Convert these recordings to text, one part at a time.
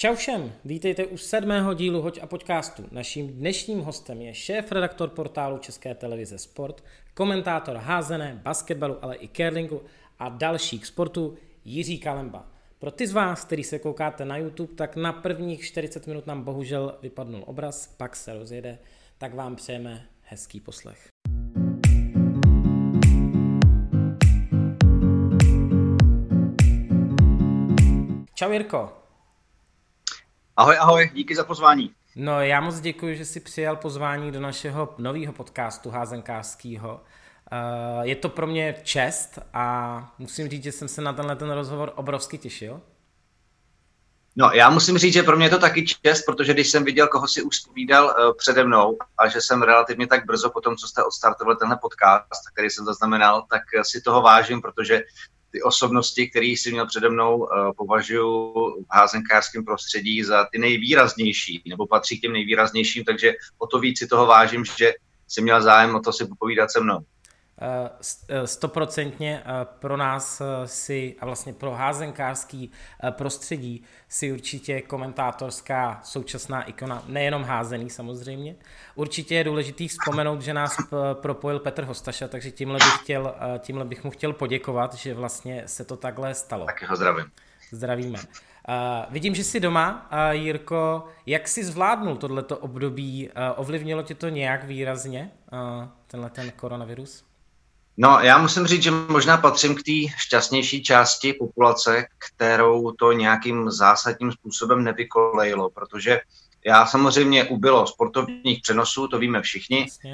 Čau všem, vítejte u sedmého dílu Hoď a podcastu. Naším dnešním hostem je šéf-redaktor portálu České televize Sport, komentátor házené, basketbalu, ale i curlingu a dalších sportů Jiří Kalemba. Pro ty z vás, kteří se koukáte na YouTube, tak na prvních 40 minut nám bohužel vypadnul obraz, pak se rozjede, tak vám přejeme hezký poslech. Čau Jirko. Ahoj, ahoj, díky za pozvání. No já moc děkuji, že jsi přijal pozvání do našeho nového podcastu házenkářského. Eh, je to pro mě čest a musím říct, že jsem se na tenhle ten rozhovor obrovsky těšil. No, já musím říct, že pro mě je to taky čest, protože když jsem viděl, koho si už spovídal uh, přede mnou a že jsem relativně tak brzo po tom, co jste odstartovali tenhle podcast, který jsem zaznamenal, tak si toho vážím, protože ty osobnosti, které si měl přede mnou, uh, považuji v házenkářském prostředí za ty nejvýraznější, nebo patří k těm nejvýraznějším, takže o to víc si toho vážím, že si měl zájem o to si popovídat se mnou. Eh, stoprocentně eh, pro nás si a vlastně pro házenkářský prostředí si určitě komentátorská současná ikona, nejenom házený samozřejmě. Určitě je důležitý vzpomenout, že nás propojil Petr Hostaša, takže tímhle bych, chtěl, tímhle bych mu chtěl poděkovat, že vlastně se to takhle stalo. Taky ho zdravím. Zdravíme. Uh, vidím, že jsi doma, uh, Jirko. Jak jsi zvládnul tohleto období? Uh, ovlivnilo tě to nějak výrazně, uh, tenhle ten koronavirus? No, já musím říct, že možná patřím k té šťastnější části populace, kterou to nějakým zásadním způsobem nevykolejilo, protože já samozřejmě ubylo sportovních přenosů, to víme všichni, uh,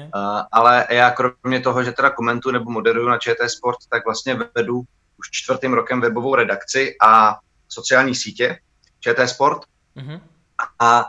ale já kromě toho, že teda komentuju nebo moderuju na ČT Sport, tak vlastně vedu už čtvrtým rokem webovou redakci a sociální sítě ČT Sport. Mm-hmm. A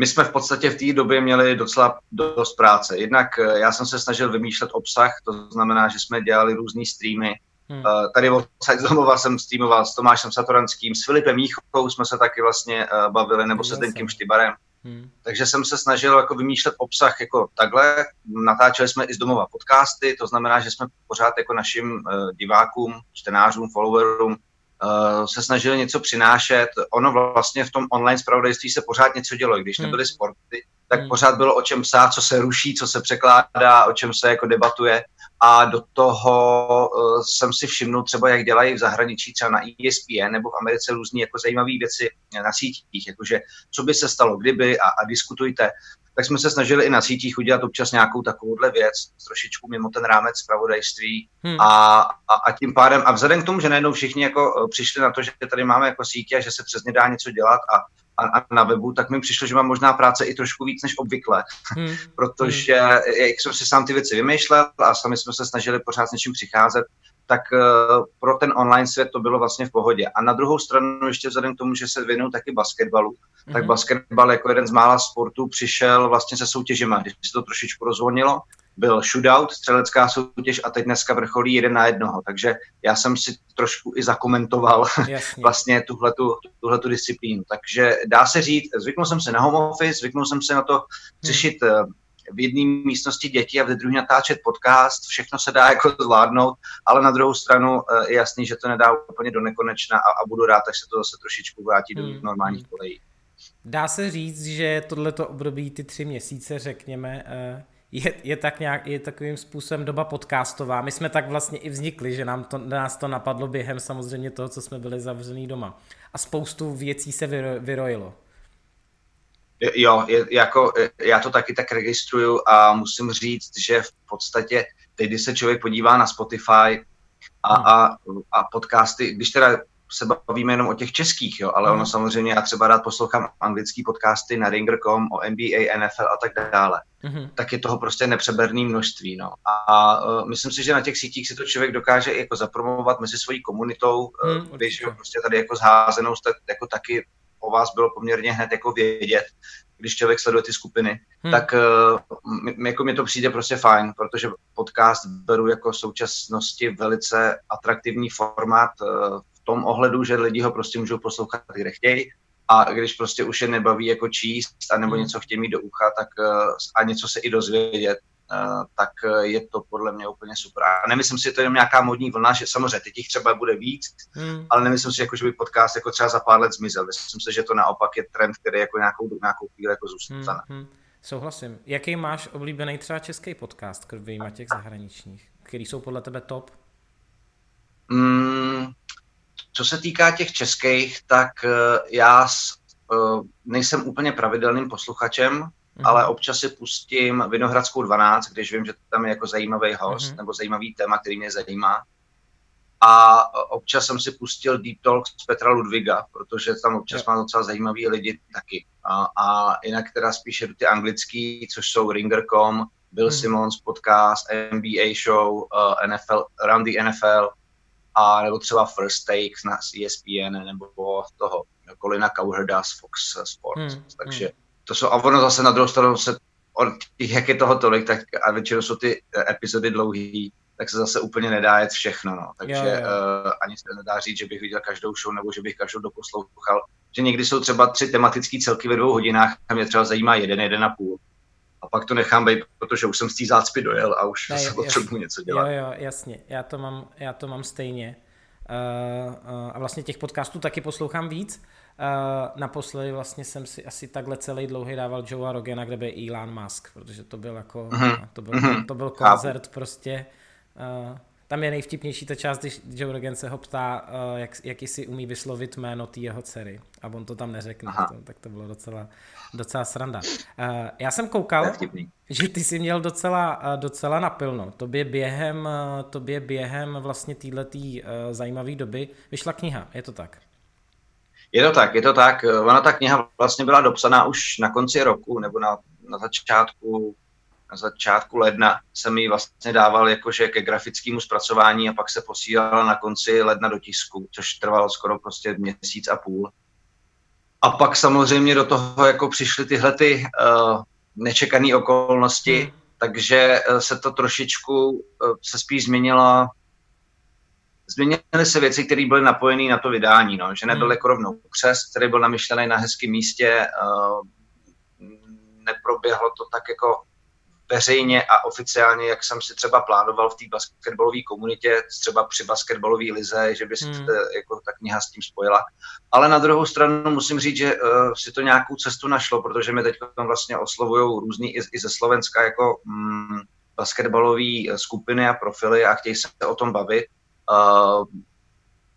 my jsme v podstatě v té době měli docela dost práce. Jednak eh, já jsem se snažil vymýšlet obsah, to znamená, že jsme dělali různé streamy. Hmm. Eh, tady od domova jsem streamoval s Tomášem Satoranským, s Filipem Míchou jsme se taky vlastně eh, bavili, nebo se Zdeňkem Štybarem. Hmm. Takže jsem se snažil jako vymýšlet obsah jako takhle. Natáčeli jsme i z domova podcasty, to znamená, že jsme pořád jako našim divákům, čtenářům, followerům se snažili něco přinášet. Ono vlastně v tom online spravodajství se pořád něco dělo, když hmm. nebyly sporty, tak hmm. pořád bylo o čem psát, co se ruší, co se překládá, o čem se jako debatuje. A do toho uh, jsem si všimnul třeba, jak dělají v zahraničí, třeba na ESPN nebo v Americe různé jako zajímavé věci na sítích, jakože co by se stalo, kdyby a, a diskutujte tak jsme se snažili i na sítích udělat občas nějakou takovouhle věc, trošičku mimo ten rámec zpravodajství hmm. a, a, a tím pádem, a vzhledem k tomu, že najednou všichni jako eh, přišli na to, že tady máme jako sítě a že se přesně dá něco dělat a, a, a na webu, tak mi přišlo, že mám možná práce i trošku víc než obvykle, hmm. protože hmm. jak jsem si sám ty věci vymýšlel a sami jsme se snažili pořád s něčím přicházet, tak eh, pro ten online svět to bylo vlastně v pohodě. A na druhou stranu ještě vzhledem k tomu, že se věnuju taky basketbalu, mm-hmm. tak mhm. basketbal jako jeden z mála sportů přišel vlastně se soutěžima, když se to trošičku rozvolnilo. Byl shootout, střelecká soutěž a teď dneska vrcholí jeden na jednoho. Takže já jsem si trošku i zakomentoval Jasně. vlastně tuhletu, tuhletu disciplínu. Takže dá se říct, zvyknul jsem se na home office, zvyknul jsem se na to řešit hmm v jedné místnosti děti a v druhé natáčet podcast, všechno se dá jako zvládnout, ale na druhou stranu eh, je jasný, že to nedá úplně do nekonečna a, a budu rád, až se to zase trošičku vrátí hmm. do normálních kolejí. Dá se říct, že tohleto období, ty tři měsíce, řekněme, eh, je, je, tak nějak, je takovým způsobem doba podcastová. My jsme tak vlastně i vznikli, že nám to, nás to napadlo během samozřejmě toho, co jsme byli zavřený doma. A spoustu věcí se vyrojilo. Jo, je, jako, já to taky tak registruju a musím říct, že v podstatě teď, když se člověk podívá na Spotify a, hmm. a, a podcasty, když teda se bavíme jenom o těch českých, jo, ale ono hmm. samozřejmě, já třeba rád poslouchám anglický podcasty na Ringer.com o NBA, NFL a tak dále, mm-hmm. tak je toho prostě nepřeberné množství. No. A, a myslím si, že na těch sítích si to člověk dokáže jako zapromovat mezi svojí komunitou, mm, víš, prostě tady jako zházenou jste jako taky o vás bylo poměrně hned jako vědět, když člověk sleduje ty skupiny, hmm. tak uh, jako mi to přijde prostě fajn, protože podcast beru jako současnosti velice atraktivní formát uh, v tom ohledu, že lidi ho prostě můžou poslouchat, kde chtějí, a když prostě už je nebaví jako číst a nebo hmm. něco chtějí mít do ucha tak, uh, a něco se i dozvědět, tak je to podle mě úplně super. A nemyslím si, že to je nějaká modní vlna, že samozřejmě teď jich třeba bude víc, hmm. ale nemyslím si, jako, že by podcast jako třeba za pár let zmizel. Myslím si, že to naopak je trend, který jako nějakou, nějakou chvíli jako zůstane. Hmm, hmm. Souhlasím. Jaký máš oblíbený třeba český podcast, kromě těch zahraničních, který jsou podle tebe top? Mm, co se týká těch českých, tak uh, já nejsem úplně pravidelným posluchačem, mm-hmm. ale občas si pustím Vinohradskou 12, když vím, že tam je jako zajímavý host mm-hmm. nebo zajímavý téma, který mě zajímá. A občas jsem si pustil Deep Talk z Petra Ludviga, protože tam občas má docela zajímaví lidi taky. A, a jinak teda spíše ty anglický, což jsou Ringer.com, Bill hmm. Simmons podcast, NBA show, uh, NFL, Around the NFL, a nebo třeba First Take na ESPN, nebo toho Colina Cowherda z Fox Sports. Hmm. Takže hmm. To jsou, a ono zase na druhou stranu se, jak je toho tolik, tak a většinou jsou ty epizody dlouhý, tak se zase úplně nedá jet všechno. No. Takže jo, jo. Uh, ani se nedá říct, že bych viděl každou show nebo že bych každou doposlouchal. Že někdy jsou třeba tři tematické celky ve dvou hodinách a mě třeba zajímá jeden, jeden a půl. A pak to nechám být, protože už jsem z té zácpy dojel a už ne, se potřebuji něco dělat. Jo, jo, jasně. Já to mám, já to mám stejně. Uh, uh, a vlastně těch podcastů taky poslouchám víc. Uh, naposledy vlastně jsem si asi takhle celý dlouhý dával Joe Rogena, kde byl Elon Musk, protože to byl jako, uh-huh. to byl, uh-huh. to byl koncert prostě Uh, tam je nejvtipnější ta část, když Joe Rogan se ho ptá, uh, jak, jaký si umí vyslovit jméno té jeho dcery. A on to tam neřekne, to, tak to bylo docela, docela sranda. Uh, já jsem koukal, že ty jsi měl docela, uh, docela napilno. Tobě během, uh, tobě během vlastně této uh, zajímavé doby vyšla kniha, je to tak? Je to tak, je to tak. Ona ta kniha vlastně byla dopsaná už na konci roku, nebo na, na začátku na začátku ledna jsem ji vlastně dával jakože ke grafickému zpracování a pak se posílala na konci ledna do tisku, což trvalo skoro prostě měsíc a půl. A pak samozřejmě do toho jako přišly tyhle ty uh, nečekané okolnosti, hmm. takže uh, se to trošičku uh, se spíš změnila změnily se věci, které byly napojené na to vydání, no, že nebyl hmm. jako rovnou křes, který byl namyšlený na hezkém místě, uh, neproběhlo to tak jako veřejně a oficiálně, jak jsem si třeba plánoval v té basketbalové komunitě, třeba při basketbalové lize, že by se hmm. jako ta kniha s tím spojila. Ale na druhou stranu musím říct, že uh, si to nějakou cestu našlo, protože mi teď vlastně oslovují různý i, i ze Slovenska jako mm, basketbalové skupiny a profily a chtějí se o tom bavit. Uh,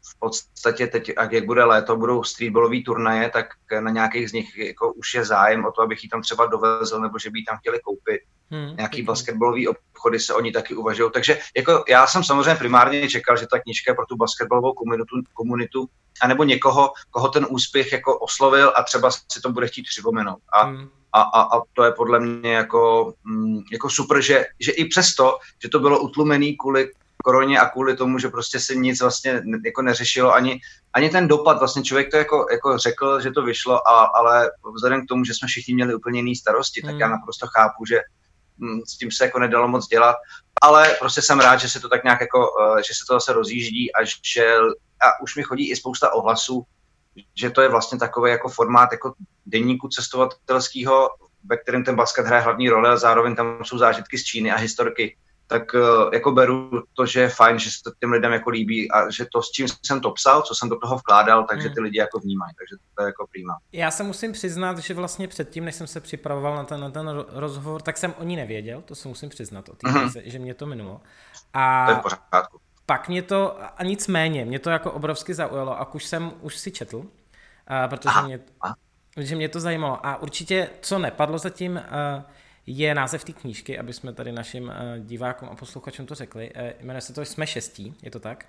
v podstatě teď, jak bude léto, budou streetballové turnaje, tak na nějakých z nich jako už je zájem o to, abych ji tam třeba dovezl, nebo že by ji tam chtěli koupit. Hmm, Nějaký basketbalový obchody se oni taky uvažují. Takže jako já jsem samozřejmě primárně čekal, že ta knížka je pro tu basketbalovou komunitu, komunitu anebo někoho, koho ten úspěch jako oslovil a třeba si to bude chtít připomenout. A, hmm. a, a, a to je podle mě jako, mm, jako super, že, že i přesto, že to bylo utlumený kvůli koroně a kvůli tomu, že prostě se nic vlastně jako neřešilo, ani, ani ten dopad, vlastně člověk to jako, jako řekl, že to vyšlo, a, ale vzhledem k tomu, že jsme všichni měli úplně jiný starosti, tak já hmm. naprosto chápu, že hm, s tím se jako nedalo moc dělat, ale prostě jsem rád, že se to tak nějak jako, eh, že se to zase rozjíždí a že a už mi chodí i spousta ohlasů, že to je vlastně takový jako formát jako denníku cestovatelského, ve kterém ten basket hraje hlavní roli a zároveň tam jsou zážitky z Číny a historky tak eh, jako beru to, že je fajn, že se to těm lidem jako líbí a že to, s čím jsem to psal, co jsem do toho vkládal, takže hmm. ty lidi jako vnímají, takže to je jako prima. Já se musím přiznat, že vlastně předtím, než jsem se připravoval na ten, na ten rozhovor, tak jsem o ní nevěděl, to se musím přiznat, o tý, mm-hmm. že mě to minulo. A to je v pořádku. Pak mě to, a nicméně, mě to jako obrovsky zaujalo a už jsem, už si četl, a protože aha, mě, aha. že mě to zajímalo. A určitě, co nepadlo zatím, uh, je název té knížky, aby jsme tady našim eh, divákům a posluchačům to řekli. Eh, jmenuje se to Jsme šestí, je to tak?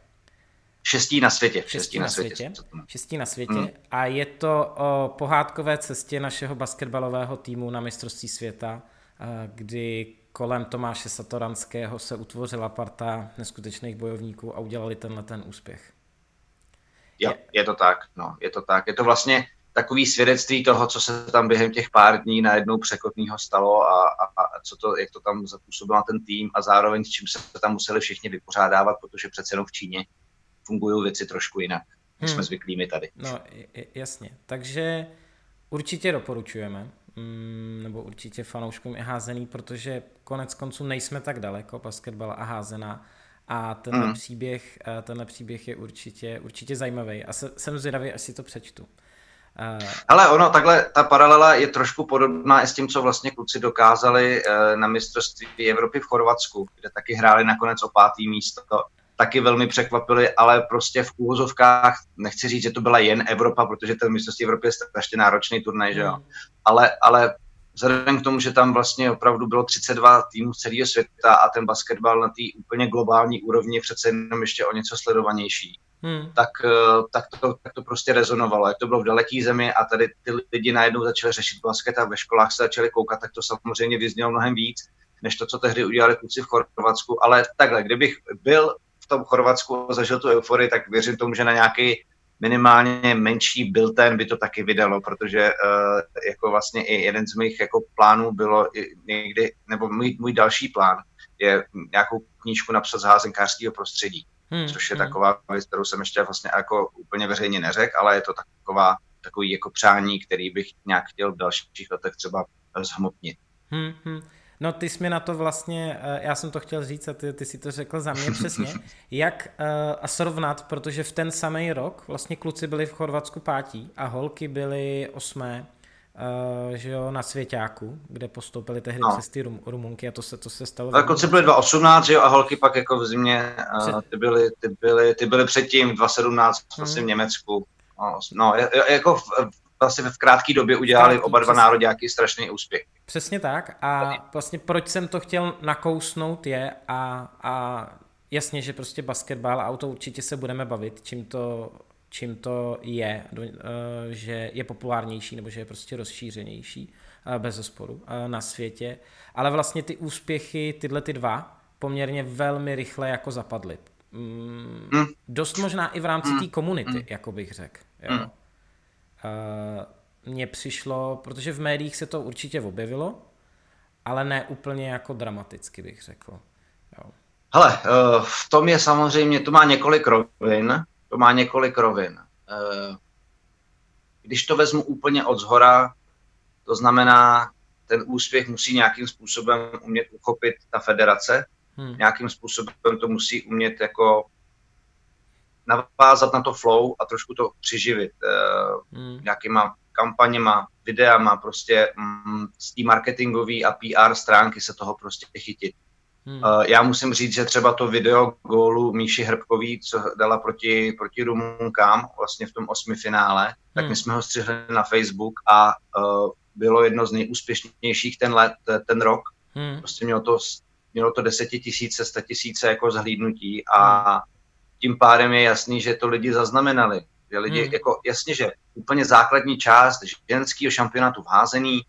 Šestí na světě. Šestí, šestí na světě. světě. Šestí na světě. Hmm. A je to o pohádkové cestě našeho basketbalového týmu na mistrovství světa, eh, kdy kolem Tomáše Satoranského se utvořila parta neskutečných bojovníků a udělali tenhle ten úspěch. Jo, je, je to tak, no, je to tak. Je to vlastně takový svědectví toho, co se tam během těch pár dní najednou překotného stalo a, a, a co to, jak to tam zapůsobilo na ten tým a zároveň s čím se tam museli všichni vypořádávat, protože přece jenom v Číně fungují věci trošku jinak, než hmm. jsme zvyklí my tady. No, jasně. Takže určitě doporučujeme. mm, nebo určitě fanouškům i házený, protože konec konců nejsme tak daleko, basketbal a házená. A tenhle, mm. příběh, eh, tenhle příběh je určitě, určitě zajímavý a se, jsem zvědavý, až si to přečtu. Uh, Ale ono, takhle, ta paralela je trošku podobná i s tím, co vlastně kluci dokázali uh, na mistrovství Evropy v Chorvatsku, kde taky hráli nakonec o pátý místo. Taky velmi překvapili, ale prostě v úvozovkách, nechci říct, že to byla jen Evropa, protože ten mistrovství Evropy je strašně náročný turnaj, že jo. Mm. Ale, ale vzhledem k tomu, že tam vlastně opravdu bylo 32 týmů z celého světa a ten basketbal na té úplně globální úrovni přece jenom ještě o něco sledovanější, hmm. tak, eh, tak, to, tak to prostě rezonovalo. Jak to bylo v daleký zemi a tady ty lidi najednou začali řešit basket a ve školách se začali koukat, tak to samozřejmě vyznělo mnohem víc, než to, co tehdy udělali kluci v Chorvatsku. Ale takhle, kdybych byl v tom Chorvatsku a zažil tu euforii, tak věřím tomu, že na nějaký minimálně menší ten by to taky vydalo, protože uh, jako vlastně i jeden z mých jako plánů bylo někdy, nebo můj, můj další plán je nějakou knížku napsat z házenkářského prostředí, hmm, což je hmm. taková věc, kterou jsem ještě vlastně jako úplně veřejně neřekl, ale je to taková, takový jako přání, který bych nějak chtěl v dalších letech třeba zhmotnit. Hmm, hmm. No ty jsi mi na to vlastně, eh, já jsem to chtěl říct a ty, ty si to řekl za mě přesně, jak uh, a srovnat, protože v ten samý rok vlastně kluci byli v Chorvatsku pátí a holky byly osmé, uh, že jo, na Svěťáku, kde postoupili tehdy no. přes ty rum, Rumunky a to se, to se stalo. Ale kluci byli 2.18, jo, a holky pak jako v zimě, uh, ty, byly, ty, byly, ty byly předtím 2.17 vlastně hmm. v Německu. No, no jako v, vlastně v krátké době udělali oba dva národňáky strašný úspěch. Přesně tak a vlastně proč jsem to chtěl nakousnout je a, a jasně, že prostě basketbal a o to určitě se budeme bavit, čím to, čím to je, eh, že je populárnější nebo že je prostě rozšířenější eh, bez zesporu eh, na světě, ale vlastně ty úspěchy, tyhle ty dva, poměrně velmi rychle jako zapadly. Mm, hmm. Dost možná i v rámci hmm. té komunity, hmm. jako bych řekl. Jo. Mně přišlo, protože v médiích se to určitě objevilo, ale ne úplně jako dramaticky bych řekl. Jo. Hele, v tom je samozřejmě, to má několik rovin, to má několik rovin. Eh, když to vezmu úplně od zhora, to znamená, ten úspěch musí nějakým způsobem umět uchopit ta federace, hmm. nějakým způsobem to musí umět jako navázat na to flow a trošku to přiživit uh, hmm. nějakýma kampaněma, videama, prostě mm, z té marketingové a PR stránky se toho prostě chytit. Hmm. Uh, já musím říct, že třeba to video gólu Míši Hrbkový, co dala proti, proti Rumunkám vlastně v tom osmi finále, hmm. tak my jsme ho střihli na Facebook a uh, bylo jedno z nejúspěšnějších ten let, ten rok. Hmm. Prostě mělo to, mělo to desetitisíce, tisíce jako zhlídnutí a hmm. tím pádem je jasný, že to lidi zaznamenali. Že lidi, hmm. jako jasně, že úplně základní část ženského šampionátu v házení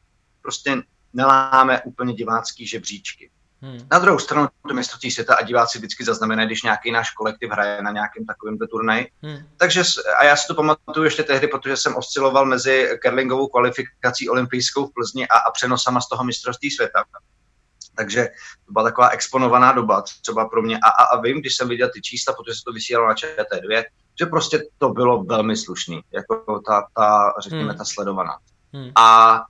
prostě neláme úplně divácký žebříčky. Hmm. Na druhou stranu to mistrovství světa a diváci vždycky zaznamenají, když nějaký náš kolektiv hraje na nějakém takovém turnaji. Hmm. Takže, a já si to pamatuju ještě tehdy, protože jsem osciloval mezi curlingovou kvalifikací olympijskou v Plzni a, a přenosama z toho mistrovství světa. Takže to byla taková exponovaná doba třeba pro mě. A, a, a vím, když jsem viděl ty čísla, protože se to vysílalo na ČT2, že prostě to bylo velmi slušný, jako ta, ta řekněme, hmm. ta sledovaná. Hmm. A,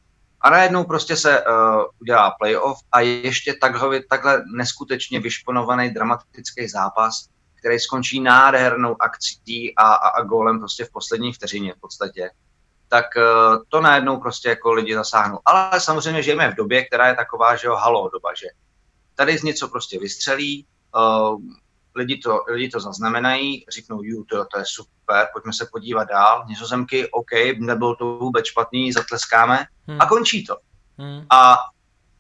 a najednou prostě se uh, udělá playoff a ještě takhle, takhle neskutečně vyšponovaný dramatický zápas, který skončí nádhernou akcí a, a, a gólem prostě v poslední vteřině v podstatě, tak uh, to najednou prostě jako lidi zasáhnou. Ale samozřejmě žijeme v době, která je taková, že jo, halo doba, že tady z něco prostě vystřelí, uh, lidi to, lidi to zaznamenají, řeknou, ju, to, to je super, pojďme se podívat dál. Nizozemky, OK, nebylo to vůbec špatný, zatleskáme hmm. a končí to. Hmm. A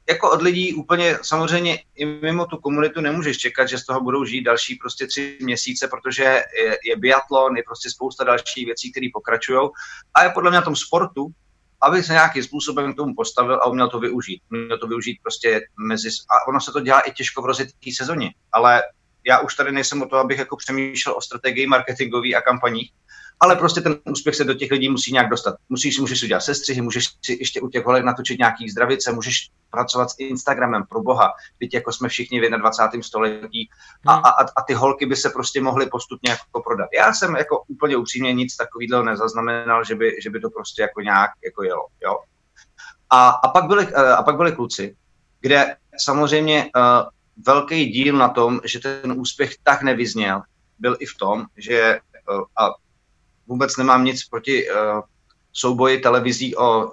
jako od lidí úplně samozřejmě i mimo tu komunitu nemůžeš čekat, že z toho budou žít další prostě tři měsíce, protože je, je biatlon, je prostě spousta dalších věcí, které pokračují. A je podle mě na tom sportu, aby se nějakým způsobem k tomu postavil a uměl to využít. Uměl to využít prostě mezi... A ono se to dělá i těžko v rozjetý sezóně, ale já už tady nejsem o to, abych jako přemýšlel o strategii marketingový a kampaních, ale prostě ten úspěch se do těch lidí musí nějak dostat. Musíš, můžeš si udělat sestřihy, můžeš si ještě u těch holek natočit nějaký zdravice, můžeš pracovat s Instagramem, pro boha, teď jako jsme všichni v 21. století a, hmm. a, a, ty holky by se prostě mohly postupně jako prodat. Já jsem jako úplně upřímně nic takového nezaznamenal, že by, že by to prostě jako nějak jako jelo, jo. A, a, pak byli, a pak byli kluci, kde samozřejmě uh, velký díl na tom, že ten úspěch tak nevyzněl, byl i v tom, že uh, a vůbec nemám nic proti uh, souboji televizí o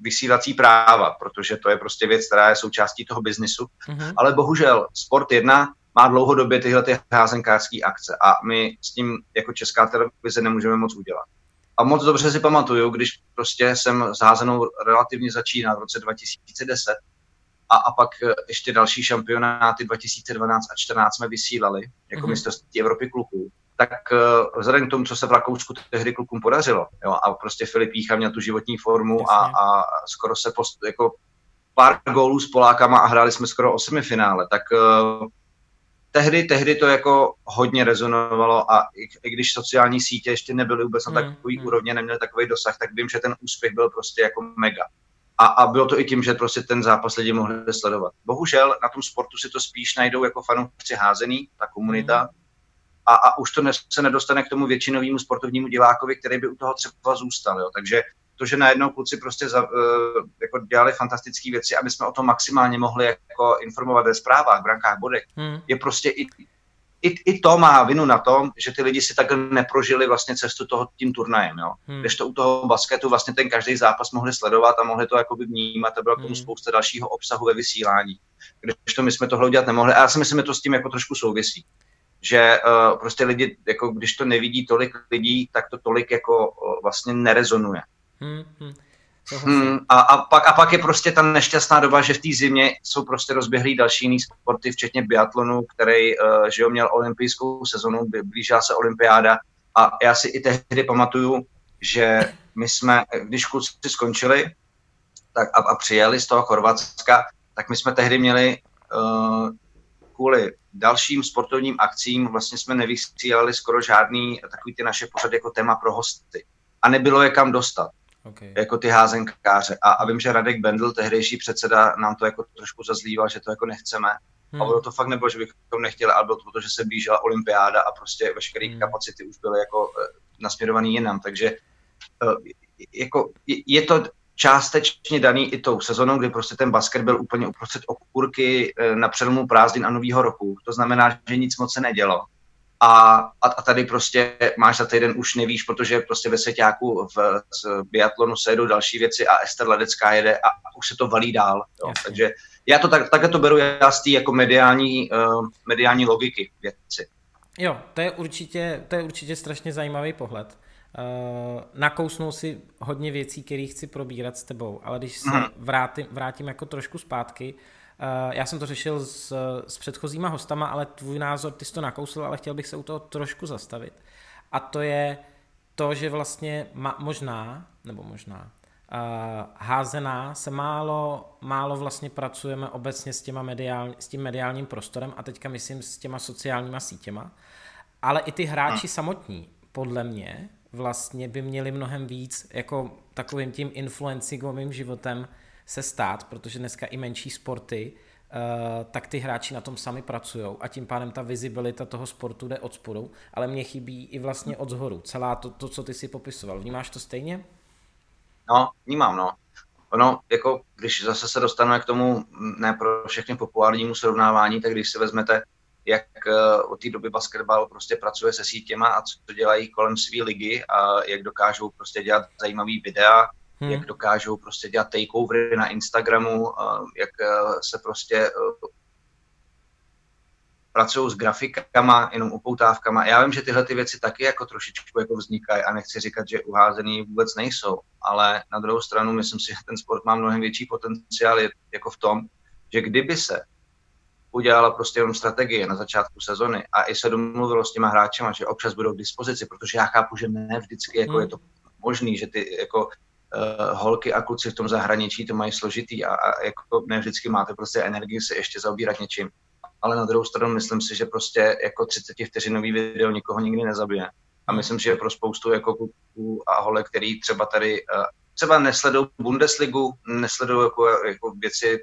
vysílací práva, protože to je prostě věc, která je součástí toho biznisu. Mm-hmm. Ale bohužel Sport 1 má dlouhodobě tyhle ty házenkářské akce a my s tím jako česká televize nemůžeme moc udělat. A moc dobře si pamatuju, když prostě jsem s házenou relativně začínal v roce 2010 a, a pak ještě další šampionáty 2012 a 2014 jsme vysílali jako mm-hmm. mistrovství Evropy kluků tak uh, vzhledem k tomu, co se v Rakousku tehdy klukům podařilo, jo, a prostě Filip Jícha měl tu životní formu a, a skoro se post, jako pár gólů s Polákama a hráli jsme skoro o semifinále, tak uh, tehdy, tehdy to jako hodně rezonovalo a i, i když sociální sítě ještě nebyly vůbec na hmm, takový hmm. úrovně, neměly takový dosah, tak vím, že ten úspěch byl prostě jako mega. A, a bylo to i tím, že prostě ten zápas lidi mohli sledovat. Bohužel na tom sportu si to spíš najdou jako fanoušci házený, ta komunita, hmm a, a už to ne, se nedostane k tomu většinovému sportovnímu divákovi, který by u toho třeba zůstal. Jo. Takže to, že najednou kluci prostě za, uh, jako dělali fantastické věci, aby jsme o tom maximálně mohli jako informovat ve zprávách, v brankách, bodech, hmm. je prostě i, i, i to má vinu na tom, že ty lidi si takhle neprožili vlastně cestu toho tím turnajem, jo. Hmm. Když to u toho basketu vlastně ten každý zápas mohli sledovat a mohli to jakoby vnímat a bylo k tomu hmm. spousta dalšího obsahu ve vysílání. Když to my jsme tohle udělat nemohli. A já si myslím, že to s tím jako trošku souvisí že uh, prostě lidi, jako když to nevidí tolik lidí, tak to tolik jako uh, vlastně nerezonuje. Hmm, hmm. Hmm, a, a, pak, a pak je prostě ta nešťastná doba, že v té zimě jsou prostě rozběhlý další jiný sporty, včetně biatlonu, který uh, že jo, měl olympijskou sezonu, blížila se olympiáda a já si i tehdy pamatuju, že my jsme, když kluci skončili tak a, a přijeli z toho Chorvatska, tak my jsme tehdy měli uh, kvůli dalším sportovním akcím vlastně jsme nevysílali skoro žádný takový ty naše pořady jako téma pro hosty. A nebylo je kam dostat. Okay. Jako ty házenkáře. A, a vím, že Radek Bendl, tehdejší předseda, nám to jako trošku zazlíval, že to jako nechceme. Hmm. A ono to fakt nebylo, že bychom nechtěli, ale bylo to proto, že se blížila olympiáda a prostě veškeré hmm. kapacity už byly jako eh, nasměrované jinam. Takže eh, jako je to částečně daný i tou sezonou, kdy prostě ten basket byl úplně uprostřed okurky eh, na přelomu prázdnin a nového roku. To znamená, že nic moc se nedělo. A, a, a tady prostě máš za týden už nevíš, protože prostě ve Svěťáku v z biatlonu se jedou další věci a Ester Ledecká jede a, a už se to valí dál. Jo. Takže já to tak, takhle to beru já z té jako mediální, uh, mediální logiky věci. Jo, to je určitě, to je určitě strašně zajímavý pohled. Uh, nakousnou si hodně věcí, které chci probírat s tebou, ale když se mhm. vrátím, vrátím jako trošku zpátky, uh, já jsem to řešil s, s předchozíma hostama, ale tvůj názor, ty jsi to nakousl, ale chtěl bych se u toho trošku zastavit. A to je to, že vlastně ma, možná, nebo možná, uh, házená se málo, málo vlastně pracujeme obecně s, těma mediál, s tím mediálním prostorem a teďka myslím s těma sociálníma sítěma, ale i ty hráči samotní, podle mě, vlastně by měli mnohem víc jako takovým tím influencingovým životem se stát, protože dneska i menší sporty, uh, tak ty hráči na tom sami pracují a tím pádem ta vizibilita toho sportu jde od spodu, ale mě chybí i vlastně od zhoru. Celá to, to co ty si popisoval. Vnímáš to stejně? No, vnímám, no. Ono, jako když zase se dostaneme k tomu, ne pro všechny populárnímu srovnávání, tak když si vezmete jak eh, od té doby basketbal prostě pracuje se sítěma a co dělají kolem své ligy a jak dokážou prostě dělat zajímavý videa, hmm. jak dokážou prostě dělat takeovery na Instagramu, jak eh, se prostě eh, pracují s grafikama, jenom upoutávkama. Já vím, že tyhle ty věci taky jako trošičku jako vznikají a nechci říkat, že uházený vůbec nejsou, ale na druhou stranu myslím si, že ten sport má mnohem větší potenciál jako v tom, že kdyby se udělala prostě jenom strategie na začátku sezony a i se domluvilo s těma hráčema, že občas budou k dispozici, protože já chápu, že ne vždycky jako hmm. je to možný, že ty jako holky a kluci v tom zahraničí to mají složitý a, a jako ne vždycky máte prostě energii se ještě zaobírat něčím. Ale na druhou stranu myslím si, že prostě jako 30 vteřinový video nikoho nikdy nezabije. A myslím, že pro spoustu jako kluků a holek, který třeba tady uh, třeba nesledují Bundesligu, nesledují jako, jako věci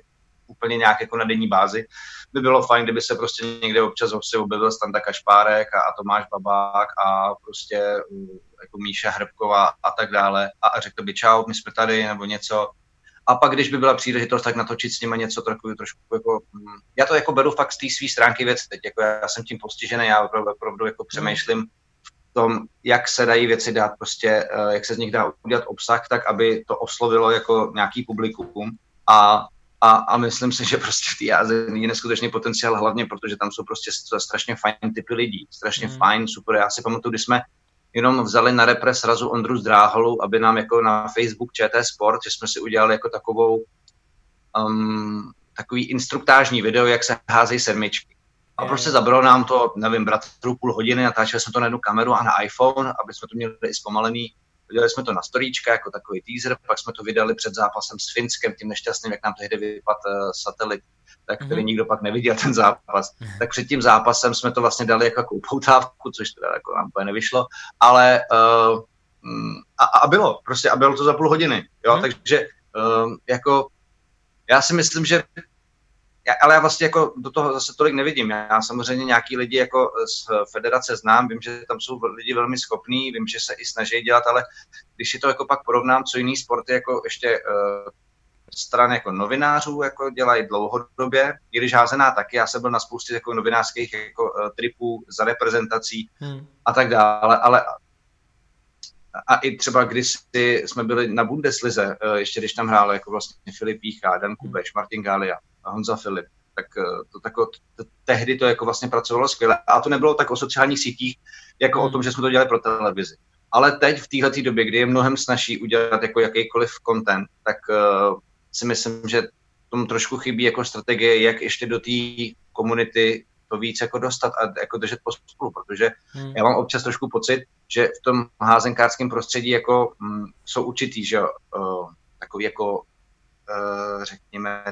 úplně nějak jako na denní bázi, by bylo fajn, kdyby se prostě někde občas si objevil Standa Kašpárek a, a Tomáš Babák a prostě uh, jako Míša Hrbková a tak dále. A, a řekl by čau, my jsme tady nebo něco. A pak, když by byla příležitost, tak natočit s nimi něco trochu, trošku jako, hm, já to jako beru fakt z té své stránky věci teď, jako já jsem tím postižený, já opravdu, opravdu jako přemýšlím v tom, jak se dají věci dát prostě, eh, jak se z nich dá udělat obsah, tak aby to oslovilo jako nějaký publikum. A a, a myslím si, že prostě v té Ázii je neskutečný potenciál, hlavně protože tam jsou prostě strašně fajn typy lidí, strašně mm. fajn, super. Já si pamatuju, když jsme jenom vzali na repres razu Ondru Zdráhalu, aby nám jako na Facebook ČT Sport, že jsme si udělali jako takovou um, takový instruktážní video, jak se házejí sedmičky. A prostě zabralo nám to, nevím, bratru půl hodiny, natáčeli jsme to na jednu kameru a na iPhone, aby jsme to měli i zpomalený. Udělali jsme to na storíčka jako takový teaser, pak jsme to vydali před zápasem s Finskem, tím nešťastným, jak nám tehdy vypadl uh, satelit tak který mm-hmm. nikdo pak neviděl ten zápas. Mm-hmm. Tak před tím zápasem jsme to vlastně dali jako upoutávku, což teda jako nám úplně nevyšlo, ale uh, a, a bylo, prostě a bylo to za půl hodiny, jo, mm-hmm. takže uh, jako já si myslím, že já, ale já vlastně jako do toho zase tolik nevidím. Já samozřejmě nějaký lidi jako z federace znám, vím, že tam jsou lidi velmi schopní, vím, že se i snaží dělat, ale když si to jako pak porovnám, co jiný sporty jako ještě uh, stran jako novinářů jako dělají dlouhodobě, i když házená taky, já jsem byl na spoustě jako novinářských jako uh, tripů za reprezentací hmm. a tak dále, ale a i třeba když jsme byli na Bundeslize, uh, ještě když tam hrál jako vlastně Filip Pícha, Dan Kubeš. Martin Galia Honza Filip, tak uh, to tako, tehdy to jako vlastně pracovalo skvěle. A to nebylo tak o sociálních sítích, jako hmm. o tom, že jsme to dělali pro televizi. Ale teď v této době, kdy je mnohem snaží udělat jako jakýkoliv content, tak uh, si myslím, že tomu trošku chybí jako strategie, jak ještě do té komunity to víc jako dostat a jako držet pospolu, protože hmm. já mám občas trošku pocit, že v tom házenkářském prostředí jako m, mm, jsou určitý, že uh, takový jako uh, řekněme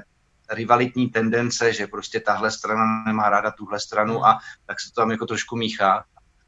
rivalitní tendence, že prostě tahle strana nemá ráda tuhle stranu a tak se to tam jako trošku míchá.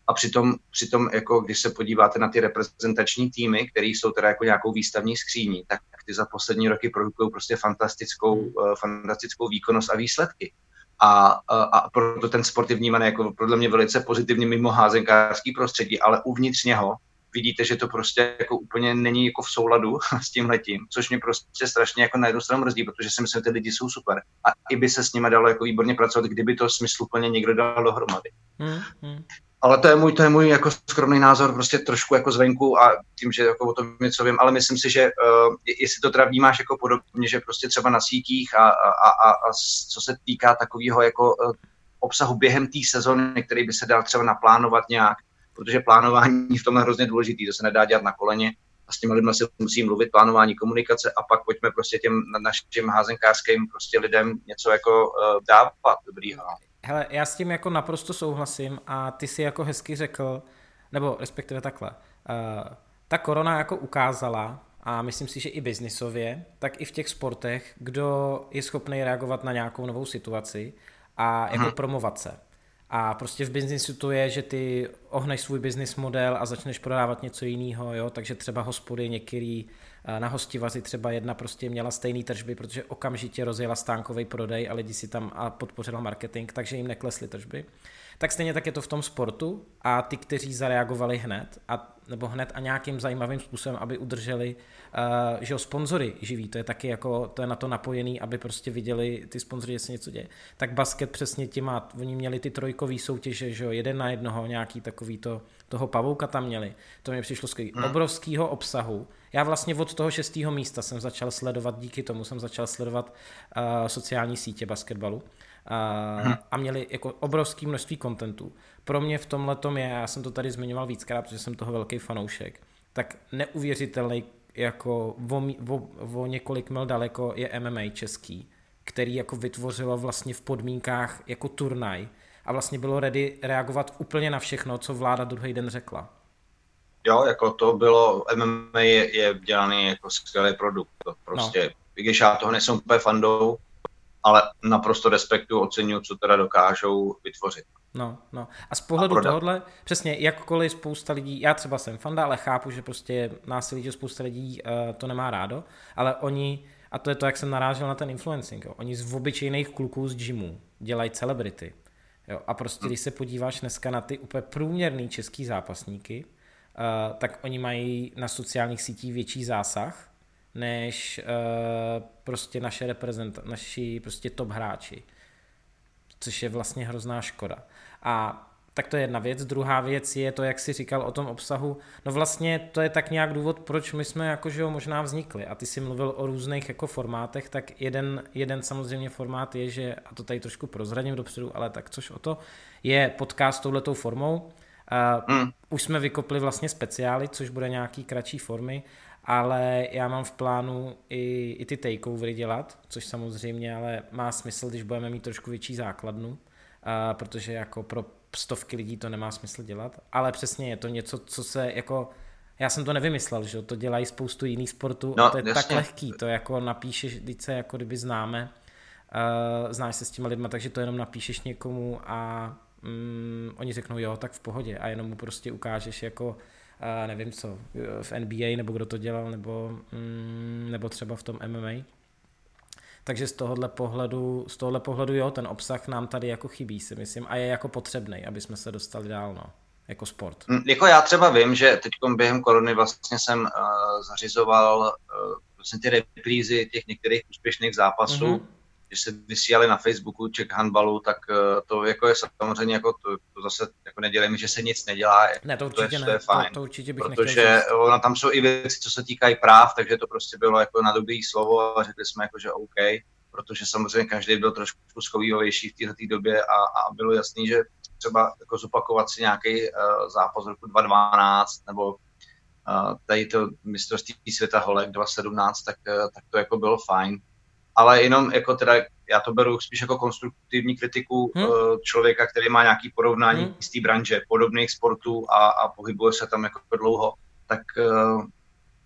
A přitom, přitom jako když se podíváte na ty reprezentační týmy, které jsou teda jako nějakou výstavní skříní, tak ty za poslední roky produkují prostě fantastickou, uh, fantastickou výkonnost a výsledky. A, a, a proto ten sport je vnímaný jako podle mě velice pozitivně mimo házenkářský prostředí, ale uvnitř něho vidíte, že to prostě jako úplně není jako v souladu s tím letím, což mě prostě strašně jako na jednu stranu mrzí, protože si myslím, že ty lidi jsou super. A i by se s nimi dalo jako výborně pracovat, kdyby to smysluplně někdo dal dohromady. Hmm, hmm ale to je můj, to je můj jako skromný názor, prostě trošku jako zvenku a tím, že jako o tom něco vím, ale myslím si, že uh, jestli to teda vnímáš jako podobně, že prostě třeba na sítích a, a, a, a co se týká takového jako uh, obsahu během té sezóny, který by se dal třeba naplánovat nějak, protože plánování v tom je hrozně důležitý, to se nedá dělat na koleně a s těmi lidmi se musí mluvit, plánování komunikace a pak pojďme prostě těm našim házenkářským prostě lidem něco jako uh, dávat dobrýho. Hele, já s tím jako naprosto souhlasím a ty si jako hezky řekl, nebo respektive takhle, uh, ta korona jako ukázala, a myslím si, že i biznisově, tak i v těch sportech, kdo je schopný reagovat na nějakou novou situaci a jako Aha. promovat se. A prostě v biznisu to je, že ty ohneš svůj business model a začneš prodávat něco jiného, jo, takže třeba hospody některý Eh, na hostivazi třeba jedna prostě měla stejný tržby, protože okamžitě rozjela stánkový prodej a lidi si tam a podpořila marketing, takže jim neklesly tržby. Tak stejně tak je to v tom sportu a ty, kteří zareagovali hned, a, nebo hned a nějakým zajímavým způsobem, aby udrželi, uh, že jo, sponzory živí, to je taky jako, to je na to napojený, aby prostě viděli ty sponzory, se něco děje. Tak basket přesně tím má, oni měli ty trojkový soutěže, že jo, jeden na jednoho, nějaký takový to, toho pavouka tam měli. To mi přišlo skvělý. Hmm. Obrovskýho obsahu, já vlastně od toho šestého místa jsem začal sledovat, díky tomu jsem začal sledovat uh, sociální sítě basketbalu uh, hmm. a měli jako obrovské množství kontentů. Pro mě v tomhle je, já jsem to tady zmiňoval víckrát, protože jsem toho velký fanoušek, tak neuvěřitelný jako o, o, o několik mil daleko je MMA český, který jako vytvořilo vlastně v podmínkách jako turnaj a vlastně bylo ready reagovat úplně na všechno, co vláda druhý den řekla jo, jako to bylo, MMA je, je dělaný jako skvělý produkt, to prostě, no. i když já toho nejsem úplně fandou, ale naprosto respektuju, oceňuju, co teda dokážou vytvořit. No, no. A z pohledu a tohohle, přesně, jakkoliv spousta lidí, já třeba jsem fanda, ale chápu, že prostě násilí, že spousta lidí uh, to nemá rádo, ale oni, a to je to, jak jsem narážel na ten influencing, jo, oni z obyčejných kluků z gymu dělají celebrity. Jo, a prostě, když se podíváš dneska na ty úplně průměrný český zápasníky, Eh, tak oni mají na sociálních sítích větší zásah než uh, prostě naše reprezent, naši prostě top hráči. Což je vlastně hrozná škoda. A tak to je jedna věc. Druhá věc je to, jak jsi říkal o tom obsahu. No vlastně to je tak nějak důvod, proč my jsme jakože možná vznikli. A ty jsi mluvil o různých jako formátech, tak jeden, jeden samozřejmě formát je, že, a to tady trošku prozradím dopředu, ale tak což o to, je podcast touhletou formou. Uh, mm. Už jsme vykopli vlastně speciály, což bude nějaký kratší formy, ale já mám v plánu i, i ty takeovery dělat, což samozřejmě ale má smysl, když budeme mít trošku větší základnu, uh, protože jako pro stovky lidí to nemá smysl dělat, ale přesně je to něco, co se jako já jsem to nevymyslel, že to dělají spoustu jiných sportů no, a to je jasně. tak lehký, to jako napíšeš, když se jako kdyby známe, uh, znáš se s těma lidma, takže to jenom napíšeš někomu a um, oni řeknou jo, tak v pohodě a jenom mu prostě ukážeš jako uh, nevím co, v NBA nebo kdo to dělal, nebo, um, nebo třeba v tom MMA. Takže z tohohle pohledu, z tohohle pohledu jo, ten obsah nám tady jako chybí, si myslím, a je jako potřebný, aby jsme se dostali dál, no, jako sport. Mm, jako já třeba vím, že teď během korony vlastně jsem uh, zařizoval uh, vlastně ty reprízy těch některých úspěšných zápasů, mm-hmm když se vysílali na Facebooku Czech handbalu, tak eh, to jako je samozřejmě jako to, to zase jako nedělejme, že se nic nedělá. Ne, to určitě to je, ne. To je fajn, to, to určitě bych protože ona, tam jsou i věci, co se týkají práv, takže to prostě bylo jako na dobrý slovo a řekli jsme jako, že OK, protože samozřejmě každý byl trošku schovývavější v této době a, a bylo jasný, že třeba jako zopakovat si nějaký uh, zápas roku 2012 nebo uh, tady to mistrovství světa holek 2017, tak, uh, tak to jako bylo fajn ale jenom jako teda, já to beru spíš jako konstruktivní kritiku hmm. člověka, který má nějaký porovnání hmm. z té branže, podobných sportů a, a pohybuje se tam jako dlouho, tak eh,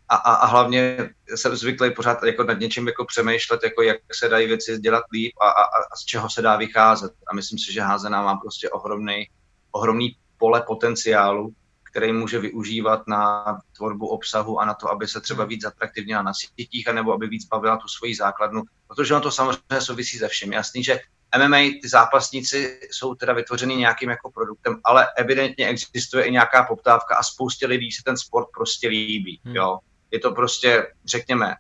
a, a, a hlavně jsem zvyklý pořád jako nad něčím jako přemýšlet, jako jak se dají věci dělat líp a, a, a z čeho se dá vycházet. A myslím si, že házená má prostě ohromný, ohromný pole potenciálu který může využívat na tvorbu obsahu a na to, aby se třeba víc atraktivněla na sítích, anebo aby víc bavila tu svoji základnu, protože ono to samozřejmě souvisí se všem. Jasný, že MMA, ty zápasníci jsou teda vytvořený nějakým jako produktem, ale evidentně existuje i nějaká poptávka a spoustě lidí se ten sport prostě líbí. Hmm. Jo. Je to prostě, řekněme,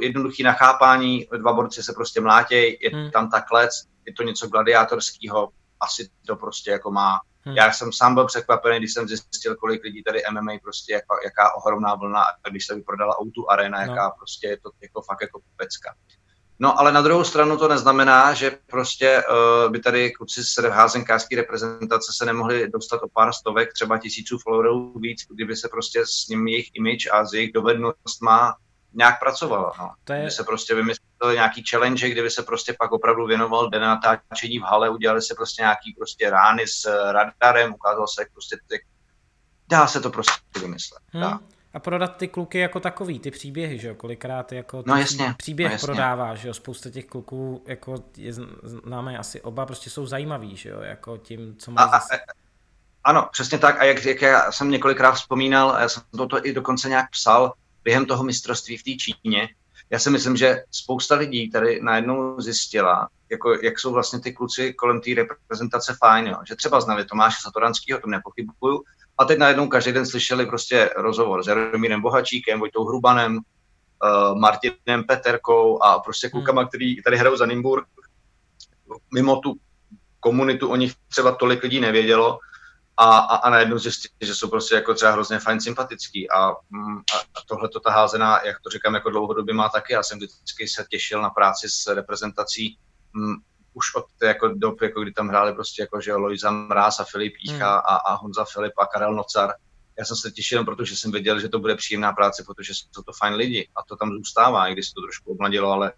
jednoduchý nachápání, dva borci se prostě mlátějí, je hmm. tam ta klec, je to něco gladiátorského, asi to prostě jako má Hmm. Já jsem sám byl překvapený, když jsem zjistil, kolik lidí tady MMA prostě, jaká, jaká ohromná vlna, a když se vyprodala Outu Arena, no. jaká prostě je to jako fakt jako pecka. No ale na druhou stranu to neznamená, že prostě uh, by tady kluci z házenkářské reprezentace se nemohli dostat o pár stovek, třeba tisíců followerů víc, kdyby se prostě s ním jejich image a s jejich dovednostma nějak pracovala. No. To je... Kdyby se prostě vymysleli nějaký challenge, kdyby se prostě pak opravdu věnoval den natáčení v hale, udělali se prostě nějaký prostě rány s radarem, ukázalo se, jak prostě ty... dá se to prostě vymyslet. Hmm. Dá. A prodat ty kluky jako takový, ty příběhy, že jo, kolikrát jako no, jasně, příběh no, jasně. prodává, že jo, spousta těch kluků, jako je, známe asi oba, prostě jsou zajímaví, že jo, jako tím, co mají a, a, Ano, přesně tak a jak, jak já jsem několikrát vzpomínal, já jsem to i dokonce nějak psal, během toho mistrovství v té Číně, já si myslím, že spousta lidí tady najednou zjistila, jako, jak jsou vlastně ty kluci kolem té reprezentace fajn, jo. že třeba znali Tomáše Satoranského, to nepochybuju, a teď najednou každý den slyšeli prostě rozhovor s Jaromírem Bohačíkem, Vojtou Hrubanem, uh, Martinem Peterkou a prostě klukama, hmm. který tady hrajou za Nimburg. Mimo tu komunitu o nich třeba tolik lidí nevědělo a, a, a najednou zjistit, že jsou prostě jako třeba hrozně fajn sympatický a, mm, a, tohle to ta házená, jak to říkám, jako dlouhodobě má taky. Já jsem vždycky se těšil na práci s reprezentací m, mm, už od té jako dob, jako kdy tam hráli prostě jako, že Lojza Mráz a Filip Jícha hmm. a, a Honza Filip a Karel Nocar. Já jsem se těšil, protože jsem věděl, že to bude příjemná práce, protože jsou to fajn lidi a to tam zůstává, i když se to trošku obmladilo, ale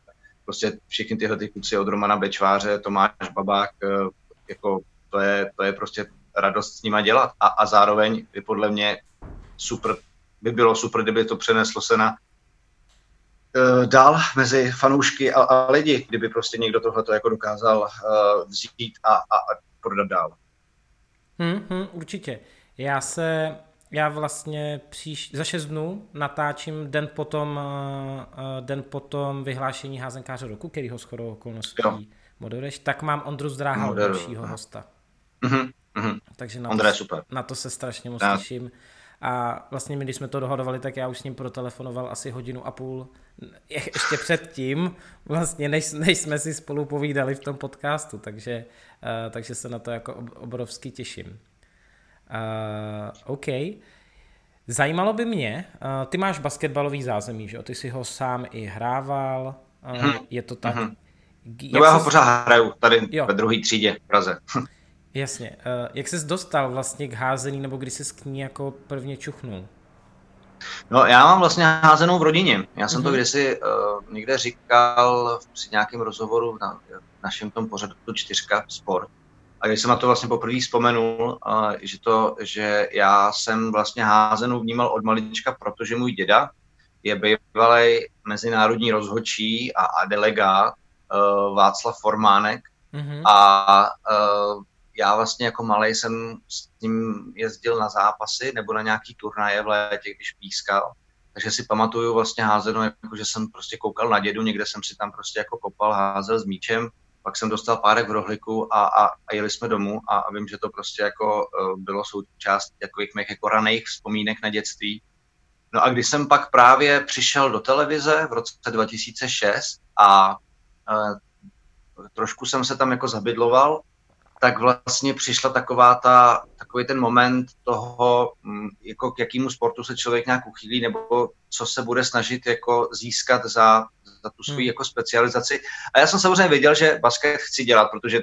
prostě všichni tyhle ty kluci od Romana Bečváře, Tomáš Babák, eh, jako to je, to je prostě radost s nima dělat. A, a zároveň by podle mě super, by bylo super, kdyby to přeneslo se na uh, dál mezi fanoušky a, a lidi, kdyby prostě někdo tohle jako dokázal uh, vzít a, a, a prodat dál. Hmm, hmm, určitě. Já se, já vlastně příš, za šest dnů natáčím den potom, uh, den potom vyhlášení házenkáře roku, který ho shodou okolností moderuješ, tak mám Ondru Zdráha, dalšího hosta. Mm-hmm. Mm-hmm. Takže na Ondra to, super. na to se strašně moc těším. a vlastně my, když jsme to dohodovali, tak já už s ním protelefonoval asi hodinu a půl ještě předtím, vlastně než, než jsme si spolu povídali v tom podcastu, takže, uh, takže se na to jako obrovsky těším. Uh, OK. Zajímalo by mě, uh, ty máš basketbalový zázemí, že jo? Ty si ho sám i hrával, uh, hmm. je to tak? Hmm. No já ho pořád hraju tady jo. ve druhé třídě v Praze. Jasně. Uh, jak jsi dostal vlastně k házení, nebo kdy jsi k ní jako prvně čuchnul? No, já mám vlastně házenou v rodině. Já jsem mm-hmm. to mhm. kdysi uh, někde říkal v nějakém rozhovoru na našem tom pořadu čtyřka sport. A když jsem na to vlastně poprvé vzpomenul, uh, že, to, že já jsem vlastně házenou vnímal od malička, protože můj děda je bývalý mezinárodní rozhodčí a, a delegát uh, Václav Formánek. Mm-hmm. A uh, já vlastně jako malý jsem s ním jezdil na zápasy nebo na nějaký turnaje v létě, když pískal. Takže si pamatuju vlastně házenou, jako že jsem prostě koukal na dědu, někde jsem si tam prostě jako kopal, házel s míčem, pak jsem dostal párek v rohliku a, a, a jeli jsme domů a, a vím, že to prostě jako uh, bylo součást takových mých jako raných vzpomínek na dětství. No a když jsem pak právě přišel do televize v roce 2006 a uh, trošku jsem se tam jako zabydloval, tak vlastně přišla taková ta, takový ten moment toho, mm, jako k jakému sportu se člověk nějak uchýlí, nebo co se bude snažit jako získat za, za tu svou hmm. jako specializaci. A já jsem samozřejmě věděl, že basket chci dělat, protože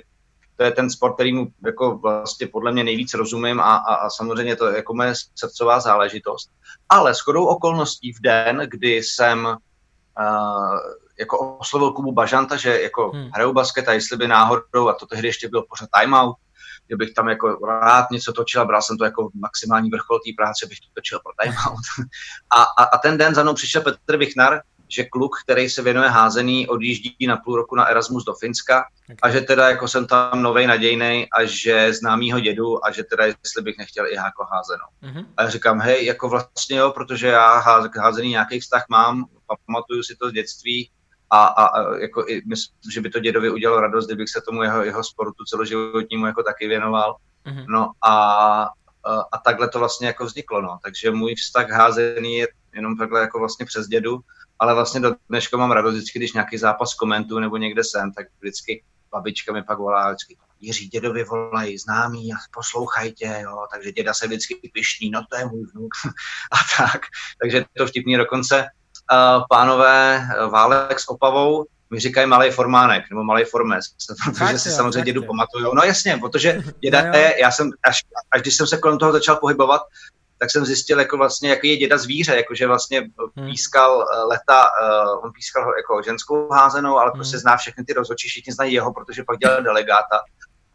to je ten sport, který mu jako vlastně podle mě nejvíc rozumím a, a, a samozřejmě to je jako moje srdcová záležitost. Ale shodou okolností v den, kdy jsem uh, jako oslovil Kubu Bažanta, že jako hmm. hraju basket a jestli by náhodou, a to tehdy ještě byl pořád timeout, že bych tam jako rád něco točil a bral jsem to jako maximální vrchol té práce, bych to točil pro timeout. a, a, a, ten den za mnou přišel Petr Vichnar, že kluk, který se věnuje házený, odjíždí na půl roku na Erasmus do Finska okay. a že teda jako jsem tam novej nadějnej a že známýho dědu a že teda jestli bych nechtěl i jako házenou. Mm-hmm. A já říkám, hej, jako vlastně jo, protože já házený nějaký vztah mám, pamatuju si to z dětství, a, a, a jako i myslím, že by to dědovi udělalo radost, kdybych se tomu jeho, jeho sportu celoživotnímu jako taky věnoval. Mm-hmm. No a, a, a takhle to vlastně jako vzniklo, no. Takže můj vztah házený je jenom takhle jako vlastně přes dědu, ale vlastně do dneška mám radost vždycky, když nějaký zápas komentu nebo někde jsem, tak vždycky babička mi pak volá, vždycky Jiří dědovi volají známí a poslouchajte, jo, takže děda se vždycky pišní, no to je můj vnuk a tak. Takže to vtipný dokonce pánové eh, Válek s Opavou mi říkají malý formánek, nebo malý formes, protože si samozřejmě dědu pamatuju. No jasně, protože děda no je, já jsem, až, až když jsem se kolem toho začal pohybovat, tak jsem zjistil, jako vlastně, jaký je děda zvíře, jakože vlastně hmm. pískal hmm. leta, uh, on pískal jako ženskou házenou, ale hmm. prostě zná všechny ty rozhodčí, všichni znají jeho, protože pak dělal delegáta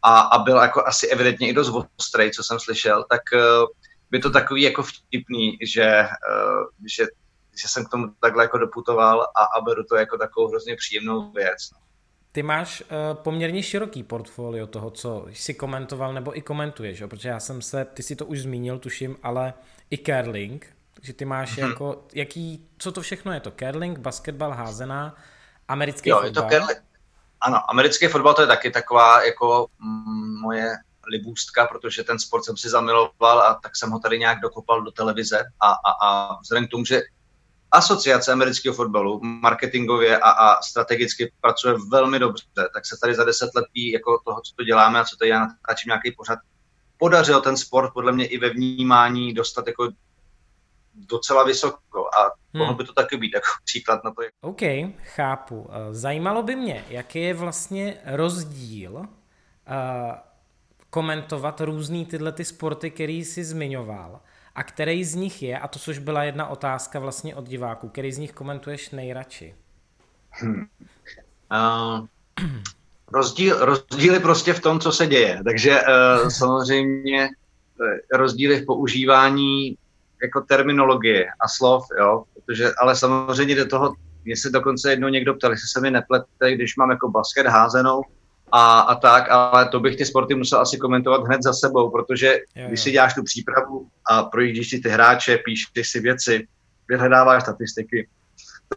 a, a byl jako asi evidentně i dost ostrej, co jsem slyšel, tak uh, by to takový jako vtipný, že, uh, že že jsem k tomu takhle jako doputoval a, a beru to jako takovou hrozně příjemnou věc. Ty máš uh, poměrně široký portfolio toho, co jsi komentoval nebo i komentuješ, jo? protože já jsem se, ty si to už zmínil, tuším, ale i curling, takže ty máš hmm. jako, jaký, co to všechno je to? Curling, basketbal, házená, americký jo, fotbal? Je to curling. Ano, americký fotbal to je taky taková jako mm, moje libůstka, protože ten sport jsem si zamiloval a tak jsem ho tady nějak dokopal do televize a, a, a vzhledem k tomu, že asociace amerického fotbalu marketingově a, a strategicky pracuje velmi dobře, tak se tady za deset let jako toho, co to děláme a co to já natáčím nějaký pořad, podařil ten sport podle mě i ve vnímání dostat jako docela vysoko a hmm. mohl by to taky být jako příklad na to. OK, chápu. Eh, zajímalo by mě, jaký je vlastně rozdíl uh, komentovat různý tyhle ty sporty, který jsi zmiňoval a který z nich je, a to což byla jedna otázka vlastně od diváků, který z nich komentuješ nejradši? Hmm. Uh, rozdíl, rozdíly prostě v tom, co se děje. Takže uh, samozřejmě eh, rozdíly v používání jako terminologie a slov, jo, protože, ale samozřejmě do toho, jestli dokonce jednou někdo ptal, jestli se mi neplete, když mám jako basket házenou, a, a tak, ale to bych ty sporty musel asi komentovat hned za sebou, protože jo, když si děláš tu přípravu a projíždíš si ty hráče, píšeš si věci, vyhledáváš statistiky,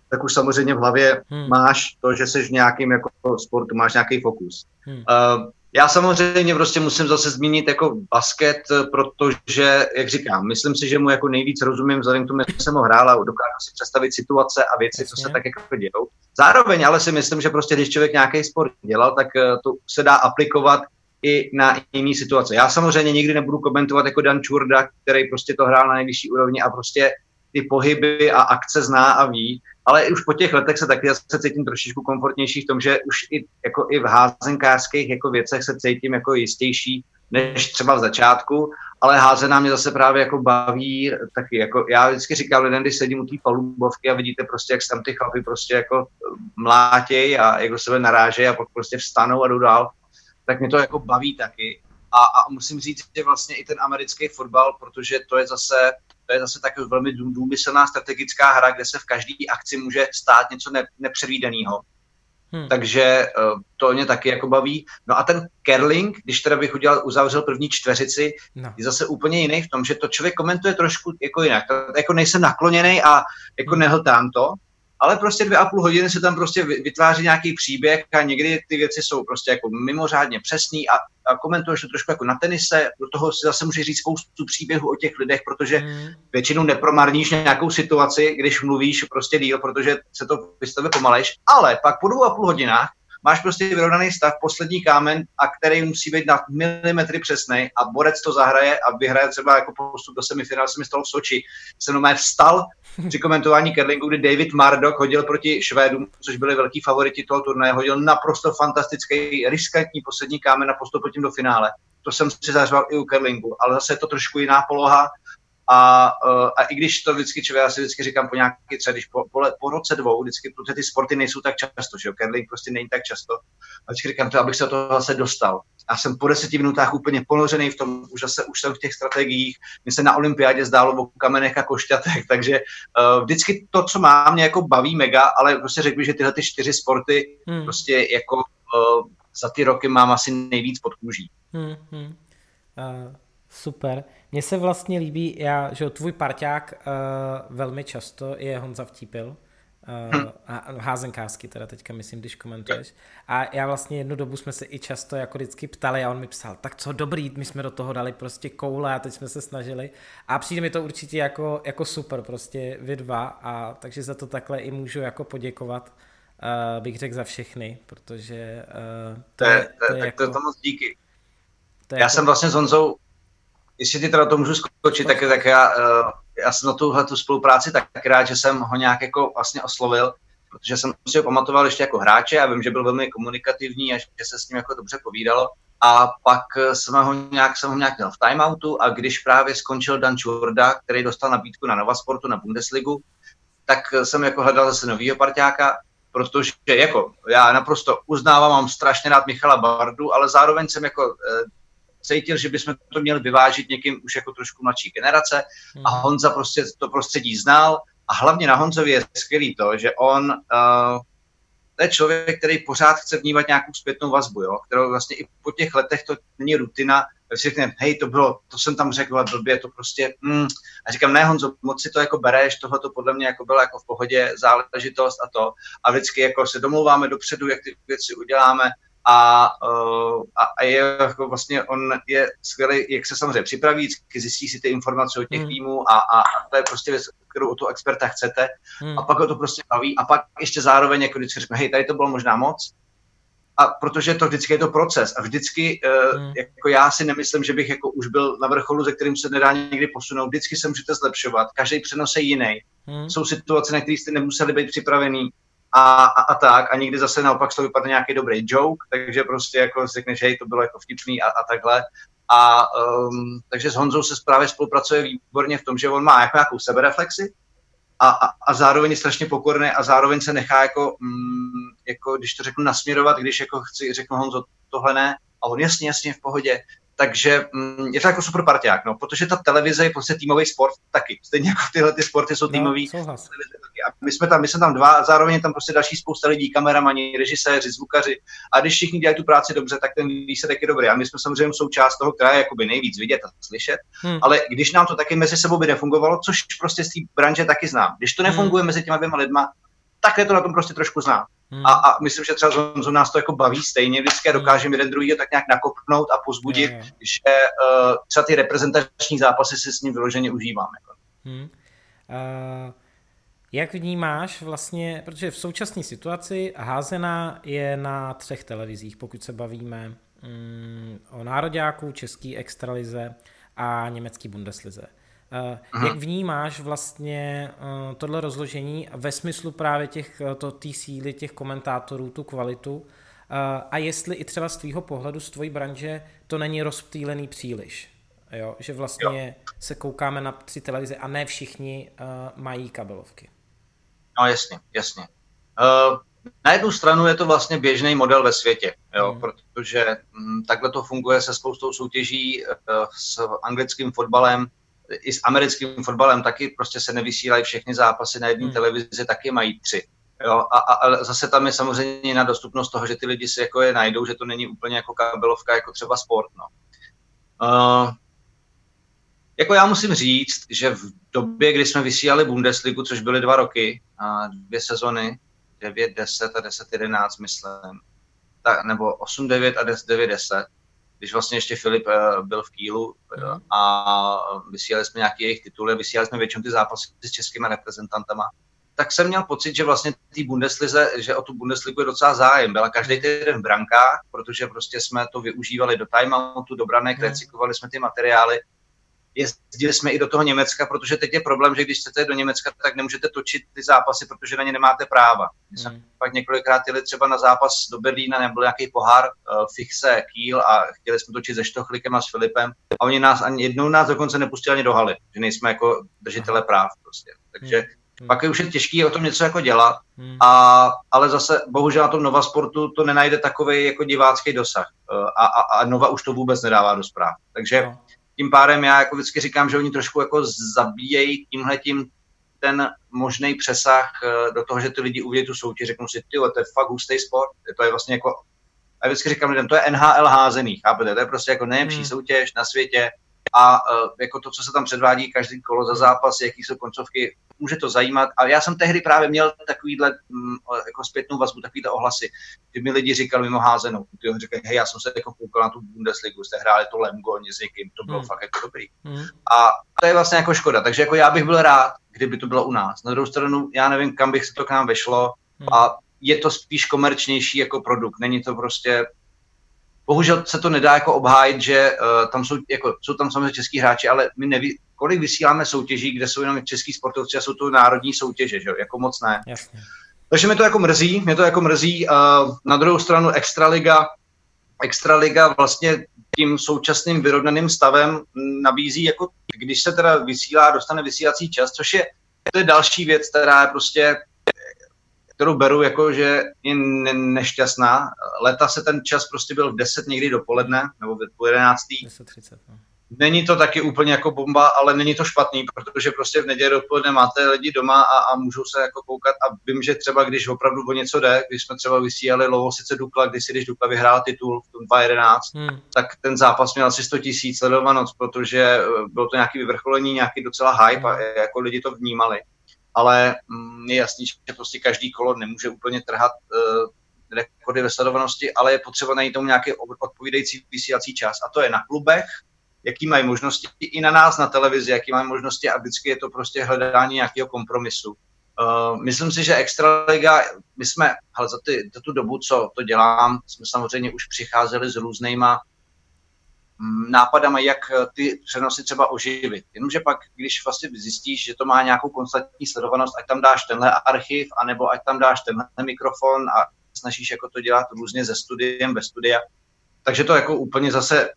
tak už samozřejmě v hlavě hmm. máš to, že jsi v nějakým jako sportu, máš nějaký fokus. Hmm. Uh, Já samozřejmě prostě musím zase zmínit jako basket, protože, jak říkám, myslím si, že mu jako nejvíc rozumím, vzhledem k tomu, jak jsem ho hrál a dokážu si představit situace a věci, co se tak jako dějou. Zároveň ale si myslím, že prostě když člověk nějaký sport dělal, tak eh, to se dá aplikovat i na jiné situace. Já samozřejmě nikdy nebudu komentovat jako Dan Čurda, který prostě to hrál na nejvyšší úrovni a prostě ty pohyby a akce zná a ví, ale už po těch letech se taky se cítím trošičku komfortnější v tom, že už i, jako i v házenkářských jako věcech se cítím jako jistější než třeba v začátku, ale házená mě zase právě jako baví taky. Jako já vždycky říkám lidem, když sedím u té palubovky a vidíte prostě, jak tam ty chlapy prostě jako mlátěj a jako sebe narážejí a pak prostě vstanou a jdou dál, tak mě to jako baví taky. A, a musím říct, že vlastně i ten americký fotbal, protože to je zase to je zase tak velmi důmyslná strategická hra, kde se v každé akci může stát něco ne, nepředvídaného. Hmm. Takže uh, to mě taky jako baví. No a ten curling, když teda bych udělal, uzavřel první čtveřici, no. je zase úplně jiný v tom, že to člověk komentuje trošku jako jinak. Jako nejsem nakloněný a jako hmm. nehltám to, ale prostě dvě a půl hodiny se tam prostě vytváří nějaký příběh a někdy ty věci jsou prostě jako mimořádně přesný a, a komentuješ to trošku jako na tenise, do toho si zase můžeš říct spoustu příběhů o těch lidech, protože mm. většinou nepromarníš nějakou situaci, když mluvíš prostě díl, protože se to vystavuje pomalejš, ale pak po dvou a půl hodinách máš prostě vyrovnaný stav, poslední kámen, a který musí být na milimetry přesný a borec to zahraje a vyhraje třeba jako postup do semifinále, se mi stalo v Soči. Jsem normálně vstal při komentování curlingu, kdy David Mardok hodil proti Švédům, což byli velký favoriti toho turnaje, hodil naprosto fantastický, riskantní poslední kámen a postup tím do finále. To jsem si zařval i u curlingu, ale zase je to trošku jiná poloha, a, uh, a i když to vždycky já si vždycky říkám po nějaký třeba, když po, po, po roce dvou, vždycky, protože ty sporty nejsou tak často, že jo, curling prostě není tak často, a vždycky říkám to, abych se do toho zase dostal. Já jsem po deseti minutách úplně ponořený v tom, už zase už jsem v těch strategiích, mě se na olympiádě zdálo o kamenech a košťatech, takže uh, vždycky to, co má, mě jako baví mega, ale prostě řekl bych, že tyhle ty čtyři sporty hmm. prostě jako uh, za ty roky mám asi nejvíc pod kůží. Hmm, hmm. Uh, super. Mně se vlastně líbí, já, že tvůj parťák uh, velmi často je Honza Vtípil, uh, a házenkářský teda teďka myslím, když komentuješ. A já vlastně jednu dobu jsme se i často jako vždycky ptali a on mi psal, tak co dobrý, my jsme do toho dali prostě koule a teď jsme se snažili. A přijde mi to určitě jako, jako super, prostě vy dva a takže za to takhle i můžu jako poděkovat, uh, bych řekl za všechny, protože uh, to, je, to, je, to je, jako, to, to moc díky. To je já jako, jsem vlastně s Honzou jestli ty teda to můžu skočit, tak, tak já, uh, já jsem na tuhle tu spolupráci tak rád, že jsem ho nějak jako vlastně oslovil, protože jsem si ho pamatoval ještě jako hráče a vím, že byl velmi komunikativní a že se s ním jako dobře povídalo. A pak jsem ho nějak, jsem ho nějak měl v timeoutu a když právě skončil Dan Čurda, který dostal nabídku na Nova Sportu, na Bundesligu, tak jsem jako hledal zase novýho parťáka, protože jako já naprosto uznávám, mám strašně rád Michala Bardu, ale zároveň jsem jako eh, cítil, že bychom to měli vyvážit někým už jako trošku mladší generace a hmm. Honza prostě to prostředí znal a hlavně na Honzovi je skvělý to, že on uh, to je člověk, který pořád chce vnímat nějakou zpětnou vazbu, jo? kterou vlastně i po těch letech to není rutina, si řekne, hej, to bylo, to jsem tam řekl a blbě, to prostě, mm. a říkám, ne Honzo, moc si to jako bereš, tohle to podle mě jako bylo jako v pohodě záležitost a to, a vždycky jako se domlouváme dopředu, jak ty věci uděláme, a, uh, a, a je jako vlastně on je skvělý, jak se samozřejmě připraví, zjistí si ty informace o těch hmm. týmů a, a, a to je prostě věc, kterou o tu experta chcete hmm. a pak ho to prostě baví a pak ještě zároveň jako vždycky řekne, hej, tady to bylo možná moc, a protože to vždycky je to proces a vždycky, uh, hmm. jako já si nemyslím, že bych jako už byl na vrcholu, ze kterým se nedá někdy posunout, vždycky se můžete zlepšovat, každý přenos je jiný. Hmm. Jsou situace, na které jste nemuseli být připravený, a, a, a tak a někdy zase naopak to vypadne nějaký dobrý joke, takže prostě jako řekneš, hej, to bylo jako vtipný a, a takhle. A um, takže s Honzou se právě spolupracuje výborně v tom, že on má jako nějakou sebereflexi a, a, a zároveň je strašně pokorný a zároveň se nechá jako, mm, jako, když to řeknu, nasměrovat, když jako chci, řeknu Honzo, tohle ne, a on jasně, jasně, v pohodě, takže mm, je to jako super parťák, no, protože ta televize je prostě týmový sport taky. Stejně jako tyhle ty sporty jsou no, týmový. No, a my jsme tam, my jsme tam dva, a zároveň tam prostě další spousta lidí, kameramani, režiséři, zvukaři. A když všichni dělají tu práci dobře, tak ten výsledek je dobrý. A my jsme samozřejmě součást toho, která je jakoby nejvíc vidět a slyšet. Hmm. Ale když nám to taky mezi sebou by nefungovalo, což prostě z té branže taky znám. Když to nefunguje hmm. mezi těma dvěma lidma, tak je to na tom prostě trošku znám. Hmm. A, a myslím, že třeba Zonzo nás to jako baví stejně, vždycky hmm. dokážeme jeden druhý tak nějak nakopnout a pozbudit, je. že uh, třeba ty reprezentační zápasy si s ním vyloženě užíváme. Hmm. Uh, jak vnímáš vlastně, protože v současné situaci házená je na třech televizích, pokud se bavíme mm, o nároďáku, český extralize a německý Bundeslize. Uh, jak vnímáš vlastně uh, tohle rozložení ve smyslu právě těch, uh, to, té síly těch komentátorů, tu kvalitu uh, a jestli i třeba z tvýho pohledu, z tvojí branže to není rozptýlený příliš? Jo? Že vlastně jo. se koukáme na tři televize a ne všichni uh, mají kabelovky. No jasně, jasně. Uh, na jednu stranu je to vlastně běžný model ve světě, jo, mm. protože m, takhle to funguje se spoustou soutěží uh, s anglickým fotbalem, i s americkým fotbalem taky prostě se nevysílají všechny zápasy na jedné mm. televizi, taky mají tři. Jo, a, a, a zase tam je samozřejmě na dostupnost toho, že ty lidi si jako je najdou, že to není úplně jako kabelovka, jako třeba sport. No. Uh, jako já musím říct, že v době, kdy jsme vysílali Bundesligu, což byly dva roky, a dvě sezony, 9, 10 a 10, 11, myslím, tak, nebo 8, 9 a 10, 9, 10, když vlastně ještě Filip uh, byl v Kýlu uh, a vysílali jsme nějaké jejich tituly, vysílali jsme většinou ty zápasy s českými reprezentantama, tak jsem měl pocit, že vlastně té Bundeslize, že o tu Bundesligu je docela zájem. Byla každý týden v brankách, protože prostě jsme to využívali do timeoutu, do branek, hmm. recyklovali jsme ty materiály jezdili jsme i do toho Německa, protože teď je problém, že když chcete do Německa, tak nemůžete točit ty zápasy, protože na ně nemáte práva. My jsme hmm. pak několikrát jeli třeba na zápas do Berlína, nebo nějaký pohár uh, Fixe, Kiel a chtěli jsme točit se Štochlikem a s Filipem a oni nás ani jednou nás dokonce nepustili ani do haly, že nejsme jako držitele práv prostě. Takže hmm. pak je už je těžký o tom něco jako dělat, hmm. a, ale zase bohužel na tom Nova Sportu to nenajde takový jako divácký dosah uh, a, a, a Nova už to vůbec nedává do zpráv. Takže no tím pádem já jako vždycky říkám, že oni trošku jako zabíjejí tímhletím ten možný přesah eh, do toho, že ty lidi uvidí tu soutěž, řeknou si, ty, to je fakt hustý sport, to je vlastně jako, a vždycky říkám lidem, to je NHL házený, chápete, to je prostě jako nejlepší hmm. soutěž na světě a uh, jako to, co se tam předvádí každý kolo za zápas, jaký jsou koncovky, může to zajímat. A já jsem tehdy právě měl takovýhle mm, jako zpětnou vazbu, takovýhle ohlasy, kdy mi lidi říkali mimo házenou, ty říkají, hej, já jsem se jako koukal na tu Bundesligu, jste hráli to Lemgo s někým, to bylo hmm. fakt jako dobrý. Hmm. A to je vlastně jako škoda, takže jako já bych byl rád, kdyby to bylo u nás. Na druhou stranu, já nevím, kam bych se to k nám vešlo hmm. a je to spíš komerčnější jako produkt. Není to prostě Bohužel se to nedá jako obhájit, že uh, tam jsou, jako, jsou tam samozřejmě český hráči, ale my neví, kolik vysíláme soutěží, kde jsou jenom český sportovci a jsou to národní soutěže, že jako moc ne. Jasně. Takže mě to jako mrzí, mě to jako mrzí. Uh, na druhou stranu Extraliga, Extraliga vlastně tím současným vyrovnaným stavem nabízí, jako když se teda vysílá, dostane vysílací čas, což je, to je další věc, která je prostě kterou beru jako, že je ne- nešťastná. Leta se ten čas prostě byl v 10 někdy dopoledne, nebo v půl 11. 10.30, no. Není to taky úplně jako bomba, ale není to špatný, protože prostě v neděli dopoledne máte lidi doma a, a můžou se jako koukat a vím, že třeba když opravdu o něco jde, když jsme třeba vysílali sice Dukla, když si když Dukla vyhrál titul v tom 2011, hmm. tak ten zápas měl asi 100 tisíc sledovanost, protože eh, bylo to nějaký vyvrcholení, nějaký docela hype a hmm. jako lidi to vnímali ale mm, je jasný, že prostě každý kolo nemůže úplně trhat uh, rekordy ve sledovanosti, ale je potřeba najít tomu nějaký odpovídající vysílací čas. A to je na klubech, jaký mají možnosti, i na nás na televizi, jaký mají možnosti a vždycky je to prostě hledání nějakého kompromisu. Uh, myslím si, že Extraliga, my jsme, hele, za, ty, za tu dobu, co to dělám, jsme samozřejmě už přicházeli s různýma nápadama, jak eh, ty přenosy třeba oživit. Jenomže pak, když vlastně zjistíš, že to má nějakou konstantní sledovanost, ať tam dáš tenhle archiv, anebo ať tam dáš tenhle mikrofon a snažíš jako to dělat různě ze studiem, ve studia. Takže to jako úplně zase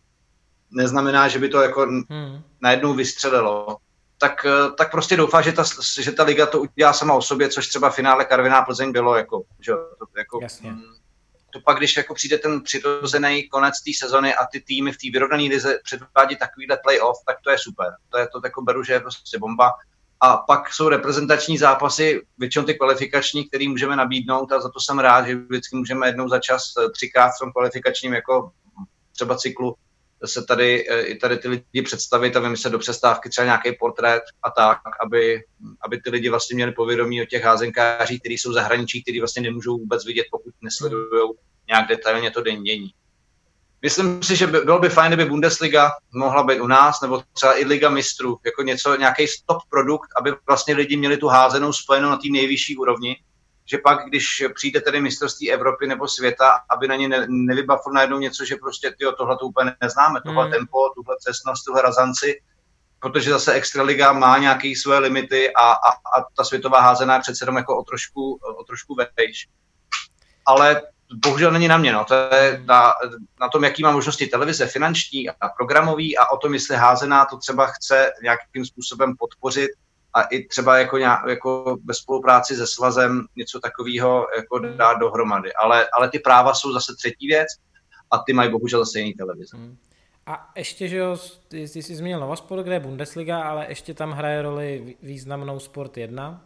neznamená, že by to jako hmm. najednou vystřelilo. Tak, eh, tak prostě doufám, že ta, že ta liga to udělá sama o sobě, což třeba finále Karviná Plzeň bylo jako, že to, jako Jasně. Mm, to pak, když jako přijde ten přirozený konec té sezony a ty týmy v té vyrovnané lize předvádí takovýhle playoff, tak to je super. To je to jako beru, že je prostě bomba. A pak jsou reprezentační zápasy, většinou ty kvalifikační, které můžeme nabídnout a za to jsem rád, že vždycky můžeme jednou za čas, eh, třikrát v tom kvalifikačním jako třeba cyklu se tady, i tady ty lidi představit a vymyslet do přestávky třeba nějaký portrét a tak, aby, aby ty lidi vlastně měli povědomí o těch házenkářích, kteří jsou zahraničí, kteří vlastně nemůžou vůbec vidět, pokud nesledují nějak detailně to dennění. Myslím si, že by, bylo by fajn, kdyby Bundesliga mohla být u nás, nebo třeba i Liga mistrů, jako něco, nějaký stop produkt, aby vlastně lidi měli tu házenou spojenou na té nejvyšší úrovni, že pak, když přijde tedy mistrovství Evropy nebo světa, aby na ně ne, nevybavil najednou něco, že prostě tyjo, tohle to úplně neznáme, tohle hmm. tempo, tuhle cestnost, tuhle razanci, protože zase Extraliga má nějaké své limity a, a, a ta světová házená je přece jenom jako o trošku, o trošku vejš. Ale bohužel není na mě. No. To je na, na tom, jaký má možnosti televize, finanční a programový a o tom, jestli házená to třeba chce nějakým způsobem podpořit a i třeba jako, nějak, jako ve spolupráci se svazem něco takového jako dát dohromady. Ale, ale ty práva jsou zase třetí věc a ty mají bohužel zase jiný televize. Hmm. A ještě, že jo, ty, ty jsi zmínil Novasport, kde je Bundesliga, ale ještě tam hraje roli významnou Sport 1.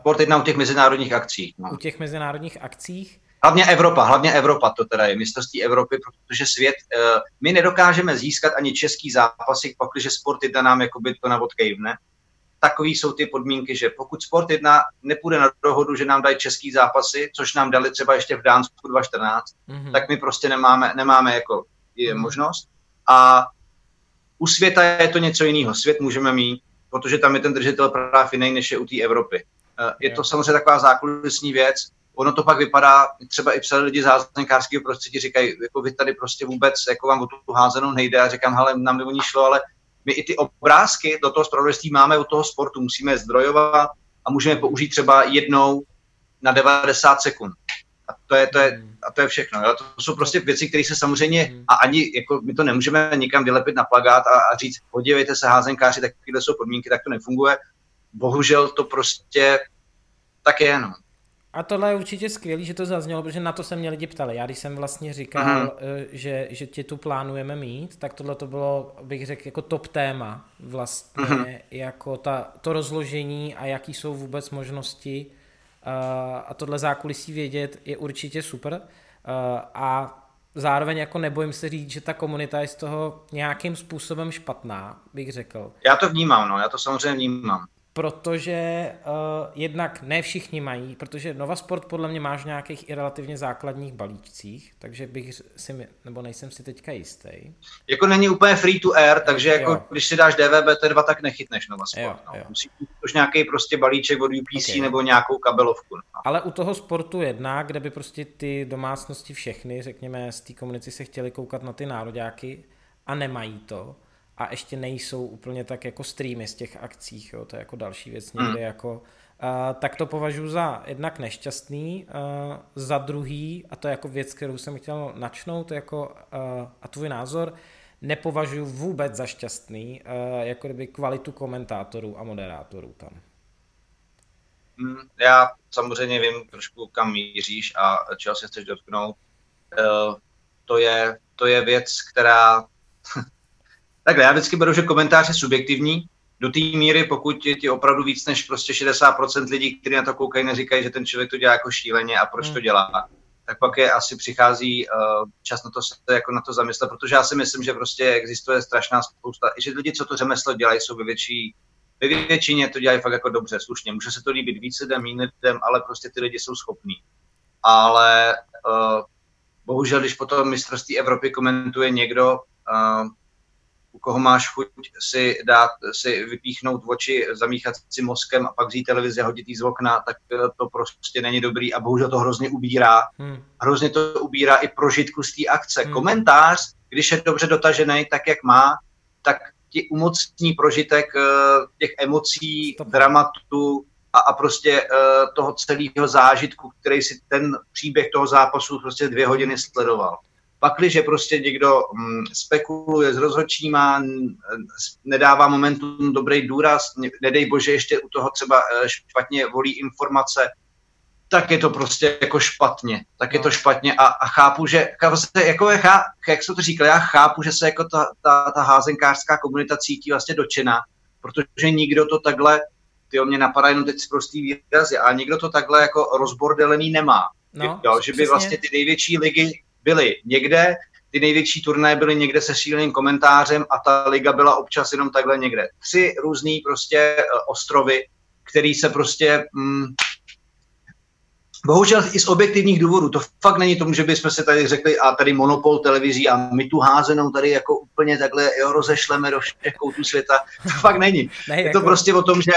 Sport 1 u těch mezinárodních akcí. No. U těch mezinárodních akcích. Hlavně Evropa, hlavně Evropa to teda je, mistrovství Evropy, protože svět, uh, my nedokážeme získat ani český zápasy, pak, když Sport 1 nám jakoby to navodkejvne. Takový jsou ty podmínky, že pokud Sport 1 nepůjde na dohodu, že nám dají český zápasy, což nám dali třeba ještě v Dánsku 2014, mm-hmm. tak my prostě nemáme, nemáme jako je možnost. A u světa je to něco jiného. Svět můžeme mít, protože tam je ten držitel práv jiný, než je u té Evropy. Eh, je to samozřejmě taková zákulisní věc, ono to pak vypadá, třeba i psali lidi z házenkářského prostředí, říkají, jako vy tady prostě vůbec, jako vám o tu házenou nejde a říkám, hele, nám by o ní šlo, ale my i ty obrázky do toho spravodajství máme u toho sportu, musíme je zdrojovat a můžeme použít třeba jednou na 90 sekund. A to je, to je, a to je všechno. Jo? To jsou prostě věci, které se samozřejmě, a ani jako my to nemůžeme nikam vylepit na plagát a, a říct, podívejte se, házenkáři, takovéhle jsou podmínky, tak to nefunguje. Bohužel to prostě tak je, no. A tohle je určitě skvělý, že to zaznělo, protože na to se mě lidi ptali. Já když jsem vlastně říkal, uh-huh. že, že tě tu plánujeme mít, tak tohle to bylo, bych řekl, jako top téma vlastně, uh-huh. jako ta, to rozložení a jaký jsou vůbec možnosti uh, a tohle zákulisí vědět je určitě super. Uh, a zároveň jako nebojím se říct, že ta komunita je z toho nějakým způsobem špatná, bych řekl. Já to vnímám, no, já to samozřejmě vnímám protože uh, jednak ne všichni mají, protože Nova Sport podle mě máš nějakých i relativně základních balíčcích, takže bych si, nebo nejsem si teďka jistý. Jako není úplně free to air, takže jako jo. když si dáš DVB-T2, tak nechytneš Nova Sport. Jo, no. jo. Musíš už nějaký prostě balíček od UPC okay. nebo nějakou kabelovku. No. Ale u toho sportu jedna, kde by prostě ty domácnosti všechny, řekněme, z té komunici se chtěli koukat na ty nároďáky a nemají to, a ještě nejsou úplně tak jako streamy z těch akcích, jo, to je jako další věc někde hmm. jako, uh, tak to považuji za jednak nešťastný, uh, za druhý, a to je jako věc, kterou jsem chtěl načnout, jako, uh, a tvůj názor, nepovažuji vůbec za šťastný, uh, jako kdyby kvalitu komentátorů a moderátorů tam. Hmm, já samozřejmě vím trošku, kam míříš a čeho se chceš dotknout. Uh, to je, to je věc, která Takhle, já vždycky beru, že komentář je subjektivní, do té míry, pokud je ti opravdu víc než prostě 60% lidí, kteří na to koukají, neříkají, že ten člověk to dělá jako šíleně a proč to hmm. dělá, tak pak je asi přichází uh, čas na to se jako na to zamyslet, protože já si myslím, že prostě existuje strašná spousta, že lidi, co to řemeslo dělají, jsou ve větší, ve většině to dělají fakt jako dobře, slušně. Může se to líbit víc lidem, méně lidem, ale prostě ty lidi jsou schopní. Ale uh, bohužel, když potom mistrovství Evropy komentuje někdo, uh, u koho máš chuť si dát, si vypíchnout oči, zamíchat si mozkem a pak vzít televizi a hodit jí z okna, tak to prostě není dobrý a bohužel to hrozně ubírá. Hmm. Hrozně to ubírá i prožitku z té akce. Hmm. Komentář, když je dobře dotažený, tak jak má, tak ti umocní prožitek eh, těch emocí, Stop. dramatu a, a prostě uh, toho celého zážitku, který si ten příběh toho zápasu prostě dvě hodiny sledoval. Pakliže prostě někdo mm, spekuluje s rozhodčíma, nedává momentum dobrý důraz, nedej bože ještě u toho třeba eh, špatně volí informace, tak je to prostě jako špatně. Tak je to no. špatně a, a chápu, že jako je, jak se to říkal, já chápu, že se jako ta, ta, ta házenkářská komunita cítí vlastně dočena, protože nikdo to takhle, ty o mě napadá jenom teď prostý výrazy, a nikdo to takhle jako rozbordelený nemá. No, jo, že by přesně. vlastně ty největší ligy byly někde, ty největší turnaje byly někde se šíleným komentářem a ta liga byla občas jenom takhle někde. Tři různý prostě eh, ostrovy, který se prostě mm, Bohužel i z objektivních důvodů. To fakt není tomu, že bychom si tady řekli a tady monopol televizí a my tu házenou tady jako úplně takhle jo, rozešleme do všech koutů světa. To fakt není. Ne, je to jako... prostě o tom, že,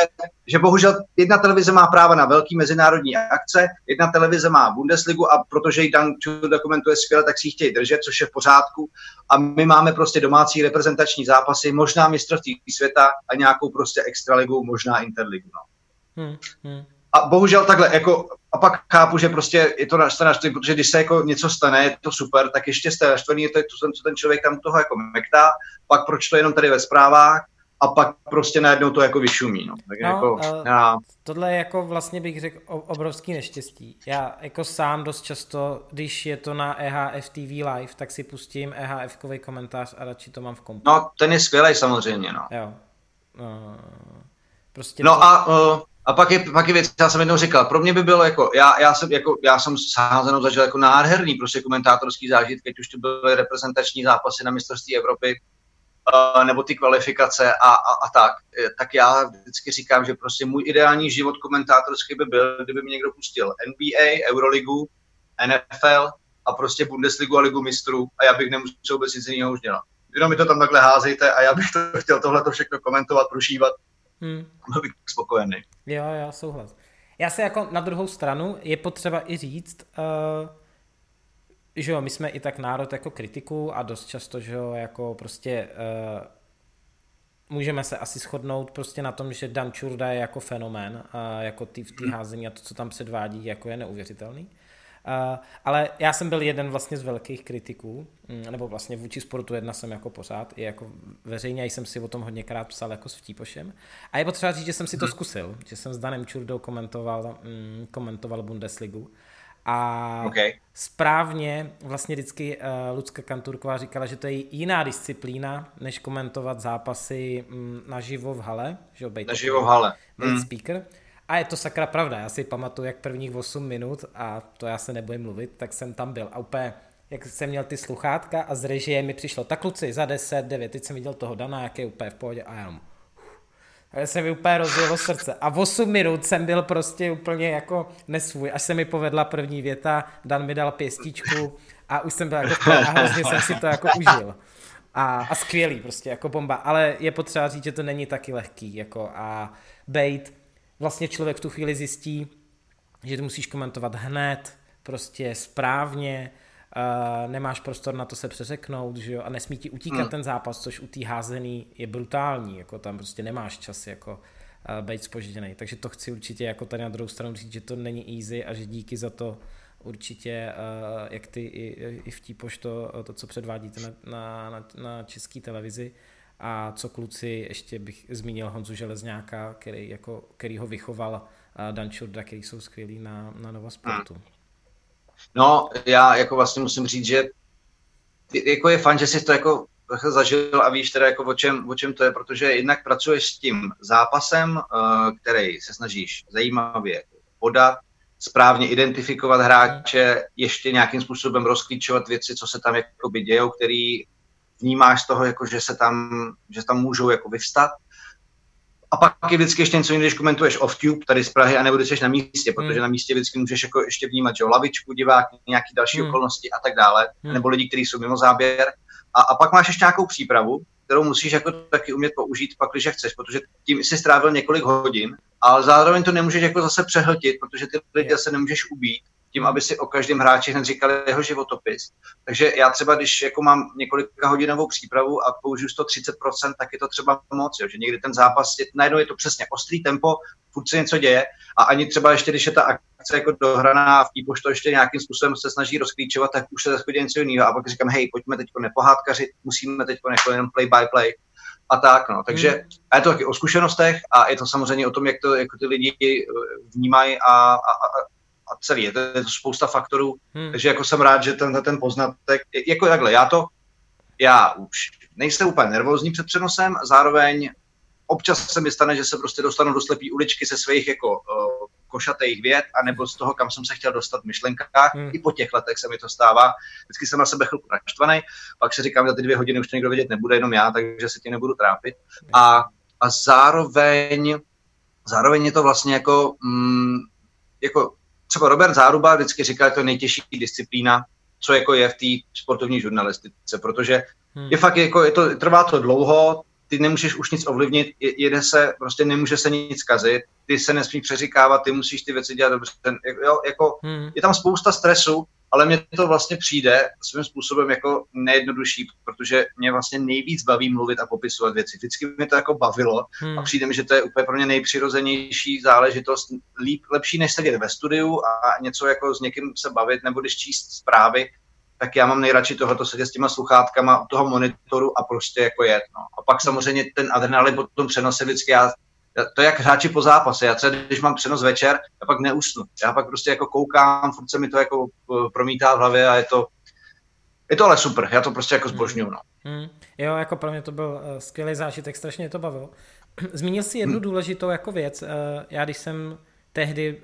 že bohužel jedna televize má práva na velký mezinárodní akce, jedna televize má Bundesligu a protože ji Dan dokumentuje skvěle, tak si ji chtějí držet, což je v pořádku. A my máme prostě domácí reprezentační zápasy, možná mistrovství světa a nějakou prostě extraligu, možná interligu. No. Hmm, hmm a bohužel takhle, jako, a pak chápu, že prostě je to naštvaný, protože když se jako něco stane, je to super, tak ještě jste naštvaný, je to, to, co ten člověk tam toho jako mektá, pak proč to jenom tady ve zprávách, a pak prostě najednou to jako vyšumí. No. Tak no, jako, uh, já... Tohle je jako vlastně bych řekl obrovský neštěstí. Já jako sám dost často, když je to na EHF TV Live, tak si pustím EHF komentář a radši to mám v kompu. No, ten je skvělý samozřejmě, no. Jo. Uh, prostě no to... a uh, a pak je, pak je věc, já jsem jednou říkal, pro mě by bylo jako, já, já jsem, jako, já jsem s házenou zažil jako nádherný prostě komentátorský zážitek, keď už to byly reprezentační zápasy na mistrovství Evropy, uh, nebo ty kvalifikace a, a, a tak, e, tak já vždycky říkám, že prostě můj ideální život komentátorský by byl, kdyby mi někdo pustil NBA, Euroligu, NFL a prostě Bundesligu a Ligu mistrů a já bych nemusel vůbec nic jiného už dělat. Jenom mi to tam takhle házejte a já bych to chtěl tohle to všechno komentovat, prožívat Hmm. Byl bych spokojený. Jo, jo, souhlas. Já se jako na druhou stranu je potřeba i říct, uh, že jo, my jsme i tak národ jako kritiku a dost často, že jo, jako prostě uh, můžeme se asi shodnout prostě na tom, že Dan Čurda je jako fenomén, uh, jako ty v té hmm. házení a to, co tam předvádí, jako je neuvěřitelný. Uh, ale já jsem byl jeden vlastně z velkých kritiků, mm, nebo vlastně vůči sportu jedna jsem jako pořád, i jako veřejně jsem si o tom hodněkrát psal jako s vtípošem. A je potřeba říct, že jsem si to mhm. zkusil, že jsem s Danem Čurdou komentoval, mm, komentoval Bundesligu. A okay. správně vlastně vždycky uh, Lucka Kanturková říkala, že to je jiná disciplína, než komentovat zápasy mm, naživo v hale. Že naživo v hale. Mm. speaker. A je to sakra pravda, já si pamatuju, jak prvních 8 minut, a to já se nebojím mluvit, tak jsem tam byl a úplně, jak jsem měl ty sluchátka a z režie mi přišlo, tak kluci, za 10, 9, teď jsem viděl toho Dana, jak je úplně v pohodě a jenom a se mi úplně rozjelo srdce. A v 8 minut jsem byl prostě úplně jako nesvůj, až se mi povedla první věta, Dan mi dal pěstičku a už jsem byl jako a hrozně jsem si to jako užil. A, a skvělý prostě, jako bomba. Ale je potřeba říct, že to není taky lehký, jako a bejt vlastně člověk v tu chvíli zjistí, že to musíš komentovat hned, prostě správně, uh, nemáš prostor na to se přeřeknout, že jo, a nesmí ti utíkat hmm. ten zápas, což u té házený je brutální, jako tam prostě nemáš čas jako uh, být spožděný. Takže to chci určitě jako tady na druhou stranu říct, že to není easy a že díky za to určitě, uh, jak ty i, i vtípoš to, to, co předvádíte na, na, na, na české televizi, a co kluci, ještě bych zmínil Honzu Železňáka, který, jako, který ho vychoval Dan Čurda, který jsou skvělí na, na Nova Sportu. Hmm. No, já jako vlastně musím říct, že jako je fajn, že jsi to jako zažil a víš teda jako o čem, o čem to je, protože jednak pracuješ s tím zápasem, eh, který se snažíš zajímavě podat, správně identifikovat hráče, ještě nějakým způsobem rozklíčovat věci, co se tam jakoby dějou, který vnímáš toho, jako, že, se tam, že tam můžou jako vyvstat. A pak je vždycky ještě něco když komentuješ off-tube tady z Prahy a nebo když jsi na místě, protože hmm. na místě vždycky můžeš jako ještě vnímat, že lavičku, divák, nějaký další hmm. okolnosti a tak dále, hmm. nebo lidi, kteří jsou mimo záběr. A, a pak máš ještě nějakou přípravu, kterou musíš jako taky umět použít, pak když chceš, protože tím jsi strávil několik hodin, ale zároveň to nemůžeš jako zase přehltit, protože ty lidi se nemůžeš ubít tím, aby si o každém hráči hned říkali jeho životopis. Takže já třeba, když jako mám několika hodinovou přípravu a použiju 130%, tak je to třeba moc, jo, že někdy ten zápas, je, najednou je to přesně ostrý tempo, furt se něco děje a ani třeba ještě, když je ta akce jako dohraná a v to ještě nějakým způsobem se snaží rozklíčovat, tak už se zachodí něco jiného a pak říkám, hej, pojďme teď nepohádkařit, musíme teď jako jenom play by play a tak, no. Takže hmm. a je to taky o zkušenostech a je to samozřejmě o tom, jak to jako ty lidi vnímají a, a, a celý. Je to, je to spousta faktorů, hmm. takže jako jsem rád, že ten, ten poznatek, jako takhle, já to, já už nejsem úplně nervózní před přenosem, zároveň občas se mi stane, že se prostě dostanu do slepý uličky se svých jako uh, košatých věd, anebo z toho, kam jsem se chtěl dostat v myšlenkách. Hmm. I po těch letech se mi to stává. Vždycky jsem na sebe chvilku naštvaný, pak si říkám, že ty dvě hodiny už to někdo vědět nebude, jenom já, takže se tím nebudu trápit. A, a zároveň, zároveň je to vlastně jako, mm, jako třeba Robert Záruba vždycky říkal, že to je nejtěžší disciplína, co jako je v té sportovní žurnalistice, protože hmm. je fakt jako, je to, trvá to dlouho, ty nemůžeš už nic ovlivnit, jede se, prostě nemůže se nic kazit, ty se nesmí přeříkávat, ty musíš ty věci dělat dobře. Jo, jako, hmm. Je tam spousta stresu, ale mně to vlastně přijde svým způsobem jako nejjednodušší, protože mě vlastně nejvíc baví mluvit a popisovat věci. Vždycky mě to jako bavilo hmm. a přijde mi, že to je úplně pro mě nejpřirozenější záležitost, líp, lepší než sedět ve studiu a něco jako s někým se bavit nebo když číst zprávy, tak já mám nejradši tohoto sedět s těma sluchátkama toho monitoru a prostě jako jet. No. A pak samozřejmě ten adrenalin po tom přenose vždycky, já, to je jak hráči po zápase. Já třeba, když mám přenos večer, já pak neusnu. Já pak prostě jako koukám, furt se mi to jako eh, promítá v hlavě a je to, je to ale super, já to prostě jako zbožňuju. No. Hmm. Jo, jako pro mě to byl uh, skvělý zážitek, strašně mě to bavilo. Zmínil si jednu hmm. důležitou jako věc. Uh, já když jsem tehdy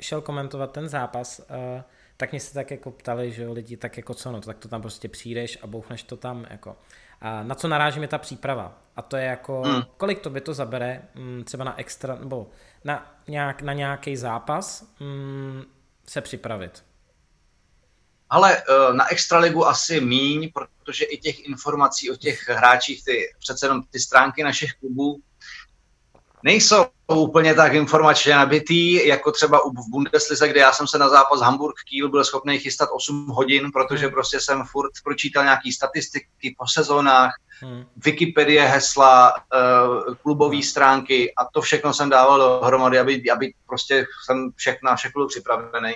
šel komentovat ten zápas, tak mě se tak jako ptali, že jo, lidi, tak jako co, no, tak to tam prostě přijdeš a bouchneš to tam, jako. A na co narážím je ta příprava. A to je jako, mm. kolik to by to zabere, mm, třeba na extra, nebo na, nějak, na nějaký zápas mm, se připravit. Ale eh, na Extraligu asi míň, protože i těch informací o těch hráčích, ty, přece jenom ty stránky našich klubů nejsou úplně tak informačně nabitý, jako třeba v Bundeslize, kde já jsem se na zápas Hamburg Kiel byl schopný chystat 8 hodin, protože hmm. prostě jsem furt pročítal nějaký statistiky po sezónách, hmm. Wikipedie, hesla, uh, klubové hmm. stránky a to všechno jsem dával dohromady, aby, aby prostě jsem všechno, všechno byl připravený.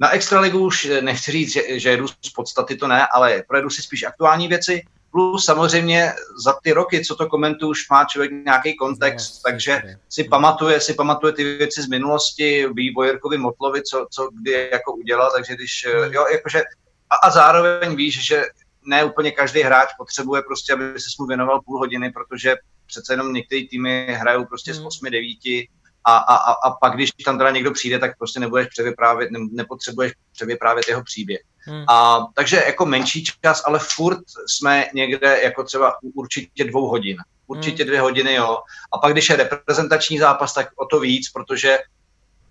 Na Extraligu už nechci říct, že, že jedu z podstaty, to ne, ale projedu si spíš aktuální věci, Plus samozřejmě za ty roky, co to komentuju, už má člověk nějaký kontext, takže si pamatuje, si pamatuje ty věci z minulosti, vývoj Jirkovi Motlovi, co, co kdy jako udělal, takže když, hmm. jo, jakože, a, a zároveň víš, že ne úplně každý hráč potřebuje prostě, aby se mu věnoval půl hodiny, protože přece jenom některé týmy hrajou prostě z 8-9 hmm a, a, a pak, když tam teda někdo přijde, tak prostě nebudeš převyprávět, ne, nepotřebuješ převyprávět jeho příběh. Hmm. A, takže jako menší čas, ale furt jsme někde jako třeba určitě dvou hodin. Určitě hmm. dvě hodiny, jo. A pak, když je reprezentační zápas, tak o to víc, protože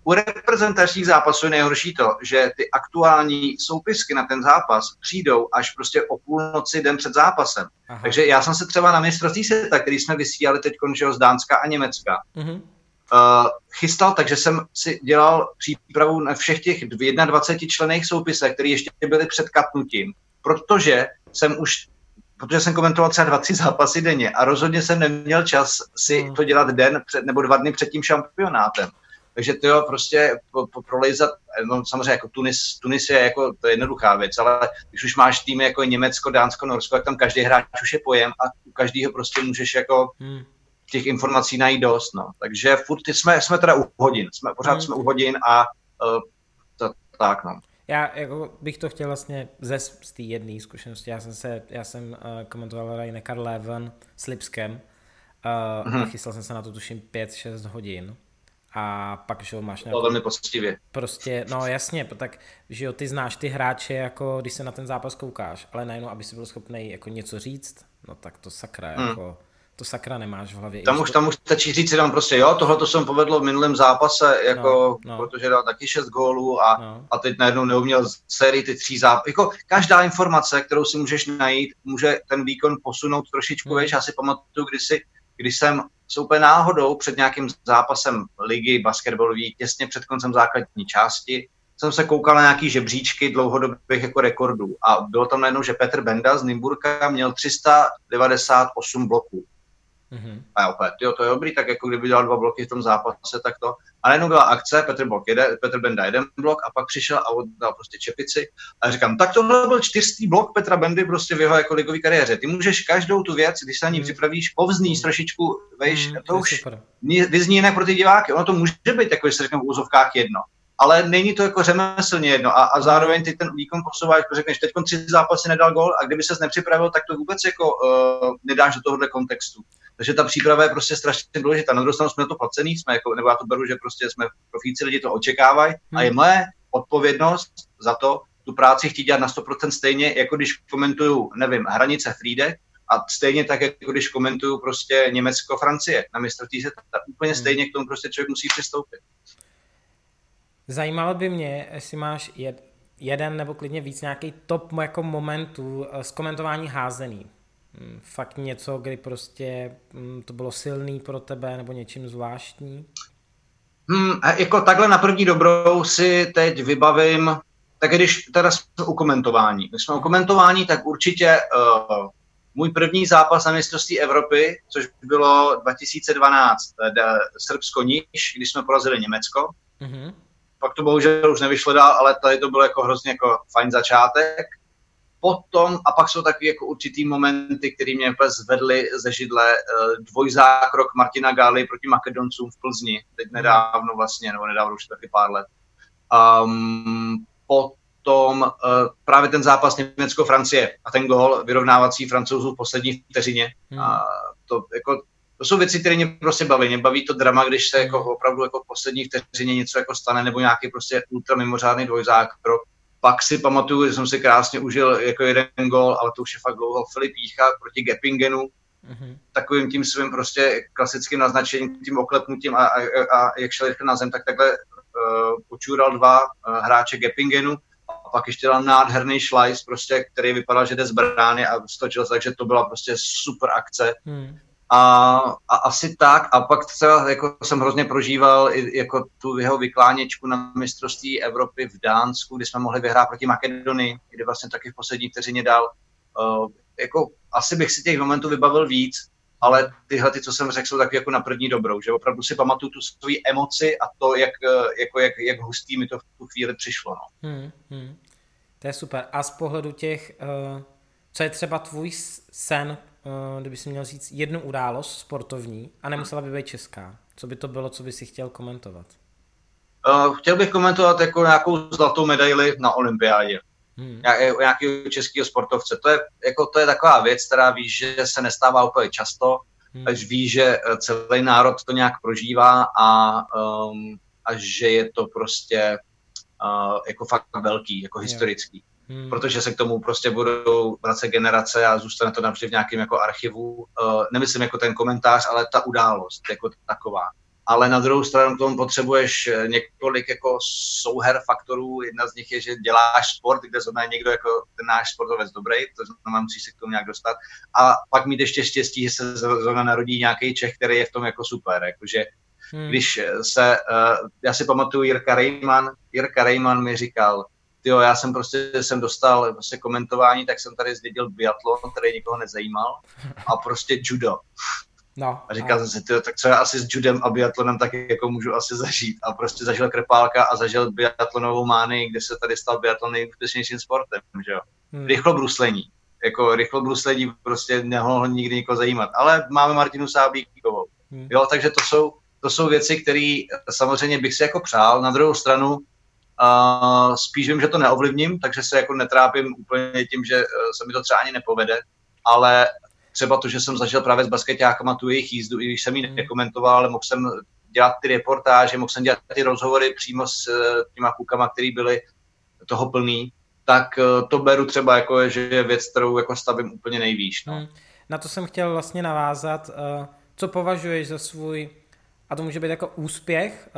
u reprezentačních zápasů je nejhorší to, že ty aktuální soupisky na ten zápas přijdou až prostě o půlnoci den před zápasem. Aha. Takže já jsem se třeba na mistrovství světa, který jsme vysílali teď z Dánska a Německa, uh, chystal, takže jsem si dělal přípravu na všech těch 21 člených soupisech, které ještě byly před katnutím, protože jsem už protože jsem komentoval třeba 20 zápasy denně a rozhodně jsem neměl čas si hmm. to dělat den před, nebo dva dny před tím šampionátem. Takže to jo, prostě po, po, prolejzat, no samozřejmě jako Tunis, Tunis je jako, to je jednoduchá věc, ale když už máš týmy jako Německo, Dánsko, Norsko, tak tam každý hráč už je pojem a u každého prostě můžeš jako hmm těch informací najít dost, no. Takže furt jsme, jsme teda u hodin, jsme, pořád hmm. jsme u hodin a uh, to, tak, no. Já jako bych to chtěl vlastně ze z té jedné zkušenosti. Já jsem se, já jsem uh, komentoval Rajne Leven s Lipskem. Uh, mm-hmm. Chystal jsem se na to tuším 5-6 hodin. A pak, že jo, máš nějakou... velmi poctivě. Prostě, no jasně, tak, že jo, ty znáš ty hráče, jako když se na ten zápas koukáš, ale najednou, aby si byl schopný jako něco říct, no tak to sakra, mm. jako to sakra nemáš v hlavě. Tam už, tam už stačí říct jenom prostě, jo, tohle to jsem povedlo v minulém zápase, jako, no, no. protože dal taky šest gólů a, no. a teď najednou neuměl sérii ty tří zápasů. Jako každá informace, kterou si můžeš najít, může ten výkon posunout trošičku, hmm. víš, já si pamatuju, když, si, když jsem s úplně náhodou před nějakým zápasem ligy basketbalový, těsně před koncem základní části, jsem se koukal na nějaký žebříčky dlouhodobých jako rekordů a bylo tam najednou, že Petr Benda z Nymburka měl 398 bloků. Mm-hmm. A já opět, jo, to je dobrý, tak jako kdyby dělal dva bloky v tom zápase, tak to. A najednou byla akce, Petr, blok jede, Petr Benda jeden blok a pak přišel a oddal prostě čepici. A říkám, tak tohle byl čtyřstý blok Petra Bendy prostě v jeho jako ligový kariéře. Ty můžeš každou tu věc, když se na ní mm. připravíš, povzníš trošičku, vejš, mm, to, to už vyzní jinak pro ty diváky. Ono to může být, jako když se řekne v úzovkách jedno. Ale není to jako řemeslně jedno a, a zároveň ty ten výkon posouváš, jako řekneš, teď tři zápasy nedal gol a kdyby ses nepřipravil, tak to vůbec jako uh, nedáš do tohohle kontextu. Takže ta příprava je prostě strašně důležitá. Na druhou stranu jsme to placený, jsme jako, nebo já to beru, že prostě jsme profíci, lidi to očekávají hmm. a je moje odpovědnost za to, tu práci chtít dělat na 100% stejně, jako když komentuju, nevím, hranice Frídek, a stejně tak, jako když komentuju prostě Německo, Francie na mistrovství se, tak úplně hmm. stejně k tomu prostě člověk musí přistoupit. Zajímalo by mě, jestli máš jed, jeden nebo klidně víc nějaký top jako momentů eh, z komentování házený. Hmm, fakt něco, kdy prostě hmm, to bylo silný pro tebe nebo něčím zvláštní? Hmm, jako takhle na první dobrou si teď vybavím, tak když teda jsme u komentování. Když jsme u komentování, tak určitě uh, můj první zápas na mistrovství Evropy, což bylo 2012 Srbsko-Niš, když jsme porazili Německo. Mm-hmm. Pak to bohužel už nevyšlo dál, ale tady to bylo jako hrozně jako fajn začátek. Potom, a pak jsou taky jako určitý momenty, které mě zvedly ze židle, eh, dvojzákrok Martina Gály proti Makedoncům v Plzni, teď nedávno vlastně, nebo nedávno už taky pár let. Um, potom uh, právě ten zápas Německo-Francie a ten gol vyrovnávací francouzů v poslední vteřině. Hmm. A to, jako, to jsou věci, které mě prostě baví. Mě baví to drama, když se jako opravdu jako v poslední vteřině něco jako stane, nebo nějaký prostě ultra mimořádný dvojzákrok. Pak si pamatuju, že jsem si krásně užil jako jeden gol, ale to už je fakt dlouho, Filip Jícha proti Geppingenu, mm-hmm. takovým tím svým prostě klasickým naznačením, tím oklepnutím a, a, a jak šel rychle na zem, tak takhle uh, počural dva uh, hráče Geppingenu a pak ještě dal nádherný šlajs, prostě, který vypadal, že jde z brány a stočil se, takže to byla prostě super akce. Hmm. A, a, asi tak. A pak třeba jako jsem hrozně prožíval i, jako tu jeho vykláněčku na mistrovství Evropy v Dánsku, kdy jsme mohli vyhrát proti Makedonii, kde vlastně taky v poslední vteřině dal. Uh, jako, asi bych si těch momentů vybavil víc, ale tyhle, ty, co jsem řekl, jsou taky jako na první dobrou, že opravdu si pamatuju tu svoji emoci a to, jak, eh, jako, jak, jak hustý mi to v tu chvíli přišlo. No. Hmm, hmm. To je super. A z pohledu těch, uh, co je třeba tvůj sen, kdyby si měl říct jednu událost sportovní a nemusela by být česká, co by to bylo, co by si chtěl komentovat? Uh, chtěl bych komentovat jako nějakou zlatou medaili na olympiádě hmm. nějakého českého sportovce. To je, jako, to je taková věc, která víš, že se nestává úplně často, hmm. až víš, že eh, celý národ to nějak prožívá a, um, a že je to prostě uh, jako fakt velký, jako historický. Hmm. Protože se k tomu prostě budou vracet generace a zůstane to například v nějakém jako archivu. Uh, nemyslím jako ten komentář, ale ta událost jako taková ale na druhou stranu k tomu potřebuješ eh, několik jako souher faktorů. Jedna z nich je, že děláš sport, kde zrovna je někdo jako ten náš sportovec dobrý, to znamená, musíš se k tomu nějak dostat. A pak mít ještě štěstí, že se zrovna narodí nějaký Čech, který je v tom jako super. Jakože hmm. když se, uh, já si pamatuju Jirka Rejman, Jirka Rejman mi říkal, jo, já jsem prostě jsem dostal prostě komentování, tak jsem tady zdědil biatlon, který nikoho nezajímal a prostě judo. No, a říkal no. jsem si, tyjo, tak co já asi s judem a biatlonem tak jako můžu asi zažít. A prostě zažil krepálka a zažil biatlonovou mány, kde se tady stal biatlon nejúspěšnějším sportem, že jo. Hmm. Rychlo bruslení. Jako rychlo bruslení prostě nemohlo nikdy nikoho zajímat. Ale máme Martinu Sáblíkovou. Hmm. Jo, takže to jsou, to jsou věci, které samozřejmě bych si jako přál. Na druhou stranu uh, spíš vím, že to neovlivním, takže se jako netrápím úplně tím, že uh, se mi to třeba ani nepovede, ale třeba to, že jsem zažil právě s basketákama tu jejich jízdu, i když jsem ji hmm. nekomentoval, ale mohl jsem dělat ty reportáže, mohl jsem dělat ty rozhovory přímo s eh, těma klukama, který byli toho plný, tak eh, to beru třeba jako, že je věc, kterou jako stavím úplně nejvýš. No. Hmm. Na to jsem chtěl vlastně navázat. Eh, co považuješ za svůj, a to může být jako úspěch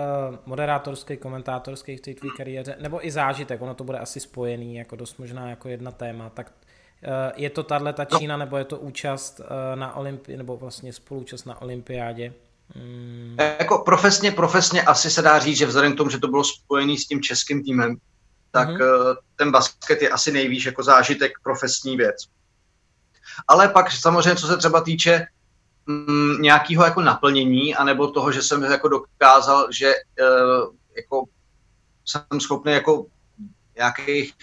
moderátorský, komentátorský v té tvý kariéře, nebo i zážitek, ono to bude asi spojený, jako dost možná jako jedna téma, tak Eh, je to tahle ta Čína, nebo je to účast eh, na olympi, nebo vlastně spoluúčast na olympiádě? Hmm. Jako profesně, profesně asi se dá říct, že vzhledem k tomu, že to bylo spojené s tím českým týmem, tak mm-hmm. ten basket je asi nejvíc jako zážitek profesní věc. Ale pak samozřejmě, co se třeba týče mm, nějakého jako naplnění, anebo toho, že jsem jako dokázal, že uh, jako jsem schopný jako nějakých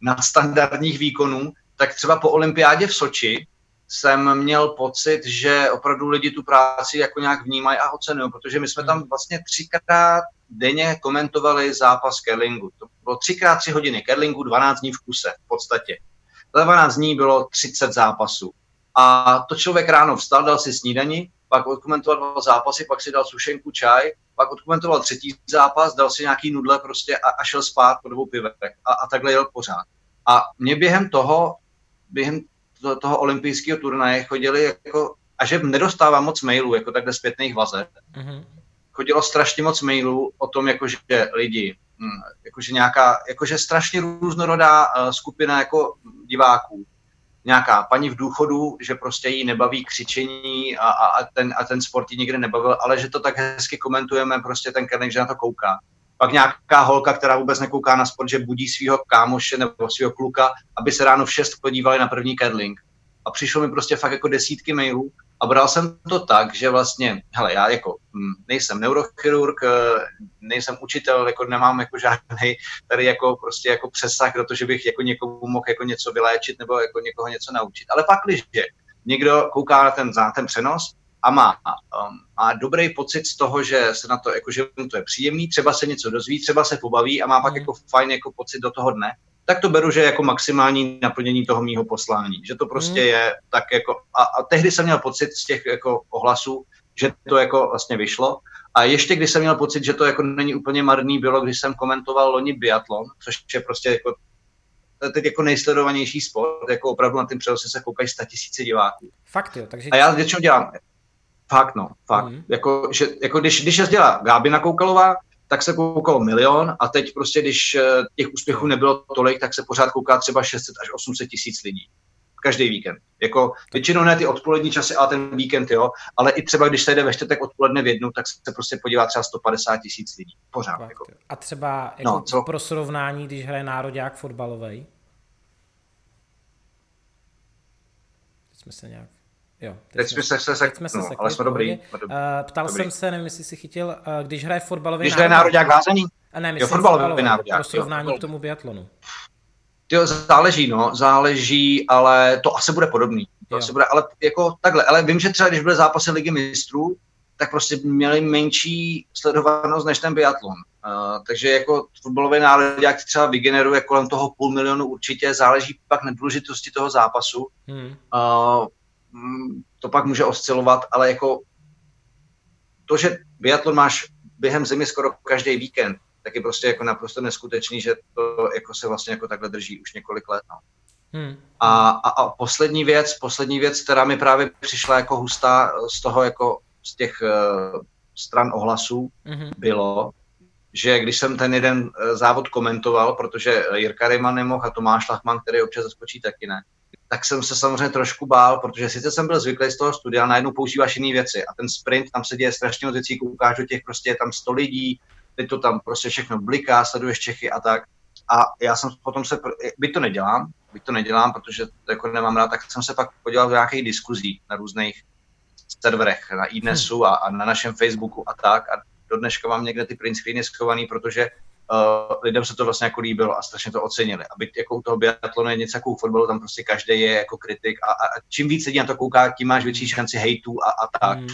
nadstandardních výkonů, tak třeba po olympiádě v Soči jsem měl pocit, že opravdu lidi tu práci jako nějak vnímají a ocenují, protože my jsme tam vlastně třikrát denně komentovali zápas curlingu. To bylo třikrát tři hodiny curlingu, 12 dní v kuse v podstatě. Za 12 dní bylo 30 zápasů. A to člověk ráno vstal, dal si snídani, pak odkomentoval dva zápasy, pak si dal sušenku, čaj, pak odkomentoval třetí zápas, dal si nějaký nudle prostě a, a šel spát po dvou pivech a, a takhle jel pořád. A mě během toho, během toho, toho olympijského turnaje chodili jako, a že nedostávám moc mailů, jako takhle zpětných vazeb, mm-hmm. chodilo strašně moc mailů o tom, jako, že lidi, hm, jakože nějaká, jakože strašně různorodá uh, skupina jako diváků, nějaká paní v důchodu, že prostě jí nebaví křičení a, a, a, ten, a ten sport jí nikdy nebavil, ale že to tak hezky komentujeme, prostě ten kerning, že na to kouká. Pak nějaká holka, která vůbec nekouká na sport, že budí svého kámoše nebo svého kluka, aby se ráno v 6 podívali na první curling. A přišlo mi prostě fakt jako desítky mailů a bral jsem to tak, že vlastně, hele, já jako hm, nejsem neurochirurg, eh, nejsem učitel, jako nemám jako žádný tady jako prostě jako přesah do toho, že bych jako někomu mohl jako něco vyléčit nebo jako někoho něco naučit. Ale pak, když někdo kouká na ten, na ten přenos a má, um, má dobrý pocit z toho, že se na to, jako, že to je příjemný, třeba se něco dozví, třeba se pobaví a má pak hmm. jako fajn jako pocit do toho dne, tak to beru, že jako maximální naplnění toho mýho poslání. Že to prostě hmm. je tak jako, a, a tehdy jsem měl pocit z těch jako ohlasů, že to jako vlastně vyšlo. A ještě když jsem měl pocit, že to jako není úplně marný, bylo, když jsem komentoval loni biatlon, což je prostě jako teď jako nejsledovanější sport, jako opravdu na tím přenosu se koukají sta tisíce diváků. Fakt jo, takže... A já většinou dělám, fakt no, fakt. Mm. Jako, že, jako když, když jezdila Gábina Koukalová, tak se koukalo milion a teď prostě, když eh, těch úspěchů nebylo tolik, tak se pořád kouká třeba 600 až 800 tisíc lidí. Každý víkend. Jako většinou ne ty odpolední časy, ale ten víkend, jo. Ale i třeba, když se jde ve čtvrtek odpoledne v jednu, tak se prostě podívá třeba 150 tisíc lidí. Pořád. jako. A třeba jako no, co? pro srovnání, když hraje národák fotbalový. Jsme se nějak Jo, teď, teď jsme se, se, se, jsme se no, ale jsme dobrý. Uh, ptal dobrý. jsem se, nevím, jestli jsi chytil, uh, když hraje fotbalový Když hraje národák vázení? A ne, myslím, jo, fotbalový, fotbalový národák. Pro srovnání jo, k tomu biatlonu. Jo, záleží, no, záleží, ale to asi bude podobný. To asi bude, ale jako takhle, ale vím, že třeba když byly zápasy ligy mistrů, tak prostě měli menší sledovanost než ten biatlon. Uh, takže jako fotbalový národák třeba vygeneruje kolem toho půl milionu určitě, záleží pak na důležitosti toho zápasu. Hmm. Uh, to pak může oscilovat, ale jako to, že biatlon máš během zimy skoro každý víkend, tak je prostě jako naprosto neskutečný, že to jako se vlastně jako takhle drží už několik let. No. Hmm. A, a, a poslední věc, poslední věc, která mi právě přišla jako hustá z toho jako z těch uh, stran ohlasů, hmm. bylo, že když jsem ten jeden uh, závod komentoval, protože Jirka Rejman nemohl a Tomáš Lachman, který občas zaskočí taky ne, tak jsem se samozřejmě trošku bál, protože sice jsem byl zvyklý z toho studia, najednou používáš jiné věci a ten sprint, tam se děje strašně moc věcí, do těch, prostě je tam 100 lidí, teď to tam prostě všechno bliká, sleduješ Čechy a tak. A já jsem potom se, byť to nedělám, byť to nedělám, protože to jako nemám rád, tak jsem se pak podíval v nějakých diskuzích na různých serverech, na iDnesu a, a na našem Facebooku a tak. A do dneška mám někde ty print screeny schovaný, protože uh, lidem se to vlastně jako líbilo a strašně to ocenili. A byť jako u toho biatlonu je něco jako u fotbalu, tam prostě každý je jako kritik a, a čím víc lidí na to kouká, tím máš větší šanci hejtu a, a tak. Mm.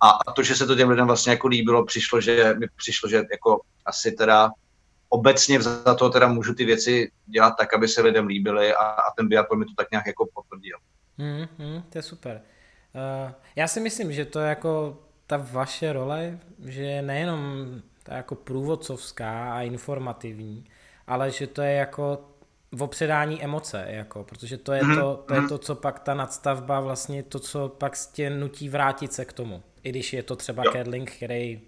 A, a to, že se to těm lidem vlastně jako líbilo, přišlo, že mi přišlo, že jako asi teda obecně za to teda můžu ty věci dělat tak, aby se lidem líbily a, a ten biatlon mi to tak nějak jako potvrdil. Mm, mm, to je super. Uh, já si myslím, že to je jako ta vaše role, že nejenom ta jako průvodcovská a informativní, ale že to je jako v opředání emoce, jako, protože to je, mm-hmm. to, to je mhm. to, co pak ta nadstavba, vlastně to, co pak tě nutí vrátit se k tomu. I když je to třeba jo. Kedling, který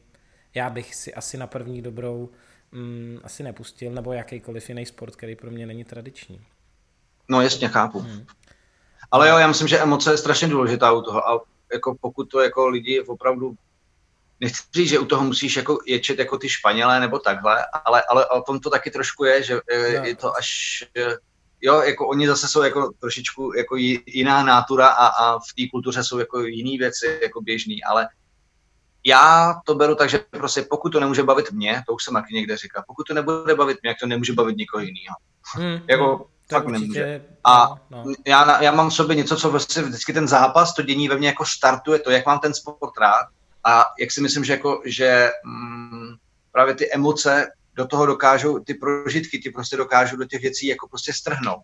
já bych si asi na první dobrou mm, asi nepustil, nebo jakýkoliv jiný sport, který pro mě není tradiční. No jasně, chápu. Hmm. Ale jo, já myslím, že emoce je strašně důležitá u toho a jako pokud to jako lidi opravdu nechci říct, že u toho musíš jako ječet jako ty Španělé nebo takhle, ale, ale o tom to taky trošku je, že je, no. je to až, jo, jako oni zase jsou jako trošičku jako jiná nátura a, a v té kultuře jsou jako jiné věci jako běžný, ale já to beru tak, že prostě pokud to nemůže bavit mě, to už jsem taky někde říkal, pokud to nebude bavit mě, jak to nemůže bavit nikoho jiného. Hmm, jako hmm, fakt určitě, nemůže. A no, no. Já, já mám v sobě něco, co vlastně vždycky ten zápas, to dění ve mně jako startuje to, jak mám ten sport rád a jak si myslím, že, jako, že mm, právě ty emoce do toho dokážou, ty prožitky, ty prostě dokážou do těch věcí jako prostě strhnout.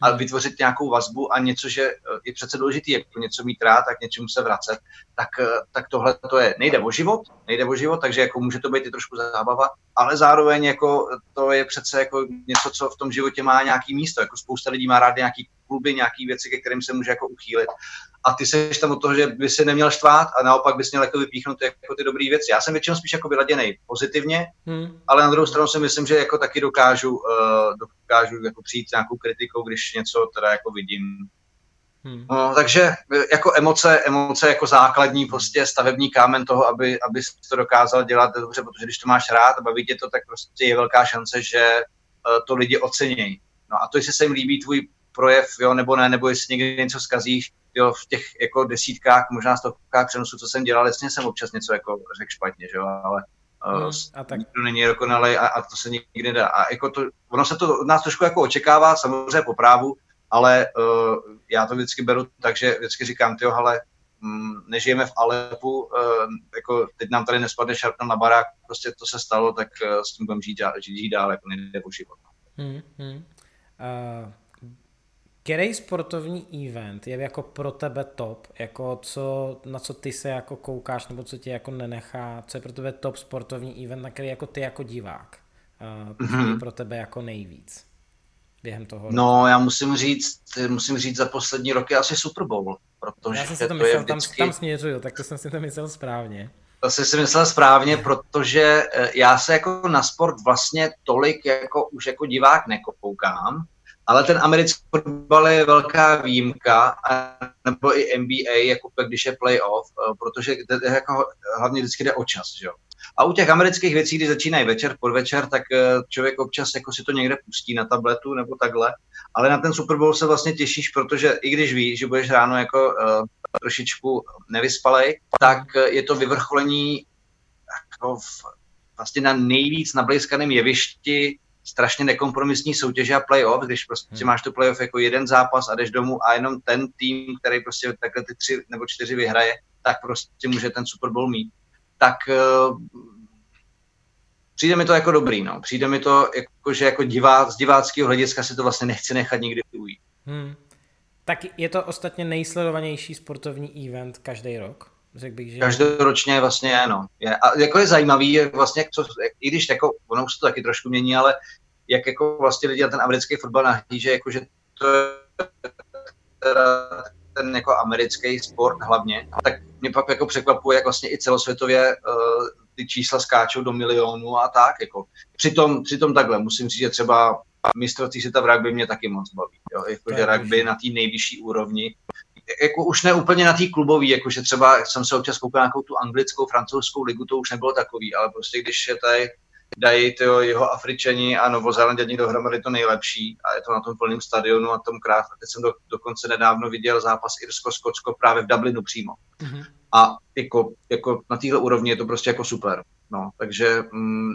A hmm. vytvořit nějakou vazbu a něco, že eh, je přece důležité jako něco mít rád, tak něčemu se vracet, tak, eh, tak tohle to je, nejde o život, nejde o život, takže jako může to být i trošku zábava, ale zároveň jako to je přece jako něco, co v tom životě má nějaký místo, jako spousta lidí má rád nějaký kluby, nějaký věci, ke kterým se může jako uchýlit a ty seš tam od toho, že by se neměl štvát a naopak bys měl jako vypíchnout jako ty dobré věci. Já jsem většinou spíš jako vyladěný pozitivně, hmm. ale na druhou stranu si myslím, že jako taky dokážu, uh, dokážu jako přijít nějakou kritikou, když něco teda jako vidím. Hmm. No, takže jako emoce, emoce jako základní prostě stavební kámen toho, aby, aby to dokázal dělat dobře, protože když to máš rád a baví tě to, tak prostě je velká šance, že uh, to lidi ocenějí. No a to, jestli se jim líbí tvůj projev, jo, nebo ne, nebo jestli někdy něco zkazíš, jo, v těch jako desítkách, možná stovkách přenosů, co jsem dělal, jasně jsem občas něco jako řekl špatně, že jo, ale uh, a tak. nikdo není dokonalý a, a, to se nikdy nedá. A jako to, ono se to od nás trošku jako očekává, samozřejmě po právu, ale uh, já to vždycky beru tak, že vždycky říkám, tyjo, ale mm, nežijeme v Alepu, uh, jako teď nám tady nespadne šarpnel na barák, prostě to se stalo, tak uh, s tím budeme žít, žít, žít dál, jako nejde o život. Hmm, hmm. Uh, který sportovní event je jako pro tebe top, jako co, na co ty se jako koukáš, nebo co tě jako nenechá, co je pro tebe top sportovní event, na který jako ty jako divák, uh, mm-hmm. je pro tebe jako nejvíc během toho roku? No, já musím říct, musím říct za poslední roky asi Super Bowl, protože já jsem si to, myslel, je vždycky... tam, tam směřuju, tak to jsem si to myslel správně. To jsi si myslel správně, protože eh, já se jako na sport vlastně tolik jako už jako divák nekoukám, ale ten americký fotbal je velká výjimka, nebo i NBA, jako když je playoff, eh, protože jako hlavně vždycky jde o čas. Že? A u těch amerických věcí, kdy začínají večer, podvečer, tak eh, člověk občas jako si to někde pustí na tabletu nebo takhle. Ale na ten Super Bowl se vlastně těšíš, protože i když víš, že budeš ráno jako uh, trošičku nevyspalej, tak je to vyvrcholení jako v, vlastně na nejvíc nablízkaném jevišti strašně nekompromisní soutěže a playoff, když prostě hmm. máš tu playoff jako jeden zápas a jdeš domů a jenom ten tým, který prostě takhle ty tři nebo čtyři vyhraje, tak prostě může ten Super Bowl mít. Tak uh, přijde mi to jako dobrý, no. Přijde mi to jako, že jako divá, z diváckého hlediska si to vlastně nechci nechat nikdy ujít. Hmm. Tak je to ostatně nejsledovanější sportovní event každý rok? Řekl bych, že... Každoročně vlastně je, no. Je. A jako je zajímavý, je vlastně, co, i když jako, ono už to taky trošku mění, ale jak jako vlastně lidi na ten americký fotbal nahlíže, jako že to je ten jako americký sport hlavně, tak mě pak jako překvapuje, jak vlastně i celosvětově uh, ty čísla skáčou do milionů a tak. Jako. Přitom, přitom takhle, musím říct, že třeba mistrovství světa v rugby mě taky moc baví. Jo? Jako, že rugby na té nejvyšší úrovni jako už ne úplně na té klubové, jakože třeba jsem se občas koukal nějakou tu anglickou, francouzskou ligu, to už nebylo takový, ale prostě když je tady dají tyjo, jeho Afričani a Novozelanděni dohromady to nejlepší a je to na tom plném stadionu a tom krát. Teď jsem do, dokonce nedávno viděl zápas Irsko-Skotsko právě v Dublinu přímo. Mm-hmm. A jako, jako na téhle úrovni je to prostě jako super. No, takže mm,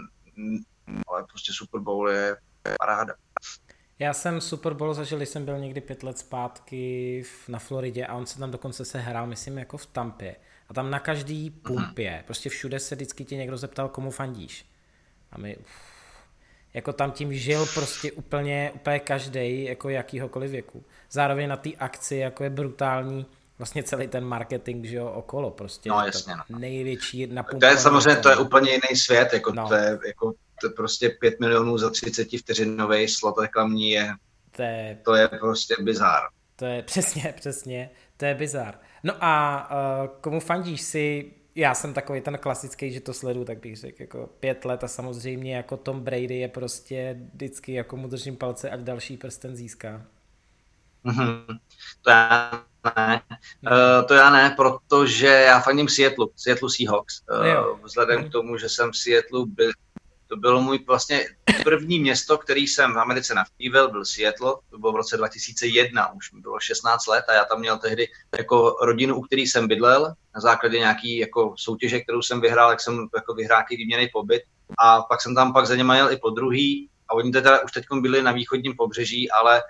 ale prostě Super Bowl je paráda. Já jsem Super Bowl zažil, když jsem byl někdy pět let zpátky na Floridě a on se tam dokonce se hrál, myslím, jako v Tampě. A tam na každý pumpě, mm-hmm. prostě všude se vždycky tě někdo zeptal, komu fandíš. A my, uf, jako tam tím žil prostě úplně, úplně každý jako jakýhokoliv věku. Zároveň na té akci jako je brutální vlastně celý ten marketing, že jo, okolo prostě. No jasně, no. Největší na To je samozřejmě, to je úplně jiný svět, jako no. to je jako prostě 5 milionů za 30 vteřinový slot reklamní je, to je, to je prostě bizár. To je přesně, přesně, to je bizár. No a uh, komu fandíš si, já jsem takový ten klasický, že to sledu, tak bych řekl jako pět let a samozřejmě jako Tom Brady je prostě vždycky jako mu držím palce, ať další prsten získá. Mm-hmm. To já ne. Uh, to já ne, protože já fandím Seattle, Seattle Seahawks. Uh, vzhledem k tomu, že jsem v Seattle byl, to bylo můj vlastně první město, který jsem v Americe navštívil, byl Seattle, to bylo v roce 2001, už mi bylo 16 let a já tam měl tehdy jako rodinu, u který jsem bydlel, na základě nějaký jako soutěže, kterou jsem vyhrál, jak jsem jako vyhrál výměný pobyt. A pak jsem tam pak za něma jel i po druhý a oni teda už teď byli na východním pobřeží, ale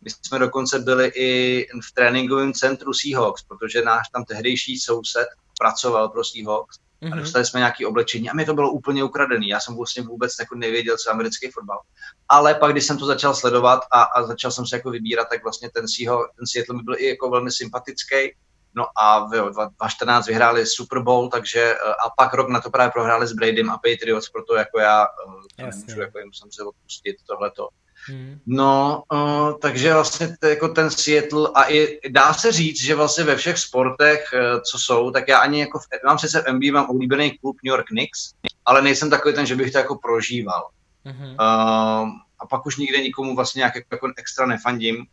my jsme dokonce byli i v tréninkovém centru Seahawks, protože náš tam tehdejší soused pracoval pro Seahawks mm-hmm. a mhm. dostali jsme nějaké oblečení a mi to bylo úplně ukradený. Já jsem vlastně vůbec jako nevěděl, co je americký fotbal. Ale pak, když jsem to začal sledovat a, a začal jsem se jako vybírat, tak vlastně ten, Seahawks, ten Seattle mi byl i jako velmi sympatický. No a v 2014 vyhráli Super Bowl, takže eh, a pak rok na to právě prohráli s Bradym a Patriots, proto jako já eh, to nemůžu jako jim se odpustit tohleto. Hmm. No, uh, takže vlastně t- jako ten Seattle a i dá se říct, že vlastně ve všech sportech, uh, co jsou, tak já ani jako, v, mám přece v NBA, mám oblíbený klub New York Knicks, ale nejsem takový ten, že bych to jako prožíval. Hmm. Uh, a pak už nikde nikomu vlastně nějak jako, jako extra nefandím.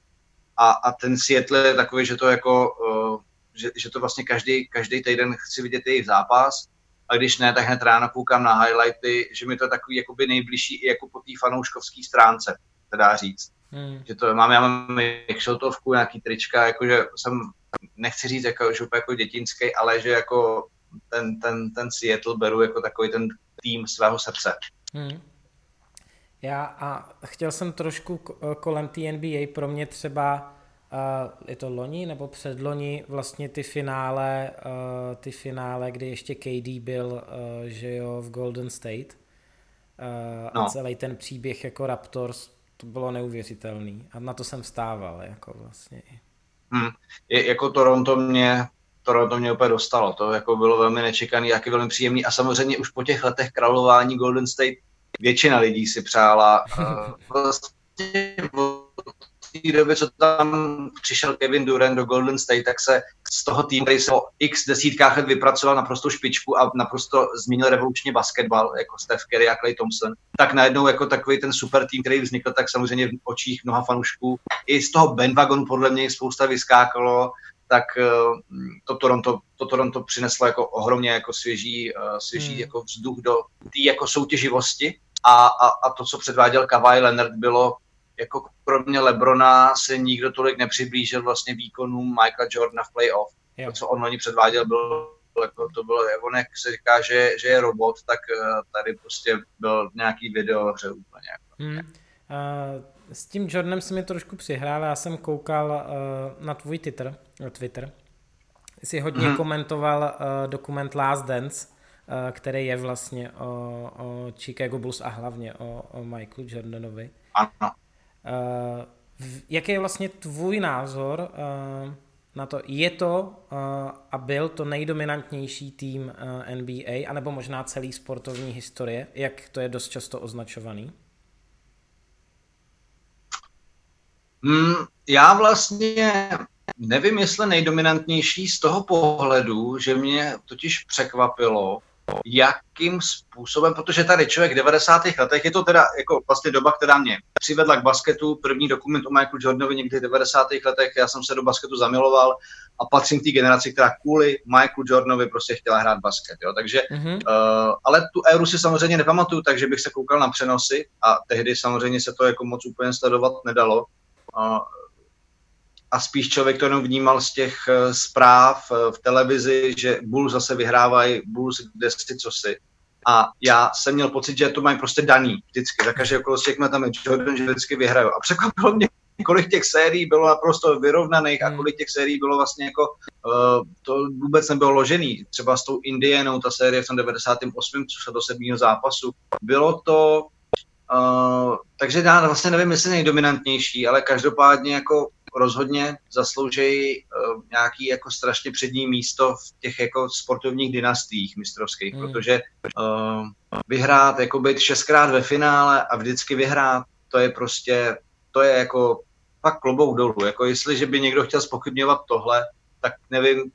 A, a ten Seattle je takový, že to jako, uh, že, že to vlastně každý, každý týden chci vidět jejich zápas a když ne, tak hned ráno koukám na highlighty, že mi to je takový jakoby nejbližší i jako po té fanouškovské stránce se dá říct. Hmm. Že to mám, já mám šiltovku, nějaký trička, jakože jsem, nechci říct, jako, že úplně jako dětinský, ale že jako ten, ten, ten Seattle beru jako takový ten tým svého srdce. Hmm. Já a chtěl jsem trošku kolem té NBA, pro mě třeba uh, je to loni nebo předloni vlastně ty finále, uh, ty finále, kdy ještě KD byl, že jo, v Golden State. No. A celý ten příběh jako Raptors to bylo neuvěřitelný a na to jsem vstával, jako vlastně. Hmm. Je, jako Toronto mě, Toronto mě úplně dostalo, to jako bylo velmi nečekaný, jaký velmi příjemný a samozřejmě už po těch letech králování Golden State většina lidí si přála uh, vlastně té době, co tam přišel Kevin Durant do Golden State, tak se z toho týmu, který se o x desítkách let vypracoval naprosto špičku a naprosto změnil revolučně basketbal, jako Steph Curry a Clay Thompson, tak najednou jako takový ten super tým, který vznikl, tak samozřejmě v očích mnoha fanoušků. I z toho bandwagonu podle mě spousta vyskákalo, tak eh, to Toronto, to Toronto přineslo jako ohromně jako svěží, eh, svěží hmm. jako vzduch do té jako soutěživosti a, a, a to, co předváděl Kawhi Leonard, bylo jako kromě Lebrona se nikdo tolik nepřiblížil vlastně výkonům Michaela Jordana v playoff. To, co on loni předváděl, byl jako to bylo, on jak se říká, že, že je robot, tak uh, tady prostě byl nějaký video hře úplně. Jako. Hmm. Uh, s tím Jordanem se mi trošku přihrál, já jsem koukal uh, na tvůj Twitter, na Twitter. Jsi hodně hmm. komentoval uh, dokument Last Dance, uh, který je vlastně o, o Chicago Bulls a hlavně o, o Michaelu Jordanovi. Ano. Uh, jaký je vlastně tvůj názor uh, na to? Je to uh, a byl to nejdominantnější tým NBA, anebo možná celý sportovní historie, jak to je dost často označovaný? Hmm, já vlastně nevím, jestli nejdominantnější z toho pohledu, že mě totiž překvapilo, jakým způsobem, protože tady člověk v 90. letech, je to teda jako vlastně doba, která mě přivedla k basketu, první dokument o Michaelu Jordanovi někdy v 90. letech, já jsem se do basketu zamiloval a patřím k té generaci, která kvůli Michaelu Jordanovi prostě chtěla hrát basket, jo, takže, mm-hmm. uh, ale tu éru si samozřejmě nepamatuju, takže bych se koukal na přenosy a tehdy samozřejmě se to jako moc úplně sledovat nedalo. Uh, a spíš člověk to jenom vnímal z těch uh, zpráv uh, v televizi, že Bulls zase vyhrávají, Bulls kde si, co si. A já jsem měl pocit, že to mají prostě daný vždycky. Za každé okolnosti, jak tam je Jordan, že vždycky vyhrajou. A překvapilo mě, kolik těch sérií bylo naprosto vyrovnaných a hmm. kolik těch sérií bylo vlastně jako, uh, to vůbec nebylo ložený. Třeba s tou Indianou, ta série v tom 98. co se do sedmého zápasu. Bylo to, uh, takže já vlastně nevím, jestli nejdominantnější, ale každopádně jako rozhodně zasloužejí uh, nějaký jako strašně přední místo v těch jako sportovních dynastiích mistrovských, hmm. protože uh, vyhrát, jako být šestkrát ve finále a vždycky vyhrát, to je prostě, to je jako fakt klobouk dolů. Jako jestliže by někdo chtěl spochybňovat tohle, tak nevím,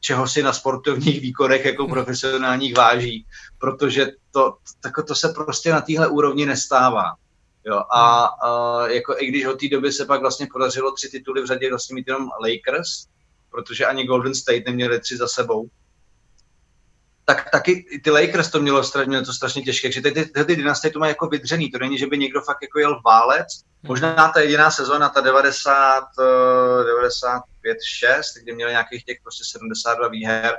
čeho si na sportovních výkonech jako profesionálních váží, protože to, to, to se prostě na téhle úrovni nestává. Jo, a, a jako i když od té doby se pak vlastně podařilo tři tituly v řadě vlastně mít jenom Lakers, protože ani Golden State neměli tři za sebou, tak taky ty Lakers to mělo, mělo to strašně těžké, že ty, ty, ty dynastie to mají jako vydřený, to není, že by někdo fakt jako jel válec, hmm. možná ta jediná sezóna, ta 90, 95, 6, kdy měli nějakých těch prostě 72 výher,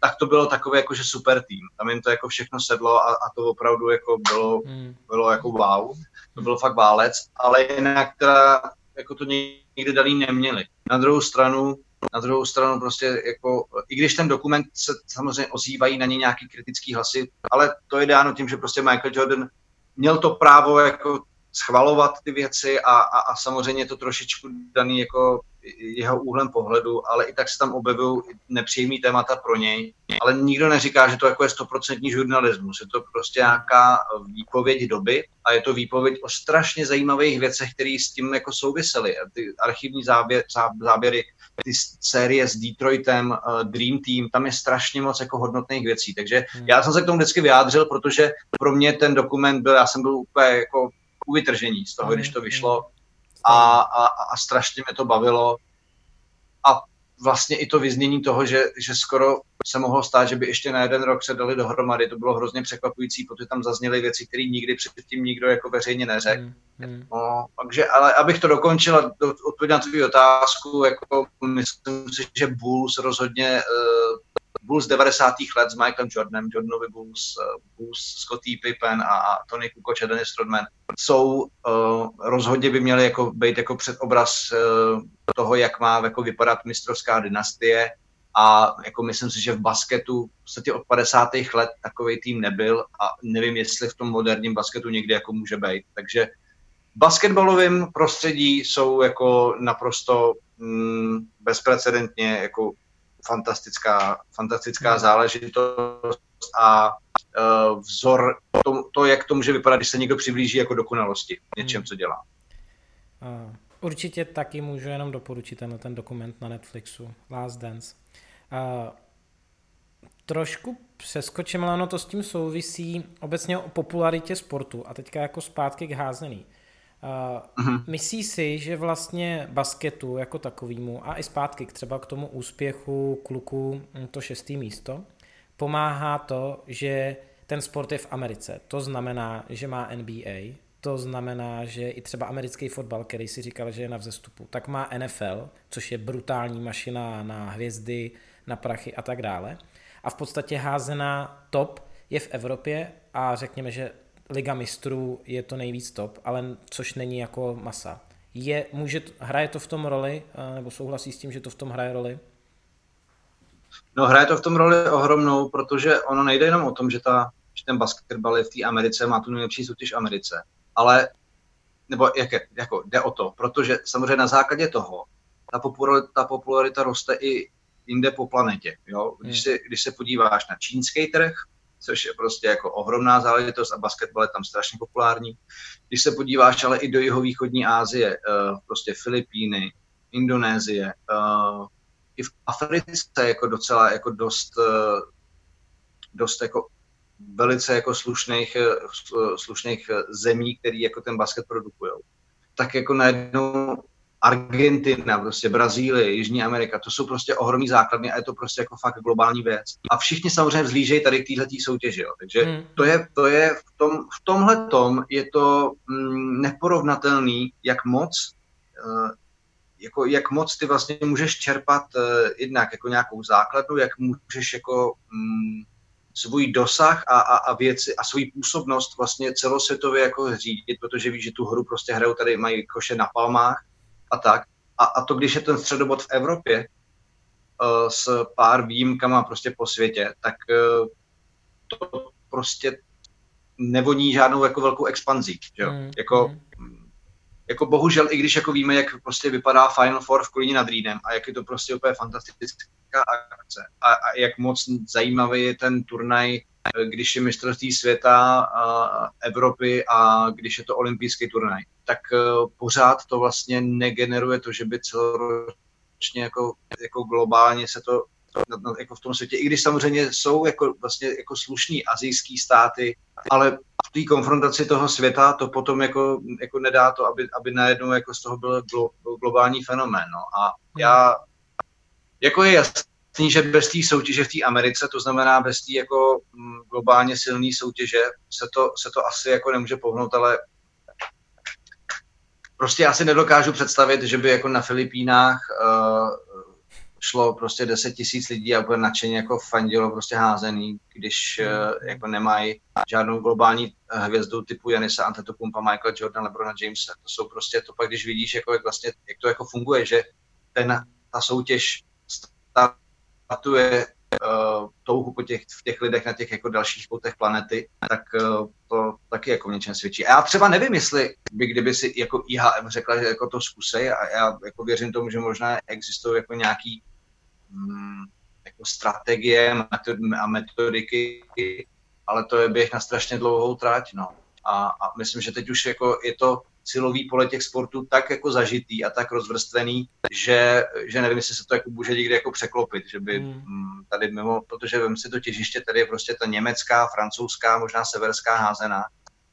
tak to bylo takové jako, že super tým. Tam jim to jako všechno sedlo a, a to opravdu jako bylo, hmm. bylo jako wow to byl fakt válec, ale jinak teda jako to nikdy daný neměli. Na druhou stranu Na druhou stranu prostě jako, i když ten dokument se samozřejmě ozývají na ně nějaký kritický hlasy, ale to je dáno tím, že prostě Michael Jordan měl to právo jako schvalovat ty věci a, a, a samozřejmě to trošičku daný jako jeho úhlem pohledu, ale i tak se tam objevují nepříjemný témata pro něj. Ale nikdo neříká, že to jako je stoprocentní žurnalismus. Je to prostě nějaká výpověď doby a je to výpověď o strašně zajímavých věcech, které s tím jako souvisely. Ty archivní záběr, záběry, ty série s Detroitem, uh, Dream Team, tam je strašně moc jako hodnotných věcí. Takže hmm. já jsem se k tomu vždycky vyjádřil, protože pro mě ten dokument byl, já jsem byl úplně jako u vytržení z toho, když to vyšlo a, a, a strašně mě to bavilo. A vlastně i to vyznění toho, že, že skoro se mohlo stát, že by ještě na jeden rok se dali dohromady. To bylo hrozně překvapující, protože tam zazněly věci, které nikdy předtím nikdo jako veřejně neřekl. Mm, mm. No, takže, ale abych to dokončil a odpověděl na tvou otázku, jako myslím si, že Bulls rozhodně uh, Bulls 90. let s Michaelem Jordanem, Jordanovi Bulls, uh, Bulls Scottie Pippen a, a Tony Kukoc a Dennis Rodman jsou, uh, rozhodně by měli jako být jako předobraz uh, toho, jak má jako vypadat mistrovská dynastie a jako myslím si, že v basketu se od 50. let takový tým nebyl a nevím, jestli v tom moderním basketu někdy jako může být. Takže v basketbalovém prostředí jsou jako naprosto mm, bezprecedentně jako fantastická, fantastická hmm. záležitost a uh, vzor, to, to, jak to může vypadat, když se někdo přiblíží jako dokonalosti něčem, hmm. co dělá. Určitě taky můžu jenom doporučit ten, ten dokument na Netflixu, Last Dance. Uh, trošku přeskočím, ale ono to s tím souvisí obecně o popularitě sportu a teďka jako zpátky k házený. Uh, Myslí si, že vlastně basketu jako takovýmu a i zpátky k třeba k tomu úspěchu kluku hm, to šestý místo pomáhá to, že ten sport je v Americe. To znamená, že má NBA, to znamená, že i třeba americký fotbal, který si říkal, že je na vzestupu, tak má NFL, což je brutální mašina na hvězdy, na prachy a tak dále. A v podstatě házená top je v Evropě a řekněme, že Liga mistrů je to nejvíc top, ale což není jako masa. Je, může, hraje to v tom roli, nebo souhlasí s tím, že to v tom hraje roli? No hraje to v tom roli ohromnou, protože ono nejde jenom o tom, že, ta, že ten basketbal je v té Americe, má tu nejlepší soutěž v Americe, ale nebo jak je, jako jde o to, protože samozřejmě na základě toho ta popularita, ta popularita roste i jinde po planetě. Jo? Když, hmm. se, když se podíváš na čínský trh, což je prostě jako ohromná záležitost a basketbal je tam strašně populární. Když se podíváš ale i do jihovýchodní Asie, uh, prostě Filipíny, Indonésie, uh, i v Africe jako docela jako dost, uh, dost jako velice jako slušných, slušných zemí, který jako ten basket produkují. Tak jako najednou Argentina, prostě Brazílie, Jižní Amerika, to jsou prostě ohromný základny a je to prostě jako fakt globální věc. A všichni samozřejmě vzlížejí tady k této soutěži, jo. takže hmm. to je, to je v, tom, v tomhle tom je to mm, neporovnatelný, jak moc uh, jako jak moc ty vlastně můžeš čerpat uh, jednak jako nějakou základnu, jak můžeš jako mm, svůj dosah a, a, a věci a svůj působnost vlastně celosvětově jako řídit, protože víš, že tu hru prostě hrajou tady, mají koše na palmách a tak. A, a to, když je ten středobod v Evropě uh, s pár výjimkama prostě po světě, tak uh, to prostě nevoní žádnou jako velkou expanzí. Že? Mm. Jako, mm. Jako bohužel, i když jako víme, jak prostě vypadá Final Four v Kolíně nad Rýnem a jak je to prostě úplně fantastická akce a, a jak moc zajímavý je ten turnaj když je mistrovství světa a Evropy a když je to olympijský turnaj, tak e, pořád to vlastně negeneruje to, že by celoročně jako, jako globálně se to jako v tom světě, i když samozřejmě jsou jako, vlastně jako slušní azijský státy, ale v té konfrontaci toho světa to potom jako, jako nedá to, aby, aby najednou jako z toho byl glo, globální fenomén. No. A já, jako je jasný, že bez té soutěže v té Americe, to znamená bez té jako mm, globálně silné soutěže, se to, se to asi jako nemůže pohnout, ale prostě já si nedokážu představit, že by jako na Filipínách uh, šlo prostě 10 tisíc lidí a bude nadšeně jako fandilo prostě házený, když uh, jako nemají žádnou globální hvězdu typu Janisa Antetokounmpa, Michael Jordan, Lebrona Jamesa. To jsou prostě to pak, když vidíš, jako, jak vlastně, jak to jako funguje, že ten, ta soutěž startuje uh, touhu po těch, v těch lidech na těch jako dalších poutech planety, tak uh, to taky jako v něčem svědčí. A já třeba nevím, jestli by kdyby si jako IHM řekla, že jako to zkusej a já jako věřím tomu, že možná existují jako nějaký mm, jako strategie a metodiky, ale to je běh na strašně dlouhou trať, no. A, a myslím, že teď už jako je to silový pole těch sportů tak jako zažitý a tak rozvrstvený, že, že nevím, jestli se to jako může někdy jako překlopit, že by hmm. Mm, tady mimo, protože vím si to těžiště, tady je prostě ta německá, francouzská, možná severská házená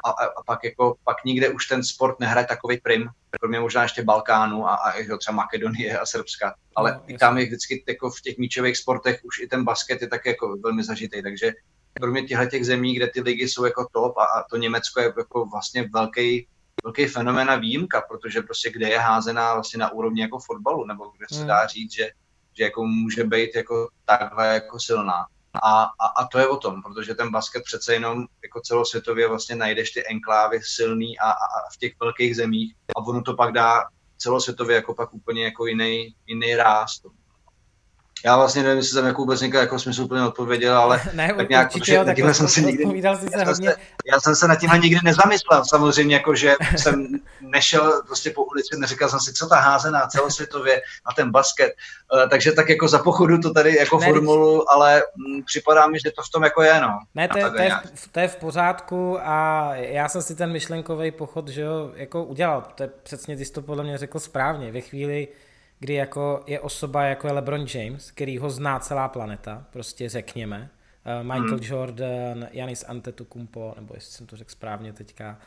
a, a, a pak jako pak nikde už ten sport nehraje takový prim, kromě možná ještě Balkánu a, a jo, třeba Makedonie a Srbska, ale no, i tam je vždycky jako v těch míčových sportech už i ten basket je tak jako velmi zažitý, takže kromě těchto těch zemí, kde ty ligy jsou jako top a, a to Německo je jako vlastně velký velký fenomén a výjimka, protože prostě kde je házená vlastně na úrovni jako fotbalu, nebo kde se hmm. dá říct, že, že jako může být jako takhle jako silná. A, a, a, to je o tom, protože ten basket přece jenom jako celosvětově vlastně najdeš ty enklávy silný a, a, a v těch velkých zemích a ono to pak dá celosvětově jako pak úplně jako jiný, jiný ráz já vlastně nevím, jestli jsem jako vůbec někdo jako smysl úplně odpověděl, ale ne, tak nějak, určitě, protože jo, tak jsem si nikdy, já, jsem hodně... se, já jsem se na tím nikdy nezamyslel, samozřejmě, jako že jsem nešel prostě po ulici, neříkal jsem si, co ta házená celosvětově na ten basket, uh, takže tak jako za pochodu to tady jako ne, formulu, ale m, mm, připadá mi, že to v tom jako je, no. Ne, to je, to, je, v, to je v pořádku a já jsem si ten myšlenkový pochod, že jo, jako udělal, to je přesně, ty jsi to podle mě řekl správně, ve chvíli, kdy jako je osoba jako je LeBron James, který ho zná celá planeta, prostě řekněme, uh, Michael hmm. Jordan, Janis Antetokounmpo, nebo jestli jsem to řekl správně teďka,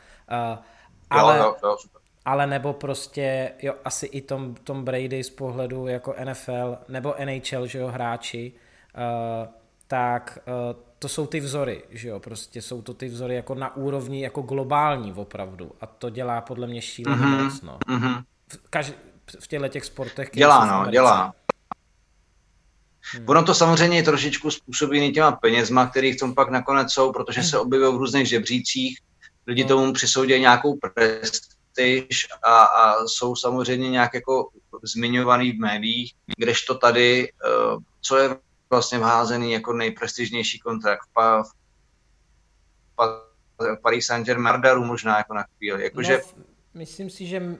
uh, ale, jo, jo, jo, ale nebo prostě, jo, asi i Tom, Tom Brady z pohledu jako NFL, nebo NHL, že jo, hráči, uh, tak uh, to jsou ty vzory, že jo, prostě jsou to ty vzory jako na úrovni jako globální opravdu a to dělá podle mě šíleně mm-hmm. moc, no. Mm-hmm. Každý, v těchto těch sportech. Dělá, no, dělá. Hmm. Ono to samozřejmě trošičku způsobí těma penězma, který v tom pak nakonec jsou, protože se objevují v různých žebřících, lidi hmm. tomu přisoudí nějakou prestiž a, a jsou samozřejmě nějak jako zmiňovaný v médiích, kdežto tady, uh, co je vlastně vházený jako nejprestižnější kontrakt v, pa, v, pa, v Paris Saint-Germain, možná jako na chvíli. Jakože... No, myslím si, že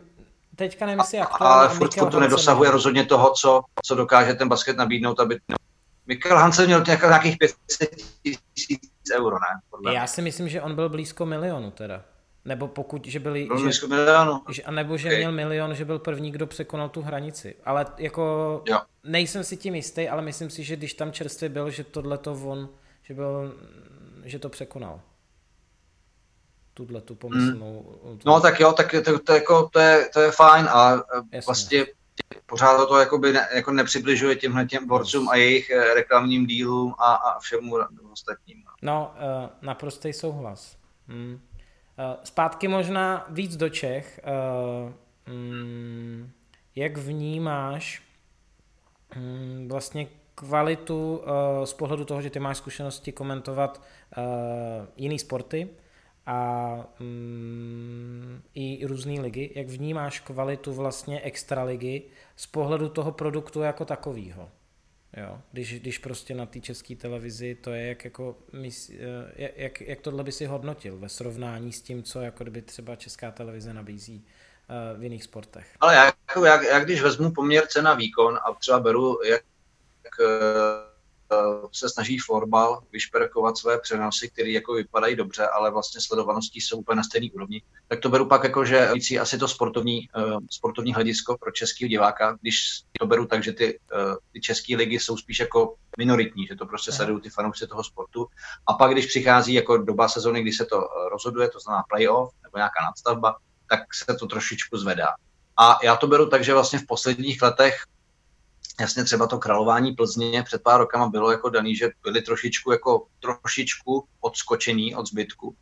teďka nevím, jestli aktuálně. Ale furt to nedosahuje rozhodně toho, co, co dokáže ten basket nabídnout, aby Mikkel Hansen měl nějakých 500 tisíc euro, ne? Podle Já si myslím, že on byl blízko milionu teda. Nebo pokud, že byli... Byl že, blízko milionu. Že, a nebo že okay. měl milion, že byl první, kdo překonal tu hranici. Ale jako jo. nejsem si tím jistý, ale myslím si, že když tam čerstvě byl, že tohle to on, že byl, že to překonal tuhle tu pomyslnou... Hmm. No tak jo, tak to, to, jako, to, je, to je fajn a Jasně. vlastně pořád to jakoby ne, jako nepřibližuje těmhle těm borcům a jejich eh, reklamním dílům a, a všemu ostatním. No, uh, naprostý souhlas. Hmm. Zpátky možná víc do Čech. Um, jak vnímáš um, vlastně kvalitu z pohledu toho, že ty máš zkušenosti komentovat jiný sporty, a mm, i různé ligy. Jak vnímáš kvalitu vlastně extraligy z pohledu toho produktu jako takového? Jo, když, když prostě na té české televizi to je jak, jako, eh, jak, jak tohle by si hodnotil ve srovnání s tím, co jako kdyby třeba česká televize nabízí uh, v jiných sportech. Ale já, jako, jak, jak když vezmu poměr cena výkon a třeba beru, jak, jak eh, Eh, se snaží florbal vyšperkovat své přenosy, které jako vypadají dobře, ale vlastně sledovaností jsou úplně na stejný úrovni. Tak to beru pak jako, že asi to sportovní, uh, sportovní hledisko pro českého diváka, když to beru tak, že ty, uh, ty české ligy jsou spíš jako minoritní, že to prostě sledují ty fanoušci toho sportu. A pak, když přichází jako doba sezóny, kdy se to rozhoduje, to znamená playoff nebo nějaká nadstavba, tak se to trošičku zvedá. A já to beru tak, že vlastně v posledních letech jasně třeba to králování Plzně před pár rokama bylo jako daný, že byli trošičku jako trošičku odskočení od zbytku,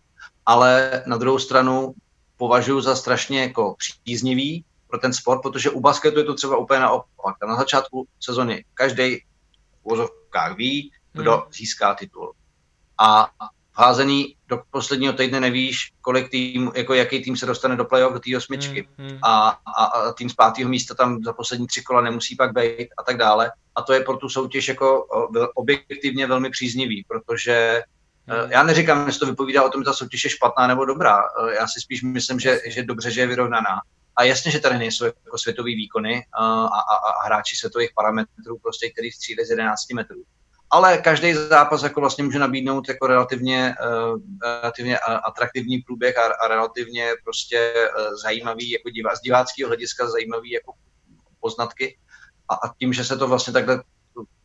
ale na druhou stranu považuji za strašně jako příznivý pro ten sport, protože u basketu je to třeba úplně naopak. Na začátku sezony každý v vozovkách ví, kdo hmm. získá titul. A házený do posledního týdne nevíš, kolik tým, jako jaký tým se dostane do playoff, do té osmičky. Hmm, hmm. A, a, a, tým z pátého místa tam za poslední tři kola nemusí pak být a tak dále. a to je pro tu soutěž jako objektivně velmi příznivý, protože hmm. já neříkám, že to vypovídá o tom, že ta soutěž je špatná nebo dobrá. Já si spíš myslím, že, že dobře, že je vyrovnaná. A jasně, že tady nejsou jako světový výkony a, a, a hráči světových parametrů, prostě, který střílí z 11 metrů ale každý zápas jako vlastně může nabídnout jako relativně, uh, relativně atraktivní průběh a, a relativně prostě uh, zajímavý, jako divá, z diváckého hlediska zajímavý jako poznatky. A, a tím, že se to vlastně takhle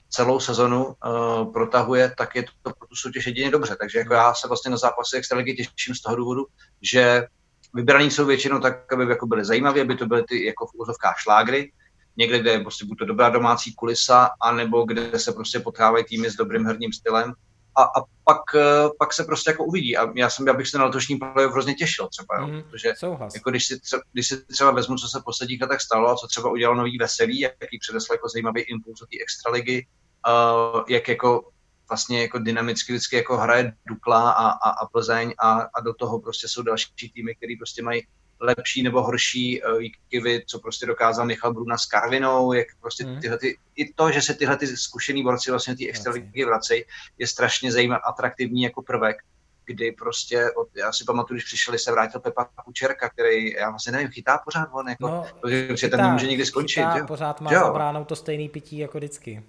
celou sezonu uh, protahuje, tak je to pro tu soutěž jedině dobře. Takže jako já se vlastně na zápasy extraligy těším z toho důvodu, že vybraný jsou většinou tak, aby jako byly zajímavé, aby to byly ty jako v úzovkách šlágry, někde, kde je prostě buď to dobrá domácí kulisa, anebo kde se prostě potkávají týmy s dobrým herním stylem. A, a pak, eh, pak se prostě jako uvidí. A já jsem, já bych se na letošní playoff hrozně těšil třeba, jo, mm, protože jako když, si třeba, když si třeba vezmu, co se v posledních letech stalo a co třeba udělal nový Veselý, jaký přinesl jako zajímavý impuls do té extraligy, uh, jak jako vlastně jako dynamicky vždycky jako hraje Dukla a, a, a Plzeň a, a do toho prostě jsou další týmy, které prostě mají lepší nebo horší uh, výkyvy, co prostě dokázal Michal Bruna s Karvinou, jak prostě hmm. tyhle ty, i to, že se tyhle ty zkušený borci vlastně ty extraligy vracejí, je strašně zajímavý, atraktivní jako prvek, kdy prostě, od, já si pamatuju, když přišel, se vrátil Pepa Kučerka, který, já vlastně nevím, chytá pořád on, jako, no, protože chytá, ten může někdy skončit. Chytá, jo? pořád má za bránou to stejný pití jako vždycky.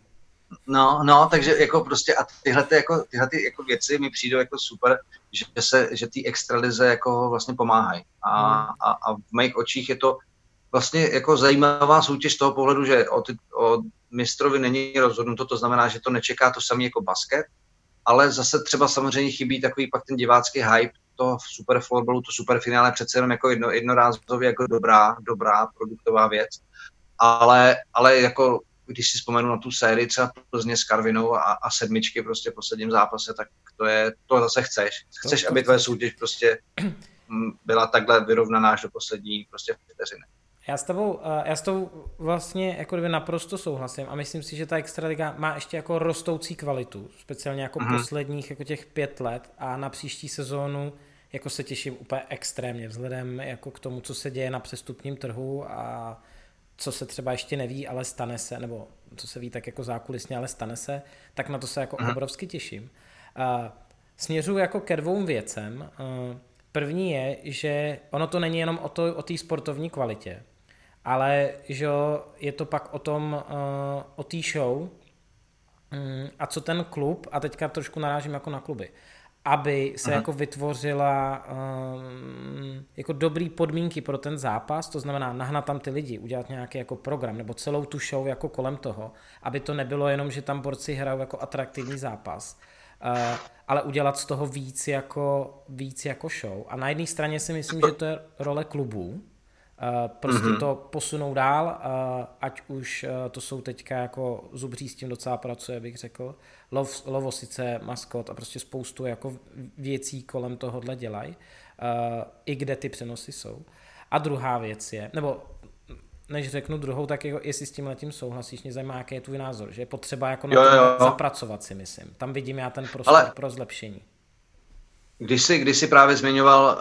No, no, takže jako prostě a tyhle, ty, jako, tyhle ty jako věci mi přijdou jako super, že se, že ty extralize jako vlastně pomáhají. A, hmm. a, a, v mých očích je to vlastně jako zajímavá soutěž z toho pohledu, že o, ty, o mistrovi není rozhodnuto, to znamená, že to nečeká to samé jako basket, ale zase třeba samozřejmě chybí takový pak ten divácký hype to v super florbalu, to super finále přece jenom jako jedno, jednorázově jako dobrá, dobrá produktová věc. Ale, ale jako když si vzpomenu na tu sérii třeba Plzně s Karvinou a, a sedmičky prostě v posledním zápase, tak to je, to zase chceš. Chceš, aby tvoje soutěž prostě byla takhle vyrovnaná až do poslední prostě vteřiny. Já s, tebou, eh, já s tebou vlastně jako kdyby naprosto souhlasím a myslím si, že ta Extraliga má ještě jako rostoucí kvalitu, speciálně jako mm-hmm. posledních jako těch pět let a na příští sezónu jako se těším úplně extrémně vzhledem jako k tomu, co se děje na přestupním trhu a co se třeba ještě neví, ale stane se, nebo co se ví tak jako zákulisně, ale stane se, tak na to se jako Aha. obrovsky těším. Uh, směřuji jako ke dvou věcem. První je, že ono to není jenom o té o sportovní kvalitě, ale že je to pak o tom, o té show um, a co ten klub, a teďka trošku narážím jako na kluby, aby se Aha. jako vytvořila um, jako dobrý podmínky pro ten zápas, to znamená nahnat tam ty lidi, udělat nějaký jako program nebo celou tu show jako kolem toho, aby to nebylo jenom, že tam borci hrajou jako atraktivní zápas, uh, ale udělat z toho víc jako, víc jako show. A na jedné straně si myslím, že to je role klubů, prostě mm-hmm. to posunou dál, uh, ať už uh, to jsou teďka jako Zubří s tím docela pracuje, bych řekl, Lov, Lovosice, maskot a prostě spoustu jako věcí kolem tohohle dělají, i kde ty přenosy jsou. A druhá věc je, nebo než řeknu druhou, tak jako jestli s tím letím souhlasíš, mě zajímá, jaký je tvůj názor, že je potřeba jako na jo, jo. zapracovat si myslím. Tam vidím já ten prostor Ale... pro zlepšení. Když jsi, když jsi právě zmiňoval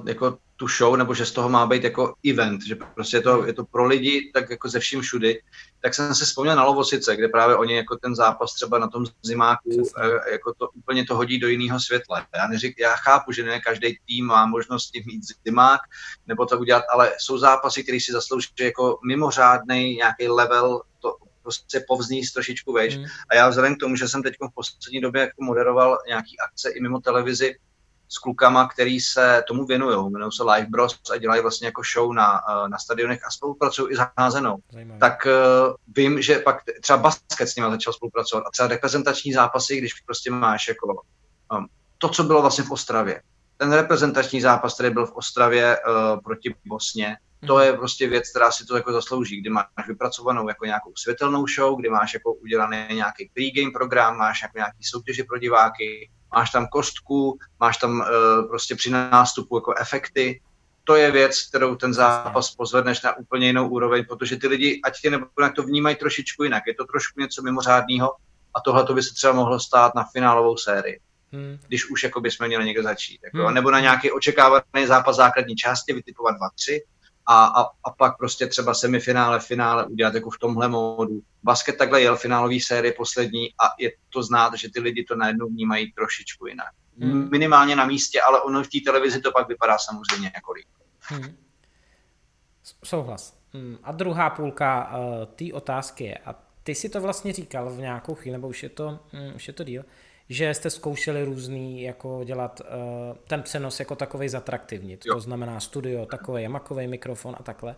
uh, jako tu show, nebo že z toho má být jako event, že prostě je to, je to pro lidi tak jako ze vším všudy, tak jsem se vzpomněl na Lovosice, kde právě oni jako ten zápas třeba na tom zimáku eh, jako to úplně to hodí do jiného světla. Já, neřík, já chápu, že ne každý tým má možnosti mít zimák nebo to udělat, ale jsou zápasy, které si zaslouží jako mimořádný nějaký level to prostě povzníst trošičku veš. Mm. A já vzhledem k tomu, že jsem teď v poslední době jako moderoval nějaký akce i mimo televizi, s klukama, který se tomu věnují. Jmenují se Live Bros a dělají vlastně jako show na, eh, na stadionech a spolupracují i s házenou. Zajímavé. Tak uh, vím, že pak třeba basket s nimi začal spolupracovat a třeba reprezentační zápasy, když prostě máš jako um, to, co bylo vlastně v Ostravě. Ten reprezentační zápas, který byl v Ostravě uh, proti Bosně, to mhm. je prostě věc, která si to jako zaslouží, kdy máš vypracovanou jako nějakou světelnou show, kdy máš jako udělaný nějaký pregame program, máš jako nějaký soutěže pro diváky, máš tam kostku, máš tam uh, prostě při nástupu jako efekty. To je věc, kterou ten zápas pozvedneš na úplně jinou úroveň, protože ty lidi, ať tě nebo jak to vnímají trošičku jinak, je to trošku něco mimořádného a tohle to by se třeba mohlo stát na finálovou sérii. Hmm. Když už jako jsme měli někde začít. Jako, hmm. Nebo na nějaký očekávaný zápas základní části, vytipovat 2-3, a, a, a pak prostě třeba semifinále, finále udělat jako v tomhle módu. Basket takhle jel finálový série poslední a je to znát, že ty lidi to najednou vnímají trošičku jinak. Hmm. Minimálně na místě, ale ono v té televizi to pak vypadá samozřejmě jako líp. Hmm. Souhlas. Hmm. A druhá půlka uh, té otázky je, a ty si to vlastně říkal v nějakou chvíli, nebo už je to, um, už je to díl, že jste zkoušeli různý, jako dělat uh, ten přenos jako takový zatraktivnit. Jo. To znamená studio, takový makový mikrofon a takhle.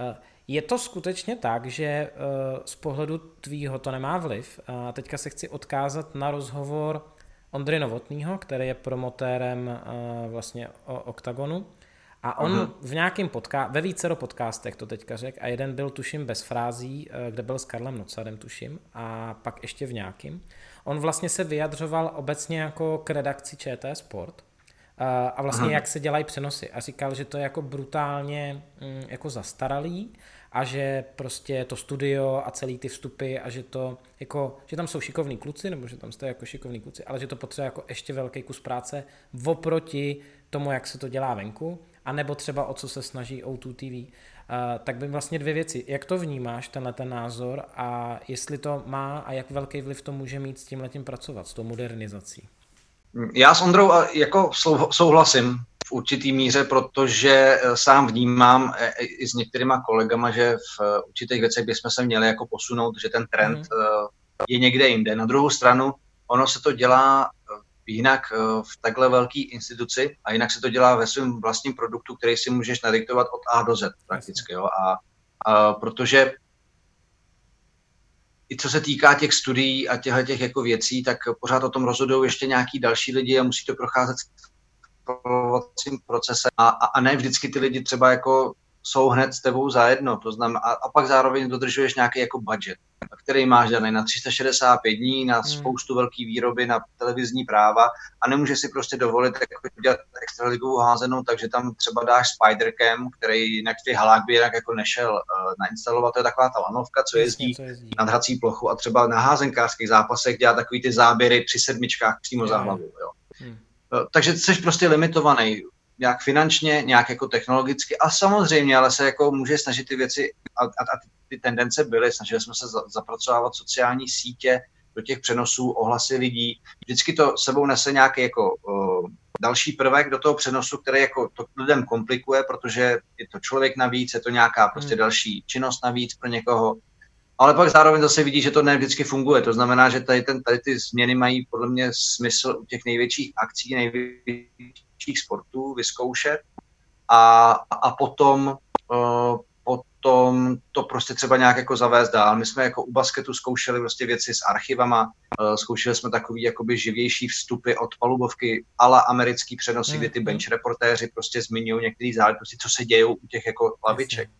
Uh, je to skutečně tak, že uh, z pohledu tvýho to nemá vliv. A teďka se chci odkázat na rozhovor Ondry Novotného, který je promotérem uh, vlastně o Octagonu. A on uh-huh. v nějakém podca- ve vícero podcastech to teďka řekl a jeden byl tuším bez frází, kde byl s Karlem Nocarem tuším a pak ještě v nějakým. On vlastně se vyjadřoval obecně jako k redakci ČT Sport a vlastně Aha. jak se dělají přenosy a říkal, že to je jako brutálně mm, jako zastaralý a že prostě to studio a celý ty vstupy a že to jako, že tam jsou šikovní kluci, nebo že tam jste jako šikovní kluci, ale že to potřebuje jako ještě velký kus práce oproti tomu, jak se to dělá venku, a nebo třeba o co se snaží O2 TV. Uh, tak by vlastně dvě věci. Jak to vnímáš, tenhle ten názor a jestli to má a jak velký vliv to může mít s tím letím pracovat, s tou modernizací? Já s Ondrou jako souhlasím v určitý míře, protože e, sám vnímám i s některýma kolegama, že v určitých věcech bychom se měli jako posunout, že ten trend mm. je někde jinde. Na druhou stranu, ono se to dělá jinak v takhle velké instituci a jinak se to dělá ve svém vlastním produktu, který si můžeš nadiktovat od A do Z prakticky. Jo? A, a protože i co se týká těch studií a těchto těch jako věcí, tak pořád o tom rozhodují ještě nějaký další lidi a musí to procházet schvalovacím procesem a, a, a ne vždycky ty lidi třeba jako jsou hned s tebou zajedno, to znamená, a, a pak zároveň dodržuješ nějaký jako budget, který máš daný na 365 dní, na hmm. spoustu velký výroby, na televizní práva a nemůžeš si prostě dovolit jako dělat extraligovou házenou, takže tam třeba dáš Spidercam, který jinak ty halák by jinak jako nešel uh, nainstalovat, to je taková ta lanovka, co jezdí, co jezdí. nad hrací plochu a třeba na házenkářských zápasech dělá takový ty záběry při sedmičkách přímo za hlavu. Jo. Hmm. Uh, takže jsi prostě limitovaný nějak finančně, nějak jako technologicky a samozřejmě, ale se jako může snažit ty věci a, a, a ty tendence byly, snažili jsme se za, zapracovávat sociální sítě do těch přenosů, ohlasy lidí. Vždycky to sebou nese nějaký jako uh, další prvek do toho přenosu, který jako to lidem komplikuje, protože je to člověk navíc, je to nějaká prostě hmm. další činnost navíc pro někoho. Ale pak zároveň zase vidí, že to ne vždycky funguje. To znamená, že tady, ten, tady ty změny mají podle mě smysl u těch největších akcí, největších nejlepších sportů vyzkoušet a, a potom, uh, potom to prostě třeba nějak jako zavést dál. My jsme jako u basketu zkoušeli prostě věci s archivama, uh, zkoušeli jsme takový jakoby živější vstupy od palubovky ala americký přenosy, mm. kdy ty mhm. bench reportéři prostě zmiňují některé záležitosti, co se dějou u těch jako laviček.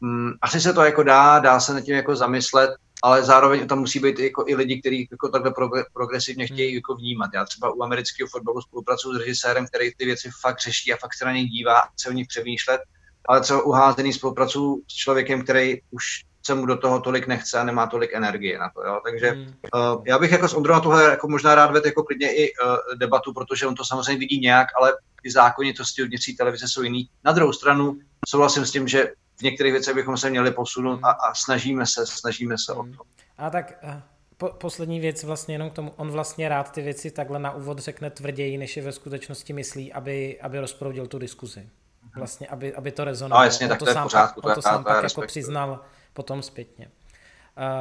Mm, asi se to jako dá, dá se nad tím jako zamyslet, ale zároveň tam musí být jako i lidi, kteří jako takhle progresivně chtějí hmm. jako vnímat. Já třeba u amerického fotbalu spolupracuji s režisérem, který ty věci fakt řeší a fakt se na ně dívá a chce o nich přemýšlet, ale třeba u házený spolupracuji s člověkem, který už se mu do toho tolik nechce a nemá tolik energie na to. Jo? Takže hmm. uh, já bych jako s Ondrou na tohle jako možná rád vedl jako klidně i uh, debatu, protože on to samozřejmě vidí nějak, ale ty zákonitosti uvnitř televize jsou jiný. Na druhou stranu souhlasím s tím, že v některých věcech bychom se měli posunout a, a snažíme se, snažíme se o to. A tak eh, po, poslední věc vlastně jenom k tomu, on vlastně rád ty věci takhle na úvod řekne tvrději, než je ve skutečnosti myslí, aby, aby rozproudil tu diskuzi. Mhm. Vlastně, aby, aby to rezonovalo. No jasně, tak to, to je v pořádku. On to sám pak jako přiznal potom zpětně.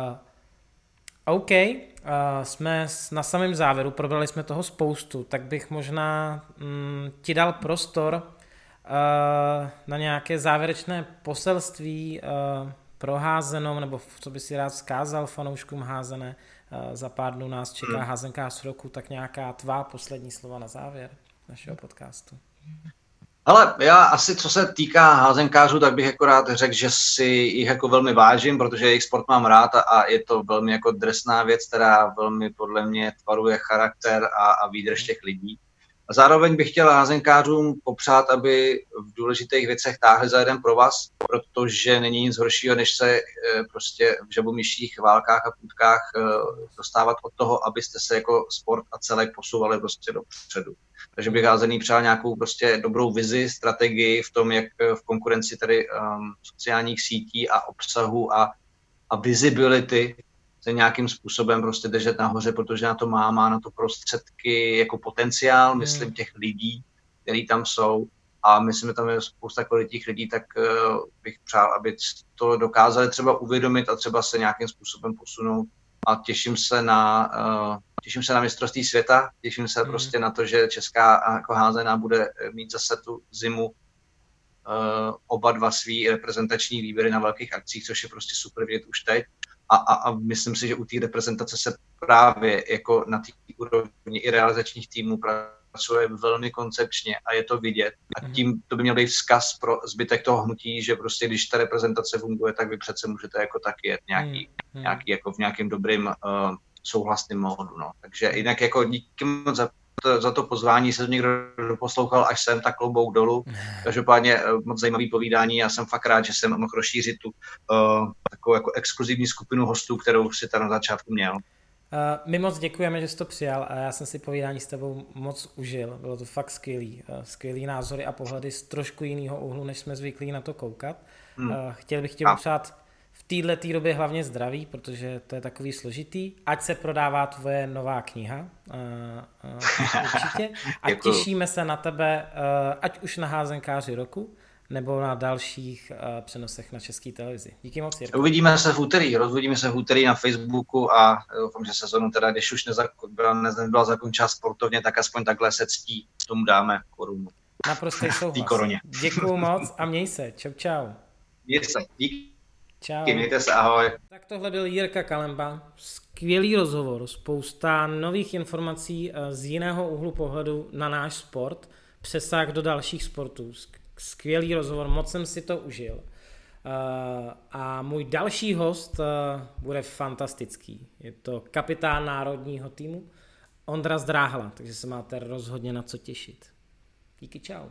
Uh, OK, uh, jsme na samém závěru, probrali jsme toho spoustu, tak bych možná mm, ti dal prostor na nějaké závěrečné poselství uh, pro házenou, nebo co by si rád zkázal fanouškům házené. Uh, za pár dnů nás čeká hmm. házenkář roku, tak nějaká tvá poslední slova na závěr našeho podcastu. Ale já asi, co se týká házenkářů, tak bych jako rád řekl, že si jich jako velmi vážím, protože jejich sport mám rád a, a je to velmi jako drsná věc, která velmi podle mě tvaruje charakter a, a výdrž těch lidí. A zároveň bych chtěl házenkářům popřát, aby v důležitých věcech táhli za jeden pro vás, protože není nic horšího, než se eh, prostě v žabomyších válkách a půdkách eh, dostávat od toho, abyste se jako sport a celek posouvali prostě dopředu. Takže bych házený přál nějakou prostě dobrou vizi, strategii v tom, jak v konkurenci tady um, sociálních sítí a obsahu a, a visibility se nějakým způsobem prostě držet nahoře, protože na to má, má na to prostředky jako potenciál, hmm. myslím, těch lidí, který tam jsou a myslím, že tam je spousta kvalitních lidí, tak uh, bych přál, aby to dokázali třeba uvědomit a třeba se nějakým způsobem posunout a těším se na, uh, těším se na mistrovství světa, těším se hmm. prostě na to, že česká jako házená bude mít zase tu zimu uh, oba dva svý reprezentační výběry na velkých akcích, což je prostě super vidět už teď a, a, a myslím si, že u té reprezentace se právě jako na té úrovni i realizačních týmů pracuje velmi koncepčně a je to vidět. A mhm. tím to by měl být vzkaz pro zbytek toho hnutí, že prostě když ta reprezentace funguje, tak vy přece můžete jako taky jet nějaký, hmm. nějaký jako v nějakém dobrým uh, souhlasným módu. No. Takže jinak jako díky moc za to, za to pozvání, se někdo poslouchal až sem, tak klobouk dolů. Každopádně eh, moc zajímavý povídání, já jsem fakt rád, že jsem mohl rozšířit tu uh, takovou jako exkluzivní skupinu hostů, kterou si tam na začátku měl. My moc děkujeme, že jsi to přijal a já jsem si povídání s tebou moc užil. Bylo to fakt skvělý. Skvělý názory a pohledy z trošku jiného úhlu, než jsme zvyklí na to koukat. Hmm. Chtěl bych tě přát téhle tý době hlavně zdraví, protože to je takový složitý. Ať se prodává tvoje nová kniha, uh, uh, určitě. A těšíme se na tebe, uh, ať už na házenkáři roku, nebo na dalších uh, přenosech na české televizi. Díky moc, Jirko. Uvidíme se v úterý, rozvodíme se v úterý na Facebooku a doufám, že sezonu teda, když už nebyla, nebyla zakončena sportovně, tak aspoň takhle se ctí, tomu dáme korunu. Naprostý souhlas. Děkuju moc a měj se. Čau, čau. Měj se. Díky. Čau. Mějte se, ahoj. Tak tohle byl Jirka Kalemba. Skvělý rozhovor, spousta nových informací eh, z jiného úhlu pohledu na náš sport, přesah do dalších sportů. Skvělý rozhovor, moc jsem si to užil. Eh, a můj další host eh, bude fantastický. Je to kapitán národního týmu Ondra Zdráhla, takže se máte rozhodně na co těšit. Díky, čau.